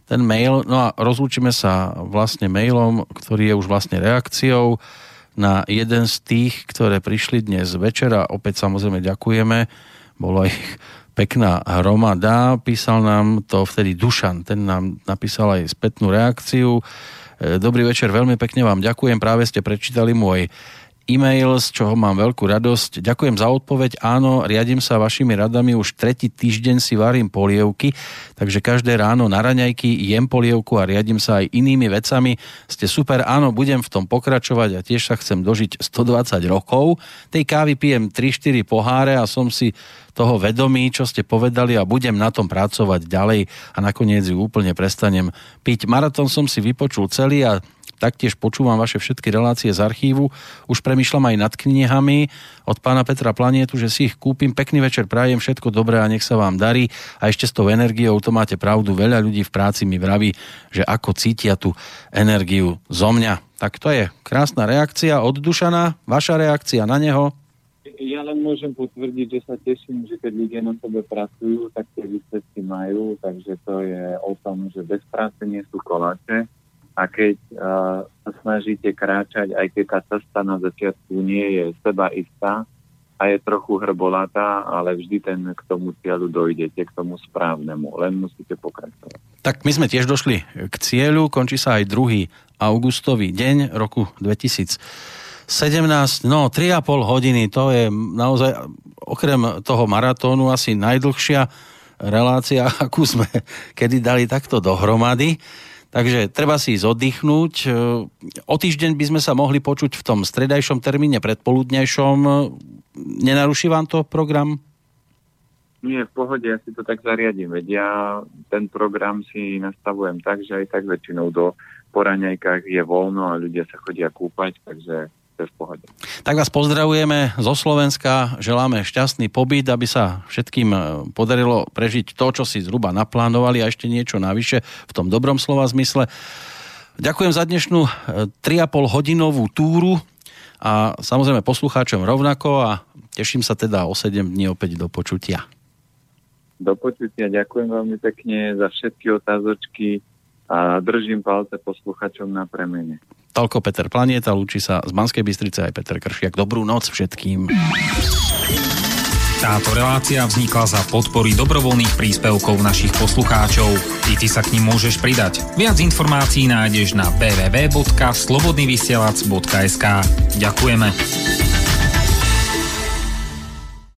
ten mail. No a rozlúčime sa vlastne mailom, ktorý je už vlastne reakciou na jeden z tých, ktoré prišli dnes večera. Opäť samozrejme ďakujeme. Bolo ich pekná hromada. Písal nám to vtedy Dušan. Ten nám napísal aj spätnú reakciu. E, dobrý večer, veľmi pekne vám ďakujem. Práve ste prečítali môj e-mail, z čoho mám veľkú radosť. Ďakujem za odpoveď. Áno, riadím sa vašimi radami. Už tretí týždeň si varím polievky, takže každé ráno na raňajky jem polievku a riadím sa aj inými vecami. Ste super, áno, budem v tom pokračovať a tiež sa chcem dožiť 120 rokov. Tej kávy pijem 3-4 poháre a som si toho vedomí, čo ste povedali a budem na tom pracovať ďalej a nakoniec ju úplne prestanem piť. Maratón som si vypočul celý a taktiež počúvam vaše všetky relácie z archívu. Už premyšľam aj nad knihami od pána Petra Planietu, že si ich kúpim. Pekný večer, prajem všetko dobré a nech sa vám darí. A ešte s tou energiou, to máte pravdu, veľa ľudí v práci mi vraví, že ako cítia tú energiu zo mňa. Tak to je krásna reakcia od Dušana. Vaša reakcia na neho? Ja len môžem potvrdiť, že sa teším, že keď ľudia na sebe pracujú, tak tie výsledky majú, takže to je o tom, že bez práce nie sú koláče a keď uh, sa snažíte kráčať, aj keď tá cesta na začiatku nie je seba istá a je trochu hrbolatá, ale vždy ten k tomu cieľu dojdete, k tomu správnemu. Len musíte pokračovať. Tak my sme tiež došli k cieľu, končí sa aj 2. augustový deň roku 2017. No, 3,5 hodiny, to je naozaj okrem toho maratónu asi najdlhšia relácia, [LAUGHS] akú sme kedy dali takto dohromady. Takže treba si ísť oddychnúť. E, o týždeň by sme sa mohli počuť v tom stredajšom termíne, predpoludnejšom. Nenaruší vám to program? Nie, v pohode, ja si to tak zariadím, veď ja ten program si nastavujem tak, že aj tak väčšinou do poraňajkách je voľno a ľudia sa chodia kúpať, takže je v pohode. Tak vás pozdravujeme zo Slovenska, želáme šťastný pobyt, aby sa všetkým e, podarilo prežiť to, čo si zhruba naplánovali a ešte niečo navyše v tom dobrom slova zmysle. Ďakujem za dnešnú 3,5 e, hodinovú túru a samozrejme poslucháčom rovnako a teším sa teda o 7 dní opäť do počutia. Do počutia, ďakujem veľmi pekne za všetky otázočky a držím palce posluchačom na premene. Toľko Peter Planieta, lúči sa z Banskej Bystrice aj Peter Kršiak. Dobrú noc všetkým. Táto relácia vznikla za podpory dobrovoľných príspevkov našich poslucháčov. I ty sa k ním môžeš pridať. Viac informácií nájdeš na www.slobodnyvysielac.sk Ďakujeme.